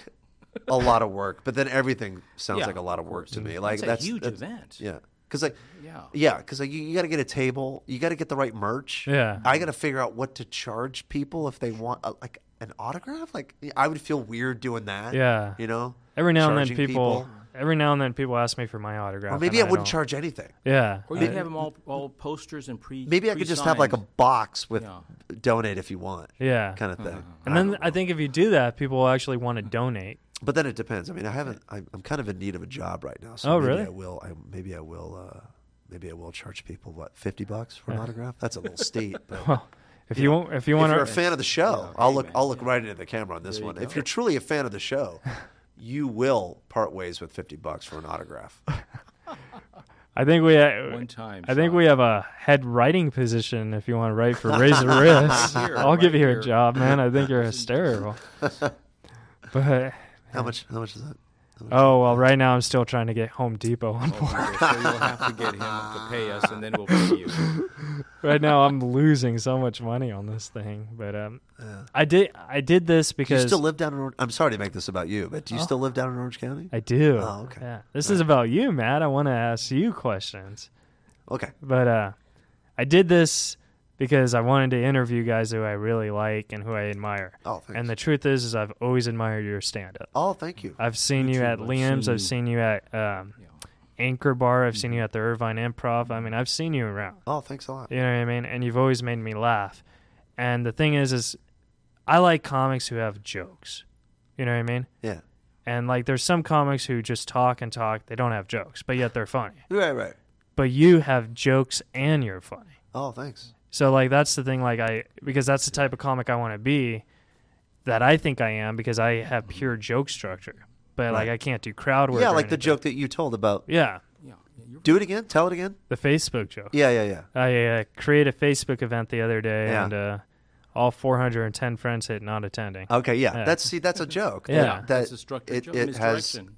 a lot of work, but then everything sounds Yeah, like a lot of of work to me. Like a that's huge that's- event. Yeah, because like Yeah. yeah, because like you, you got to get a table, you got to get the right merch. Yeah. I got to figure out what to charge people if they want uh, like an autograph. Like I would feel weird doing that. Yeah. you know. Every now and then, Charging people, Every now and then, people ask me for my autograph. Or maybe and I wouldn't don't. charge anything. Yeah. Or you I- have them all, all posters and pre. Maybe I could just have like a box with Yeah. donate if you want. Yeah. kind of thing. And then I think if you do that, people will actually want to donate. But then it depends. I mean, I haven't. I'm, I'm kind of in need of a job right now. So Oh, maybe really? I will. I, maybe I will. Uh, maybe I will charge people what fifty bucks for an autograph. That's a little [laughs] steep. But Well, If you want, if you want, if want you're a fan of the show, I'll look. I'll look right into the camera on this one. If you're truly a fan of the show, [laughs] you will part ways with fifty bucks for an autograph. [laughs] I think we uh, One time, I think we have a head writing position. If you want to write for [laughs] Reza Rifts, Here, I'll give you here. a job, man. I think [laughs] you're hysterical. But How much? How much is that? Oh well, right now I'm still trying to get Home Depot on board. Okay, so you'll have to get him to pay us, and then we'll pay you. [laughs] right now I'm losing so much money on this thing. But um, I did I did this Do you because still live down in? Or- I'm sorry to make this about you, but do you Oh. still live down in Orange County? I do. Oh, okay. Yeah. This is about you, Matt. I want to ask you questions. Okay. But uh, I did this because I wanted to interview guys who I really like and who I admire. Oh, thanks. And the truth is, is I've always admired your stand-up. Oh, thank you. I've seen Me you too. at I've Liam's. seen I've you- seen you at um, Anchor Bar. I've seen you at the Irvine Improv. I mean, I've seen you around. Oh, thanks a lot. You know what I mean? And you've always made me laugh. And the thing is, is I like comics who have jokes. You know what I mean? Yeah. And like, there's some comics who just talk and talk. They don't have jokes, but yet they're funny. Right, right. But you have jokes and you're funny. Oh, thanks. So like, that's the thing. Like I, because that's the type of comic I want to be. That I think I am because I have pure joke structure. But like, I can't do crowd work. Yeah, like the joke that you told about. Yeah, Do it again. Tell it again. the Facebook joke. Yeah, yeah, yeah. I uh, created a Facebook event the other day, Yeah. and uh, all 410 friends hit not attending. Okay, yeah. Yeah. That's see, that's a joke. Yeah. That, that It's a structured it, joke, it has. misdirection.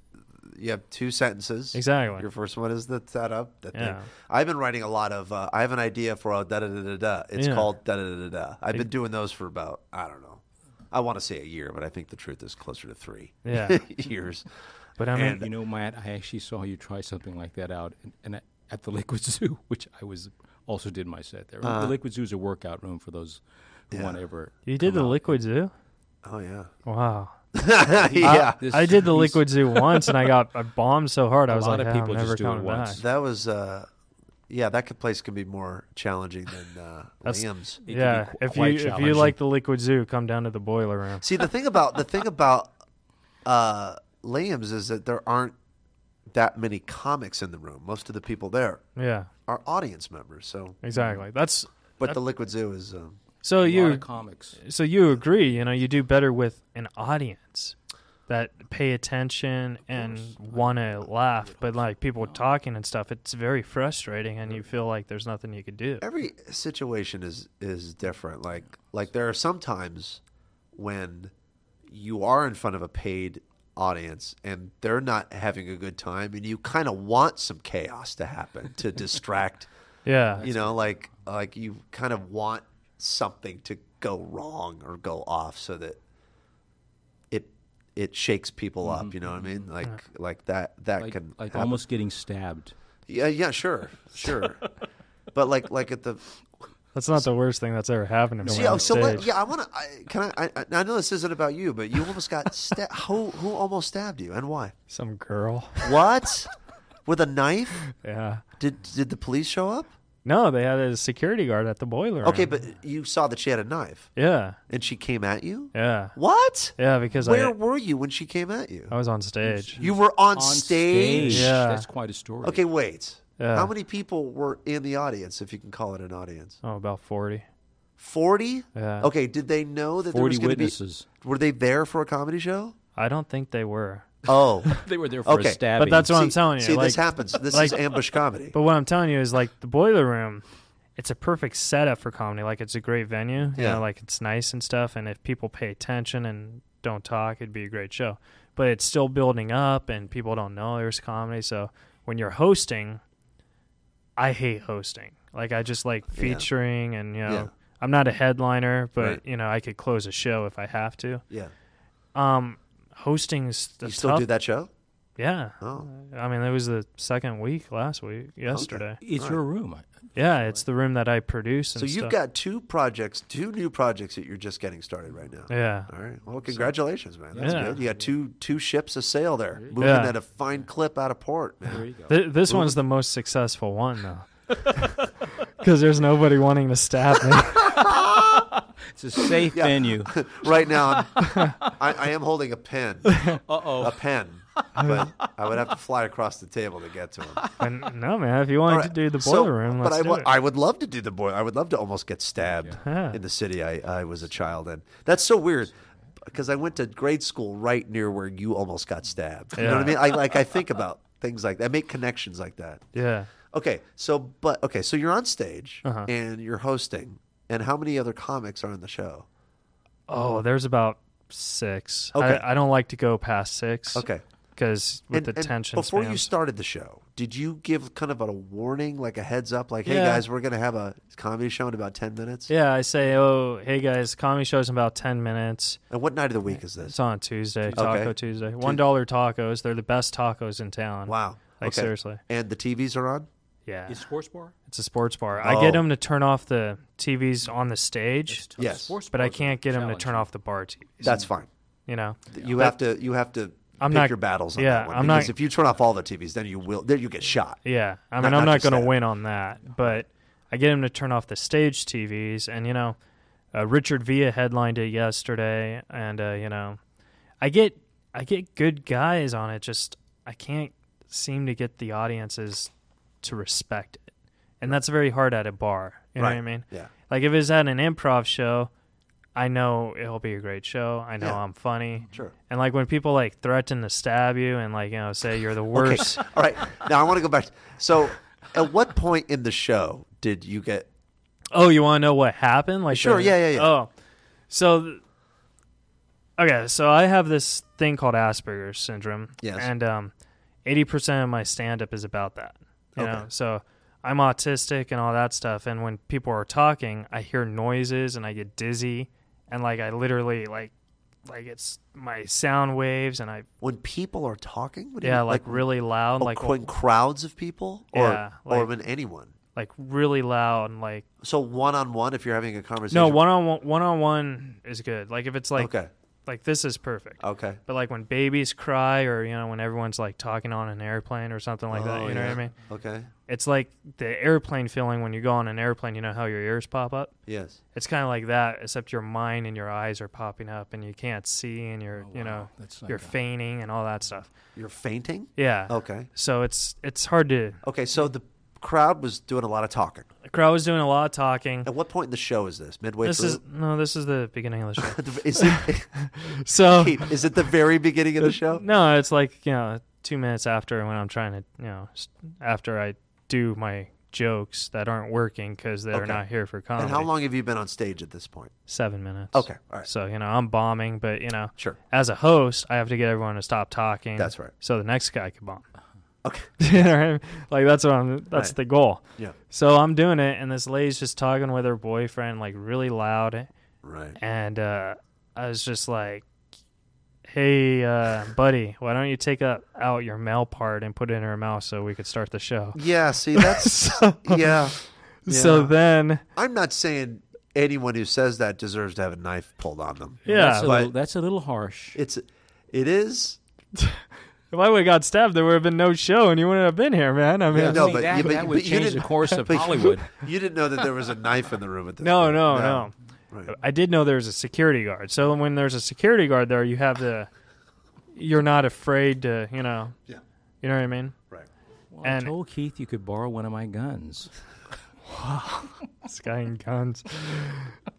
You have two sentences. Exactly. Your first one is the setup. The thing. Yeah. I've been writing a lot of. Uh, I have an idea for a da da da da da. It's Yeah. called da da da da da. I've been doing those for about I don't know. I want to say a year, but I think the truth is closer to three. Yeah. [laughs] years. But I mean, And- You know, Matt, I actually saw you try something like that out, and, and at- at the [laughs] Liquid Zoo, which I was also did my set there. Uh, the Liquid Zoo is a workout room for those who Yeah. want to ever. you did the come out. Liquid Zoo? Oh yeah. Wow. [laughs] yeah. This- I did the Liquid Zoo once, and I got I bombed so hard. I A was lot like, of "Ah, people I'm never just do it coming back. once. That was. uh yeah, that could, place can be more challenging than uh, That's- Liam's. It can be Yeah, qu- if you quite if you challenging. like the Liquid Zoo, come down to the boiler room. See, the thing about the thing about uh, Liam's is that there aren't that many comics in the room. Most of the people there Yeah, are audience members. So, exactly. That's but the Liquid Zoo is. Um, so a lot you of comics. so you agree. You know, you do better with an audience that pay attention and want to laugh. But like people talking and stuff, it's very frustrating, and you feel like there's nothing you could do. every situation is is different. Like like there are some times when you are in front of a paid audience and they're not having a good time, and you kind of want some chaos to happen to distract. [laughs] Yeah, you know, like like you kind of want something to go wrong or go off so that it it shakes people up. Mm-hmm. You know what I mean? Mm-hmm. Like like that that Like, can like happen. almost getting stabbed. yeah yeah sure sure. [laughs] but like like at the that's not the worst thing that's ever happened to me See, on oh, so let, yeah, I want to. I, can I, I? I know this isn't about you, but you almost got stabbed. [laughs] who who almost stabbed you and why? Some girl. What? With a knife? [laughs] Yeah. Did did the police show up? No, they had a security guard at the boiler. Okay, room. but you saw that she had a knife yeah, and she came at you. yeah, What? yeah. Because Where I were you when she came at you? I was on stage. You were on, On stage. stage. Yeah. That's quite a story. Okay, wait. Yeah. How many people were in the audience, if you can call it an audience? Oh, about forty. Forty. Yeah. Okay. Did they know that there was going to be? witnesses. Were they there for a comedy show? I don't think they were. Oh, [laughs] They were there for Okay. a stabbing. But that's what I'm telling you. See, like, this happens. This like- is ambush comedy. But what I'm telling you is like the boiler room. It's a perfect setup for comedy. Like it's a great venue. You Yeah. know, like it's nice and stuff. And if people pay attention and don't talk, it'd be a great show. But it's still building up, and people don't know there's comedy. So when you're hosting, I hate hosting. Like I just like featuring, and you know, Yeah. I'm not a headliner, but Right. you know, I could close a show if I have to. Yeah. Um, hosting's the You still tough- do that show? Yeah. Oh. I mean, it was the second week last week, yesterday. it's your room. Yeah, it's the room that I produce. And So you've stuff. got two projects, two new projects that you're just getting started right now. Yeah. All right. Well, congratulations, man. That's Yeah. good. You got two two ships a sail there, moving Yeah. at a fine clip out of port, man. There you go. Th- this one's the most successful one though, [laughs] because there's nobody wanting to stab me. [laughs] [laughs] It's a safe Yeah. venue. [laughs] right now, I'm, [laughs] I, I am holding a pen. Uh oh. A pen. but I would have to fly across the table to get to him. And no, man, if you wanted All to do the so- boiler room, but let's I, do it. I would love to do the boiler. I would love to almost get stabbed Yeah. in the city I, I was a child in. That's so weird because I went to grade school right near where you almost got stabbed. You know what I mean? I like I think about things like that. I make connections like that. yeah. Okay, so but okay, so you're on stage Uh-huh. and you're hosting, and how many other comics are on the show? Oh, there's about six. Okay. I, I don't like to go past six. Okay. Because with And- the and tension before you started the show, did you give kind of a warning, like a heads up, like, "Hey Yeah. guys, we're going to have a comedy show in about ten minutes"? Yeah, I say, oh, hey guys, comedy show's in about 10 minutes. And what night of the week is this? It's on Tuesday, Okay. Taco Tuesday. Tu- $1 tacos. They're the best tacos in town. Wow. Like, Okay. seriously. And the TVs are on. Yeah. Is sports bar? It's a sports bar. I get Oh. them to turn off the TVs on the stage. tough. Yes. Sports But I bars are can't get them to challenging. turn off the bar TVs. That's fine. You know? You But- have to. You have to. I'm pick not- your battles on yeah, that one. I'm because not- if you turn off all the TVs, then you will. Then you get shot. Yeah, I mean, not I'm not just going to that. win on that, but I get him to turn off the stage TVs, and you know, uh, Richard Villa headlined it yesterday, and uh, you know, I get I get good guys on it, just I can't seem to get the audiences to respect it, and that's very hard at a bar. You know what I mean? Yeah. Like if it's at an improv show, I know it'll be a great show. I know Yeah. I'm funny. Sure. And like when people like threaten to stab you and like you know say you're the [laughs] Okay. worst. [laughs] All right. Now I want to go back. So, at what point in the show did you get? Oh, you want to know what happened? Like, Sure, the- yeah, yeah, yeah. Oh, so th- okay, so I have this thing called Asperger's syndrome. Yes. and um, eighty percent of my stand up is about that. You Okay. know, so I'm autistic and all that stuff. And when people are talking, I hear noises and I get dizzy, and like I literally like like it's my sound waves and I When people are talking, yeah mean? like, really loud oh, like when crowds of people, or Yeah, or when anyone. like really loud and like So one on one, if you're having a conversation. no one on one one on one is good. Like if it's like Okay. Like this is perfect. Okay. But like when babies cry, or you know when everyone's like talking on an airplane or something like that, Oh, you know oh, what I mean? Okay. It's like the airplane feeling when you go on an airplane. You know how your ears pop up? Yes. It's kind of like that, except your mind and your eyes are popping up, and you can't see, and you're oh, you know That's not you're good. feigning and all that stuff. You're fainting. Yeah. Okay. So it's it's hard to. Okay. So the crowd was doing a lot of talking. The crowd was doing a lot of talking. At what point in the show is this? Midway This through. is no, this is the beginning of the show. [laughs] is it? [laughs] so [laughs] Keith, is it the very beginning of the show? No, it's like you know two minutes after when I'm trying to you know after I do my jokes that aren't working because they're Okay. not here for comedy. And how long have you been on stage at this point? Seven minutes. Okay, all right. So you know I'm bombing, but you know Sure. as a host I have to get everyone to stop talking. That's right. So the next guy can bomb. Okay. [laughs] you know I mean? Like that's what I'm. That's Right. the goal. Yeah. So I'm doing it, and this lady's just talking with her boyfriend, like really loud, Right. and uh, I was just like, "Hey, uh, buddy, why don't you take up, out your male part and put it in her mouth so we could start the show?" Yeah. See, that's [laughs] yeah. So then, I'm not saying anyone who says that deserves to have a knife pulled on them. Yeah, that's a, but- little, that's a little harsh. It's it is. [laughs] if I would have got stabbed, there would have been no show, and you wouldn't have been here, man. I mean, Yeah, no, but, that- yeah, but, that would but you change the didn't- course of [laughs] but you- Hollywood. You didn't know that there was a knife in the room at this no, point. no, no, Right. I did know there was a security guard. So when there's a security guard there, you have the, You're not afraid to, you know. Yeah. You know what I mean? Right. Well, and- I told Keith you could borrow one of my guns. [laughs] Sky and guns.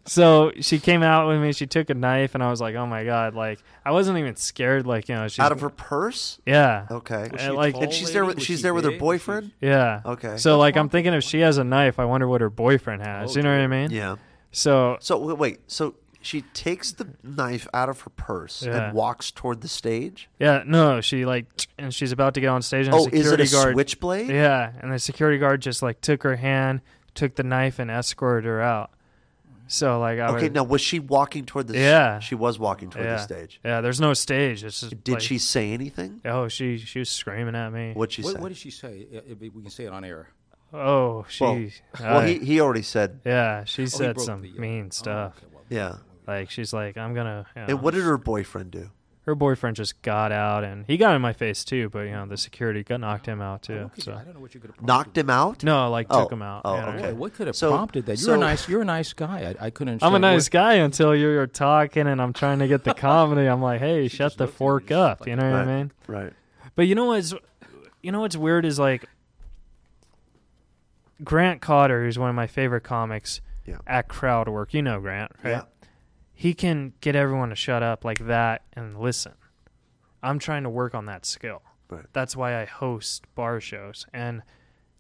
so she came out with me. She took a knife, and I was like, "Oh my god!" Like I wasn't even scared. Like you know, she's Out of her purse. Yeah. Okay. Was she a like- tall and she's there. With. Was she's she there with her big? Boyfriend. Yeah. Okay. So like I'm thinking if she has a knife, I wonder what her boyfriend has. Oh, you know what I mean? Yeah. So So wait, wait. So she takes the knife out of her purse Yeah. and walks toward the stage. yeah, no, she like, and she's about to get on stage, and Oh, the is it security a guard. switchblade? Yeah, and the security guard just like took her hand, took the knife, and escorted her out. So like I Okay. was, Now was she walking toward the? Yeah. She was walking toward yeah, the stage. Yeah, there's no stage. It's just Did like- she say anything? Oh, she she was screaming at me. What'd she What, say? what did she say? Uh, if We can say it on air. Oh, she. well, well, he, he already said. yeah, she said broke some the, uh, mean oh, stuff. okay, well, Yeah. Like she's like, I'm gonna. You know, And what did her boyfriend do? Her boyfriend just got out, and he got in my face too. But you know, the security got knocked him out too. what could so I don't know what you could have Knocked him out? no, like Oh, took him out. oh, you know? okay. Boy, what could have So- prompted that? You're so- a nice. You're a nice guy. I, I couldn't. I'm a understand nice what- guy until you're talking and I'm trying to get the [laughs] comedy. I'm like, hey, shut the looked at me fork just up. You know what right. I mean? Right. But you know what's you know what's weird is like Grant Cotter, who's one of my favorite comics Yeah. at crowd work. You know Grant, right? Yeah. He can get everyone to shut up like that and listen. I'm trying to work on that skill. Right. That's why I host bar shows. And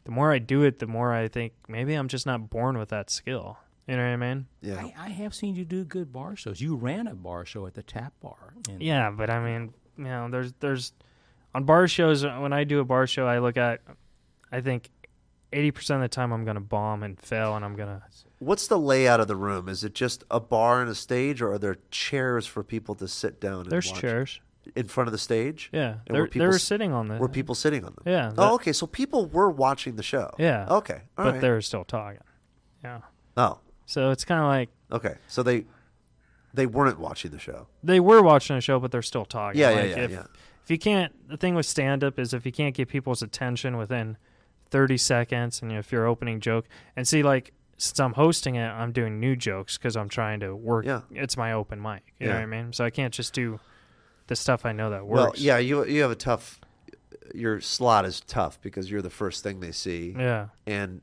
the more I do it, the more I think maybe I'm just not born with that skill. You know what I mean? Yeah. I, I have seen you do good bar shows. You ran a bar show at the Tap Bar. And Yeah, but I mean, you know, there's there's on bar shows uh, when I do a bar show, I look at I think 80% of the time I'm going to bomb and fail and I'm going to What's the layout of the room? Is it just a bar and a stage, or are there chairs for people to sit down? And There's watch? chairs. in front of the stage. Yeah, And were people they were sitting on the- Were people sitting on them? Yeah, that- Oh, okay. So people were watching the show. Yeah. Okay. all but right. they were still talking. Yeah. Oh. So it's kind of like Okay. So they they weren't watching the show. they were watching a show, but they're still talking. Yeah, yeah, Like, yeah, if, yeah. If you can't, the thing with stand up is if you can't get people's attention within 30 seconds, and if your opening joke, and see, like, since I'm hosting it, I'm doing new jokes because I'm trying to work. Yeah. It's my open mic. You know Yeah. what I mean? So I can't just do the stuff I know that works. Well, yeah. You you have a tough. Your slot is tough because you're the first thing they see. Yeah. And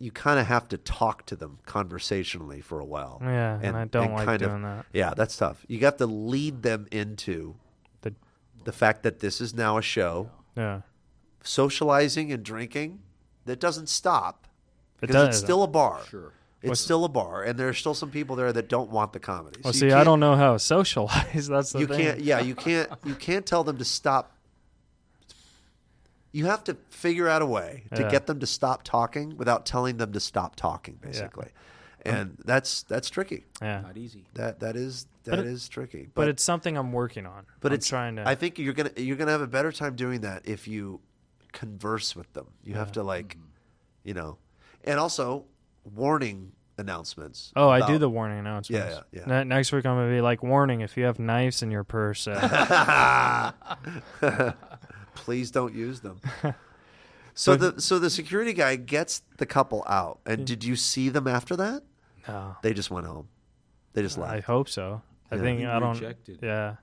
you kind of have to talk to them conversationally for a while. Yeah, and I don't like kind of- doing that. Yeah, that's tough. You have to lead them into the the fact that this is now a show. Yeah. Socializing and drinking that doesn't stop It because it's doesn't. still a bar. Sure. It's Well, still a bar, and there are still some people there that don't want the comedy. Well, So you see, I don't know how to socialize. [laughs] That's the you thing. can't. Yeah, you can't. You can't tell them to stop. You have to figure out a way to Yeah. get them to stop talking without telling them to stop talking, basically, and that's that's tricky. Yeah. Not easy. That that is But that it- is tricky. But, it's something I'm working on. but I'm it's trying to. I think you're gonna you're gonna have a better time doing that if you converse with them. You have to like, Mm-hmm. you know, and also warning announcements. Oh, I do the warning announcements. Yeah, yeah, yeah. Ne- next week I'm gonna be like, warning: if you have knives in your purse, uh, [laughs] Please don't use them. [laughs] So the so the security guy gets the couple out, and did you see them after that? No. They just went home. They just left. I hope so. I Yeah. think He I don't. rejected. Yeah.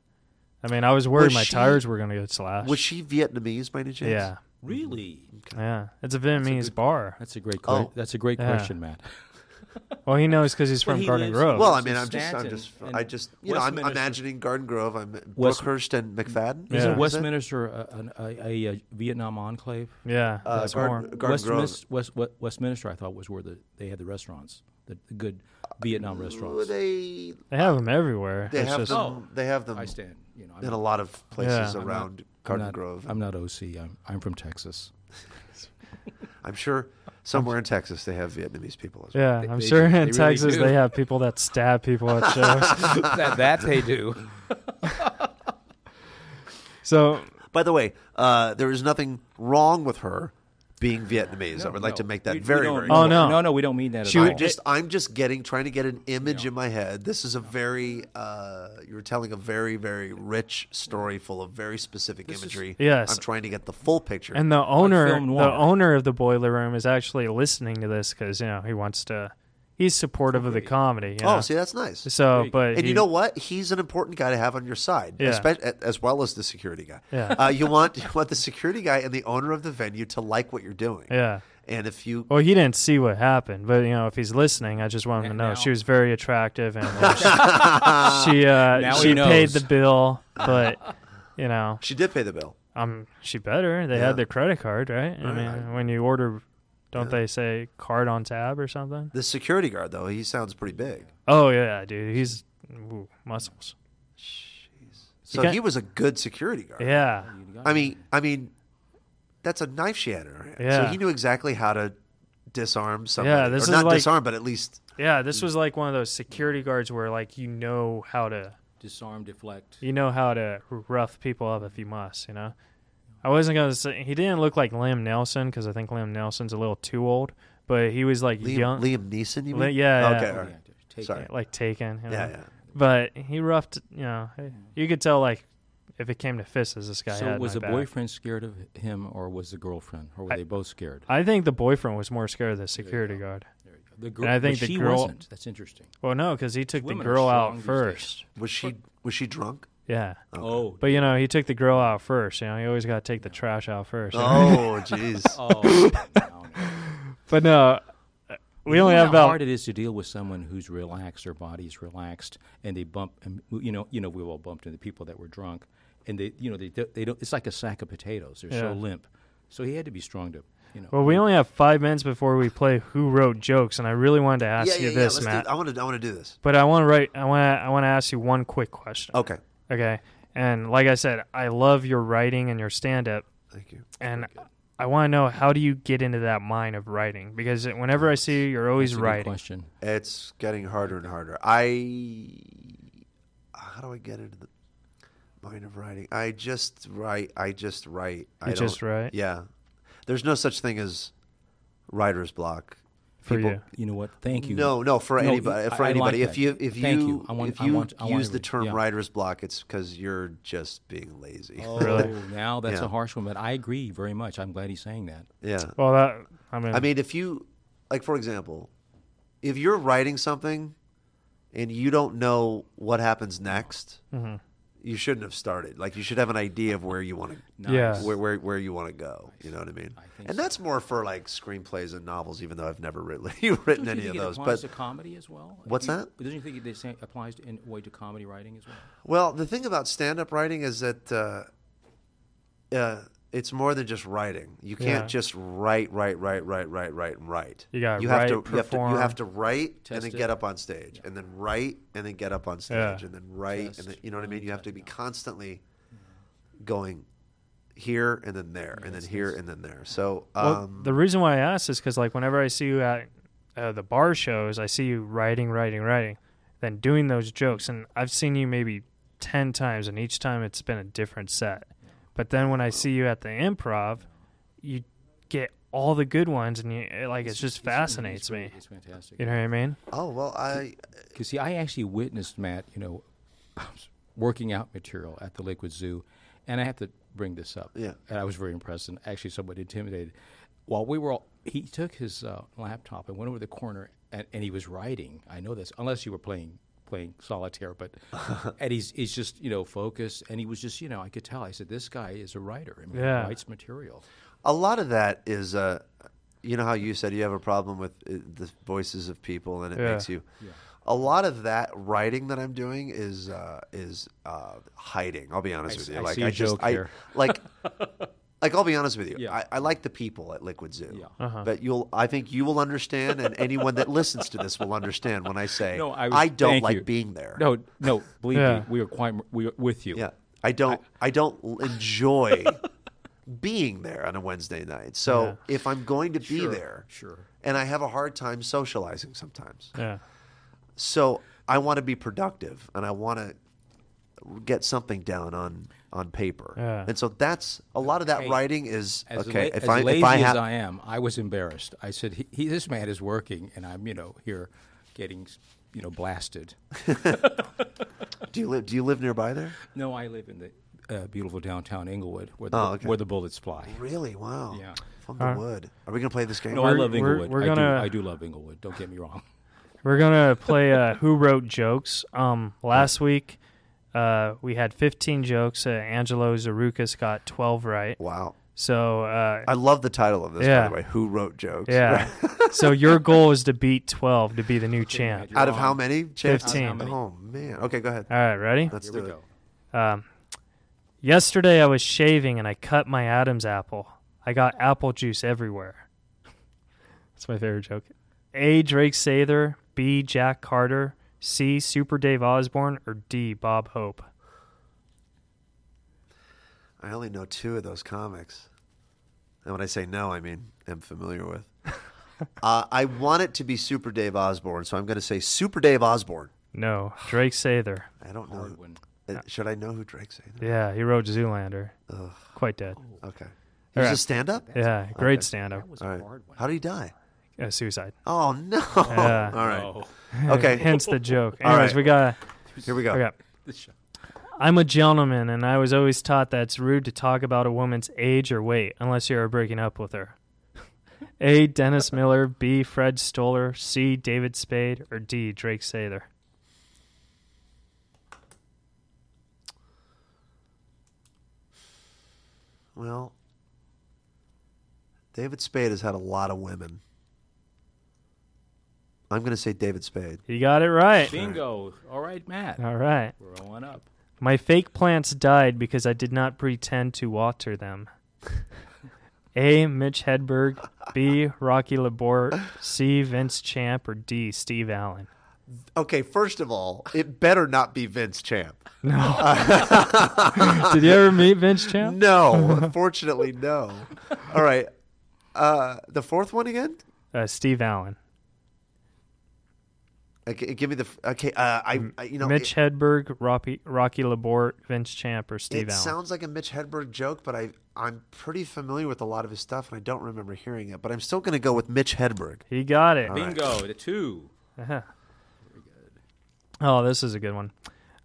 I mean, I was worried Was my she- tires were gonna get slashed. Was she Vietnamese by any chance? Yeah. Really? Yeah. It's a Vietnamese bar. That's a great. Oh. That's a great Yeah. question, Matt. [laughs] Well, he knows because he's Well, from he Garden lives- Grove. Well, I mean, I'm just, I'm just, I just, you know, I'm imagining Garden Grove. I'm West- Brookhurst and McFadden. Yeah. Isn't Is it? Westminster a, a, a, a Vietnam enclave? yeah. Uh, that's Garden- more. Garden Grove. Westminster, West, West, Westminster, I thought was where the they had the restaurants, the, the good Vietnam Well, restaurants. They They have them everywhere. they It's have just, them. Oh. They have them I stand. You know, I'm in a lot of places Yeah. I'm around not- Garden I'm not, Grove. I'm not OC. I'm I'm from Texas. [laughs] I'm sure somewhere in Texas they have Vietnamese people as well. Yeah, They- I'm they sure do. in They Texas do. they have people that stab people at shows. [laughs] that that they do. [laughs] so By the way, uh, there is nothing wrong with her being [sighs] Vietnamese. I would like No, to make that we- we very, don't- very. Oh, no. no, no, we don't mean that She at would all. I'm just I'm just getting trying to get an image in my head. This is a very uh, you're telling a very very rich story full of very specific imagery. Yes. I'm trying to get the full picture. And the owner, the owner of the boiler room, is actually listening to this because you know he wants to. He's supportive of the comedy. you oh, see, that's nice. So, but and he- you know what? He's an important guy to have on your side, Yeah. espe- as well as the security guy. Yeah. Uh, you want you want the security guy and the owner of the venue to like what you're doing. Yeah. And if you Well, he didn't see what happened, but you know, if he's listening, I just want him to know now- she was very attractive and [laughs] uh, she uh, she paid the bill, but you know, she did pay the bill. um, she better. They Yeah. had their credit card, right? I Right. mean, when you order, don't Yeah. they say card on tab or something? The security guard though, he sounds pretty big. Oh yeah, dude, he's ooh, muscles. So got- he was a good security guard. Yeah, I mean, I mean, that's a knife she had in her hand. So Yeah. he knew exactly how to disarm somebody. Yeah, this or is not like- disarm, but at least yeah. This was like one of those security guards where like you know how to Disarm, deflect. you know how to rough people up if you must, you know. I wasn't gonna say he didn't look like Liam Neeson because I think Liam Neeson's a little too old, but he was like Liam, young, Liam Neeson. You Li- mean? yeah, Okay. yeah. All right. Take Sorry. like Taken. You know? Yeah, yeah. But he roughed, you know. You could tell like if it came to fists, as this guy So had was the back. boyfriend scared of him, or was the girlfriend, or were I- they both scared? I think the boyfriend was more scared of the security guard. The girl, And I think but the she girl- wasn't. That's interesting. Well, no, because he took the girl out these first. Was she was she drunk? Yeah. Oh, But you know, he took the grill out first. You know, you always got to take the trash out first. you? Oh, [laughs] jeez. oh, [laughs] no, no. But no, we You only know have how about hard it is to deal with someone who's relaxed, their body's relaxed, and they bump. And you know, you know, we all bumped into people that were drunk, and they, you know, they do- they don't. It's like a sack of potatoes. They're so limp. So he had to be strong to, you know. Well, we only have five minutes before we play Who Wrote Jokes, and I really wanted to ask yeah, you yeah, yeah. this, Let's Matt. do, I want to. I want to do this. But I want to write. I want to. I want to ask you one quick question. Okay. Okay. And like I said, I love your writing and your stand-up, Thank you. and I want to know how do you get into that mind of writing? Because whenever I see you, you're always That's a good writing. question. It's getting harder and harder. I how do I get into the mind of writing? I just write. I just write. I just write? Yeah. There's no such thing as writer's block. For you. You know what? Thank you. No, no, for No, anybody. I- For I like anybody. that. if you if Thank you, you. I want- if I you want- I want use the term yeah. writer's block, it's because you're just being lazy. Oh, Really? [laughs] now that's Yeah. a harsh one, but I agree very much. I'm glad he's saying that. Yeah. Well, that I mean, I mean, if you, like, for example, if you're writing something and you don't know what happens next, Mhm. You shouldn't have started. Like, you should have an idea of where you want to, Yeah. where where, where you want to go. You know what I mean? I think and so. that's more for like screenplays and novels, even though I've never written [laughs] written Don't any you of those. it applies But to comedy as well? What's You- that? Doesn't you think it say- applies to, in a way to comedy writing as well? well, the thing about stand-up writing is that. Uh, uh, it's more than just writing. You can't Yeah. just write, write, write, write, write, write, and write. You gotta you have write, to, you have to, you have to write and then it. get up on stage, and then write and then get up on stage, Yeah. and then write Test, and then you know what I mean. You have to be constantly going here and then there, and then here yes. and then there. So well, um, the reason why I asked is because like whenever I see you at uh, the bar shows, I see you writing, writing, writing, then doing those jokes, and I've seen you maybe ten times, and each time it's been a different set. But then when I see you at the improv, you get all the good ones, and you it, like it just fascinates it's me. It's fantastic. You know what I mean? oh well, I Because see, I actually witnessed Matt, you know, [laughs] working out material at the Liquid Zoo, and I have to bring this up. Yeah. and I was very impressed and actually somewhat intimidated. While we were, all, he took his uh, laptop and went over the corner, and, and he was writing. I know this, unless you were playing playing solitaire, but [laughs] and he's he's just you know focused, and he was just you know I could tell. I said, this guy is a writer. I mean, Yeah. he writes material. a lot of that is uh, you know how you said you have a problem with uh, the voices of people and it Yeah. makes you a lot of that writing that i'm doing is uh, is uh, hiding i'll be honest I with s- you I like see a i just joke i here. like [laughs] like i'll be honest with you Yeah. I, I like the people at liquid zoo Yeah. Uh-huh. but you'll i think you will understand and anyone that listens to this will understand when i say No, I was- don't like you. being there No, no, believe Yeah. me, we are quite we are with you. yeah i don't i, don't enjoy being there on a wednesday night so Yeah. if i'm going to be Sure, there sure. and I have a hard time socializing sometimes. Yeah. So I want to be productive and I want to get something down on on paper. Yeah. And so that's a lot of that Hey, writing is As, okay. la- if as I lazy if I as I am, I was embarrassed. I said, he, he, "This man is working, and I'm, you know, here getting, you know, blasted." [laughs] do you live do you live nearby there? No, I live in the uh, beautiful downtown Inglewood, where the Oh, okay. where the bullets fly. Really? Wow. Yeah. From the wood. Are we gonna play this game? No, I We're- love we're- Inglewood. we're I gonna- do. I do love Inglewood. Don't get me wrong. [laughs] We're gonna play uh, Who Wrote Jokes. Um, last week, uh, we had 15 jokes. Uh, Angelo Zarukas got 12 right. Wow. So uh, I love the title of this, by Yeah. the way. Who wrote jokes? yeah. [laughs] so your goal is to beat 12 to be the new champ. You're Out of how many? Chance? 15. How many? Oh man. Okay, go ahead. All right, ready? Let's Here do we it. go. Um, yesterday I was shaving and I cut my Adam's apple. I got apple juice everywhere. That's my favorite joke. A. Drake Sather, B. Jack Carter, C. Super Dave Osborne, or D. Bob Hope. I only know two of those comics. And when I say no, I mean am familiar with. [laughs] uh, I want it to be Super Dave Osborne, so I'm going to say Super Dave Osborne. No, Drake Sather. I don't know. Hard. Uh, should I know who Drake Sather? Yeah, he wrote Zoolander. Ugh. Quite dead. Okay. He was Alright. a stand up? Yeah, great Okay. stand-up. That was All a hard one. How did he die? Uh, suicide. Oh, no. [laughs] Yeah. All right. Oh, [laughs] Okay. Hence the joke. All Anyways, right. we got. Here we go. Okay. I'm a gentleman, and I was always taught that it's rude to talk about a woman's age or weight unless you are breaking up with her. A. Dennis Miller, B. Fred Stoller, C. David Spade, or D. Drake Sather. Well, David Spade has had a lot of women. I'm going to say David Spade. You got it right. Bingo. All right, Matt. All right. We're on up. My fake plants died because I did not pretend to water them. [laughs] A. Mitch Hedberg, B. Rocky LaPorte, C. Vince Champ, or D. Steve Allen. Okay, first of all, it better not be Vince Champ. No. [laughs] Did you ever meet Vince Champ? No, unfortunately, no. All right. Uh, the fourth one again? Uh, Steve Allen. Okay, give me the. Okay, uh, I, I you know Mitch it, Hedberg, Rocky, Rocky LaPorte, Vince Champ, or Steve it Allen. sounds like a Mitch Hedberg joke, but I I'm pretty familiar with a lot of his stuff, and I don't remember hearing it. But I'm still going to go with Mitch Hedberg. he got it. All right. Bingo. The two. Uh-huh. Oh, this is a good one.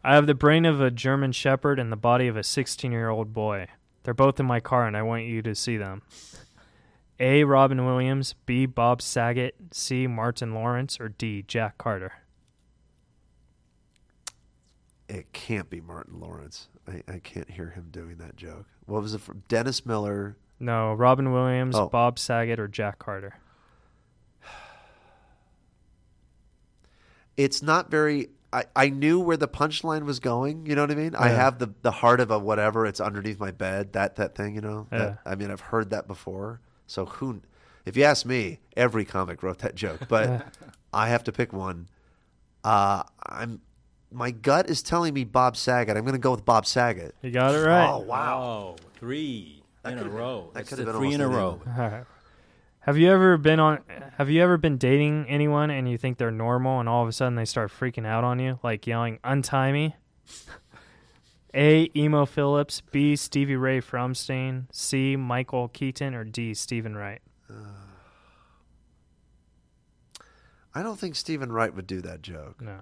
I have the brain of a German Shepherd and the body of a 16 year old boy. They're both in my car, and I want you to see them. A. Robin Williams, B. Bob Saget, C. Martin Lawrence, or D. Jack Carter. It can't be Martin Lawrence. I, I can't hear him doing that joke. What was it from Dennis Miller? No, Robin Williams, Oh. Bob Saget, or Jack Carter. It's not very. I, I knew where the punchline was going. You know what I mean? I have the the heart of a whatever. It's underneath my bed. That that thing. You know. That- Yeah. I mean, I've heard that before. So who? If you ask me, every comic wrote that joke. But [laughs] I have to pick one. Uh, I'm. My gut is telling me Bob Saget. I'm going to go with Bob Saget. You got it right. Oh wow! Oh, three in a could've been- row. that could've been three in a row. any All right. Have you ever been on? Have you ever been dating anyone and you think they're normal, and all of a sudden they start freaking out on you, like yelling "untie me"? [laughs] A. Emo Phillips, B. Stevie Ray Fromstein, C. Michael Keaton, or D. Steven Wright. I don't think Steven Wright would do that joke. No.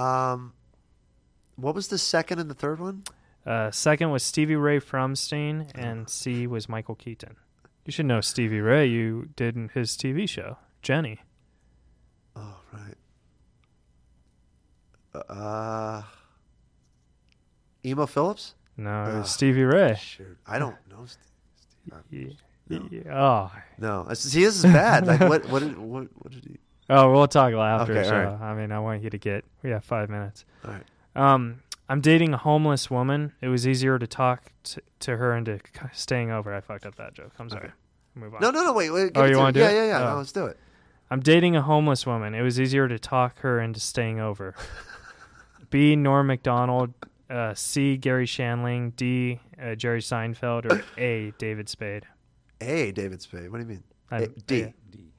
Um, what was the second and the third one? Uh, second was Stevie Ray Fromstein, and C was Michael Keaton. You should know Stevie Ray. You did his TV show, Jenny. Oh right. Uh, Emo Phillips. No, Ugh. Stevie Ray. Shoot, I don't know. Steve. Yeah. No. Yeah. Oh, No, see, this is bad. Like, what, what, did, what, what did he? [laughs] Oh, we'll talk after Okay, all right. I mean, I want you to get. We have five minutes. All right. Um, I'm dating a homeless woman. It was easier to talk to, to her into staying over. I fucked up that joke. I'm sorry. Okay. Move on. No, no, no. Wait, wait. Oh, you wanna do yeah, it? Yeah, yeah, Oh. No, let's do it. I'm dating a homeless woman. It was easier to talk her into staying over. [laughs] B. Norm Macdonald. Uh, C. Garry Shandling. D. Uh, Jerry Seinfeld. Or [coughs] A. David Spade. A. David Spade. What do you mean? I- A, D. yeah,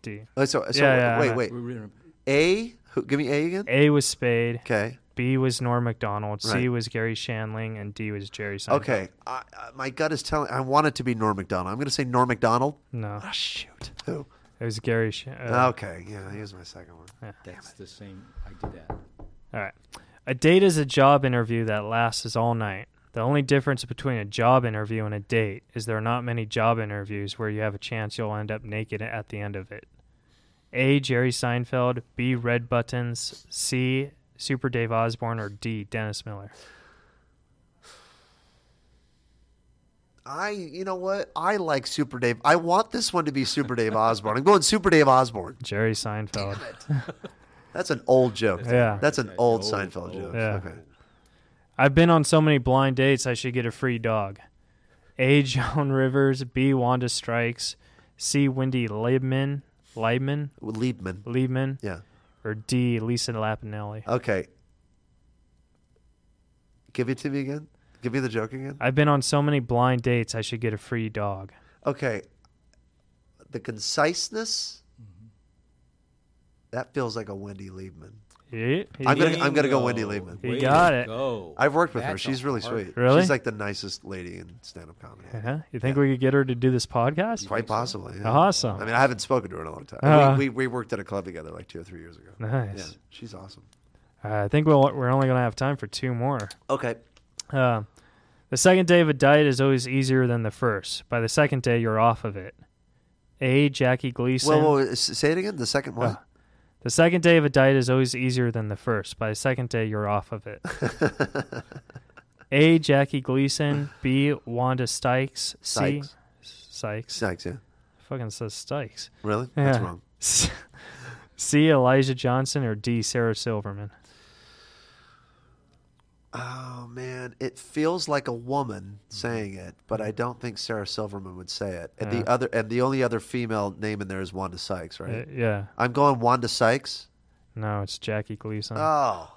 D. Oh, so, so Yeah, yeah, wait, wait. We're in A. Who, give me A again. A was Spade. Okay. B was Norm Macdonald. C Right. was Garry Shandling. And D was Jerry Seinfeld. Okay. I, I, my gut is telling. I want it to be Norm Macdonald. I'm going to say Norm Macdonald. No. Oh shoot. Who? It was Gary. Sh- uh, okay. Yeah, he was my second one. yeah. That's the same. I did that. All right. A date is a job interview that lasts all night. The only difference between a job interview and a date is there are not many job interviews where you have a chance you'll end up naked at the end of it. A. Jerry Seinfeld. B. Red Buttons. C. Super Dave Osborne. Or D. Dennis Miller. I, you know what? I like Super Dave. I want this one to be Super Dave Osborne. I'm going Super Dave Osborne. Jerry Seinfeld. [laughs] That's an old joke. Yeah. That's an old Old, Seinfeld old. joke. Yeah. Okay. I've been on so many blind dates, I should get a free dog. A. Joan [laughs] Rivers. B. Wanda Strikes. C. Wendy Liebman. Liebman. Liebman. Liebman. Yeah. Or D. Lisa Lampanelli. Okay. Give it to me again. Give me the joke again. I've been on so many blind dates, I should get a free dog. Okay. The conciseness. That feels like a Wendy Liebman. Yeah, I'm gonna I'm gonna go Bingo. Wendy Liebman. You Way got to it. Go. I've worked with her. That's a She's really hard- sweet. Really? She's like the nicest lady in stand-up comedy. Yeah. You think we could get her to do this podcast? Quite possibly. yeah. Awesome. I mean, I haven't spoken to her in a long time. Uh. we, we we worked at a club together like two or three years ago. Nice. Yeah, she's awesome. Uh, I think we'll, we're only going to have time for two more. Okay. Uh, the second day of a diet is always easier than the first. By the second day, you're off of it. A. Jackie Gleason. Well, well, s- say it again. The second one. The second day of a diet is always easier than the first. By the second day, you're off of it. [laughs] A. Jackie Gleason. B. Wanda Sykes. C. Sykes. Sykes. Sykes, yeah. Fucking says Sykes. Really? That's Yeah. wrong. [laughs] C. Elijah Johnson or D. Sarah Silverman. Oh man, it feels like a woman saying it, but I don't think Sarah Silverman would say it. And Yeah. the other and the only other female name in there is Wanda Sykes, right? Uh, yeah. I'm going Wanda Sykes. No, it's Jackie Gleason. Oh,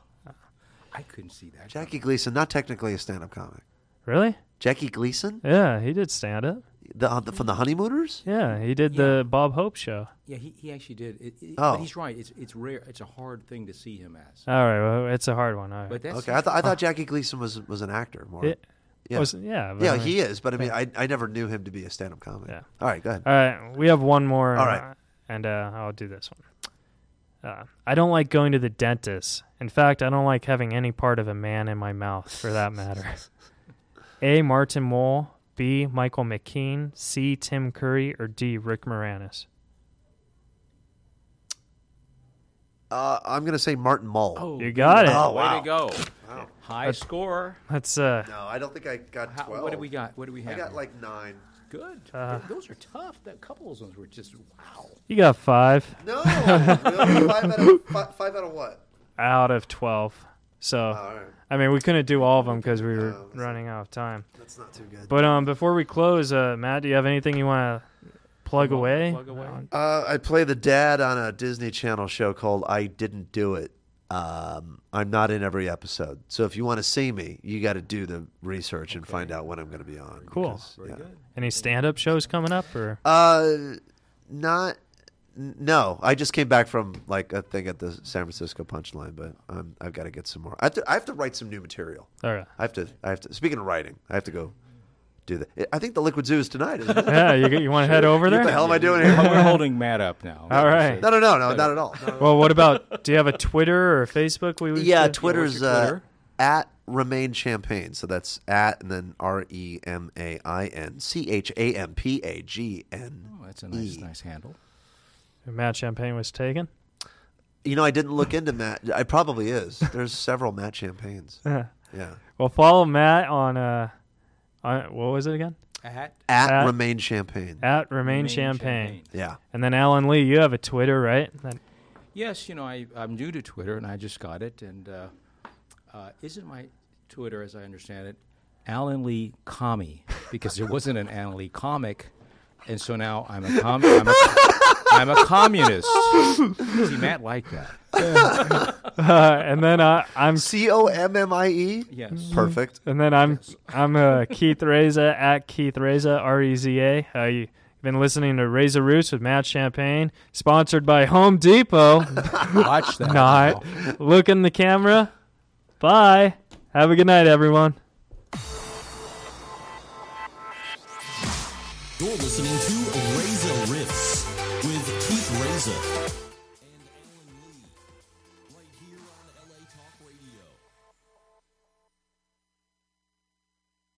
I couldn't see that. Jackie Gleason, not technically a stand-up comic. really? Jackie Gleason, Yeah, he did stand up. The, uh, the from the Honeymooners. Yeah, he did the Bob Hope show. Yeah, he, he actually did. It, it, Oh. But he's right. It's it's rare. It's a hard thing to see him as. All right, well, it's a hard one. All right. But that's Okay, I thought I thought [laughs] Jackie Gleason was was an actor more. It- yeah, was- yeah, but yeah, I mean- he is. But I mean, I I never knew him to be a stand-up comic. Yeah. All right, go ahead. All right, we have one more. All right. uh, and uh, I'll do this one. Uh, I don't like going to the dentist. In fact, I don't like having any part of a man in my mouth, for that matter. [laughs] A. Martin Mull. B. Michael McKean. C. Tim Curry. Or D. Rick Moranis. Uh, I'm gonna say Martin Mull. Oh, You got it. Oh, way wow. to go! Wow. High score. Let's. Uh, No, I don't think I got How, twelve. what do we got? What do we have? I got here? like nine. good. Uh, those are tough. That couple of those ones were just wow. you got five No, really? five out of five, five out of what? out of twelve. So, Oh, all right. I mean, we couldn't do all of them because we were No, that's running out of time. That's not too good. But um, before we close, uh, Matt, do you have anything you want to plug Plug- away? plug away? Uh, I play the dad on a Disney Channel show called I Didn't Do It. Um, I'm not in every episode, so if you want to see me, you got to do the research and find out when I'm going to be on. Cool. because, Very yeah. good. Any stand-up shows coming up, or Uh, not. N- No, I just came back from like a thing at the San Francisco Punchline, but um, I've got to get some more. I have to. I have to write some new material. all right? I have to. I have to. Speaking of writing, I have to go do that. I think the Liquid Zoo is tonight. Isn't it? [laughs] Yeah, you you want to head over there? What the hell am I doing here? We're holding Matt up now. [laughs] All right. No, no, no, no, not at all. No, [laughs] no. Well, what about? Do you have a Twitter or Facebook? We would Yeah, say? Twitter's uh, Twitter? at Remain Champagne. So that's at and then R E M A I N C H A M P A G N. Oh, that's a nice, nice handle. Matt Champagne was taken. You know, I didn't look into Matt. I probably is. [laughs] There's several Matt Champagnes. Yeah. Well, follow Matt on uh, on, what was it again? At At, At- Remain Champagne. At Remain, Remain Champagne. Champagne. Yeah. And then Alan Lee, you have a Twitter, right? That- Yes, you know, I, I'm new to Twitter and I just got it. And uh, uh, isn't my Twitter, as I understand it, Alan Lee Commie? Because there wasn't an Alan Lee comic. And so now I'm a, com- I'm a, [laughs] I'm a communist. See, Matt liked that. uh, [laughs] and then uh, I'm C O M M I E. Yes. Perfect. and then I'm I'm uh, Keith Reza at Keith Reza R E Z A. Uh, you've been listening to Reza Rifts with Matt Champagne, sponsored by Home Depot. [laughs] Watch that. Not look in the camera. Bye. Have a good night, everyone.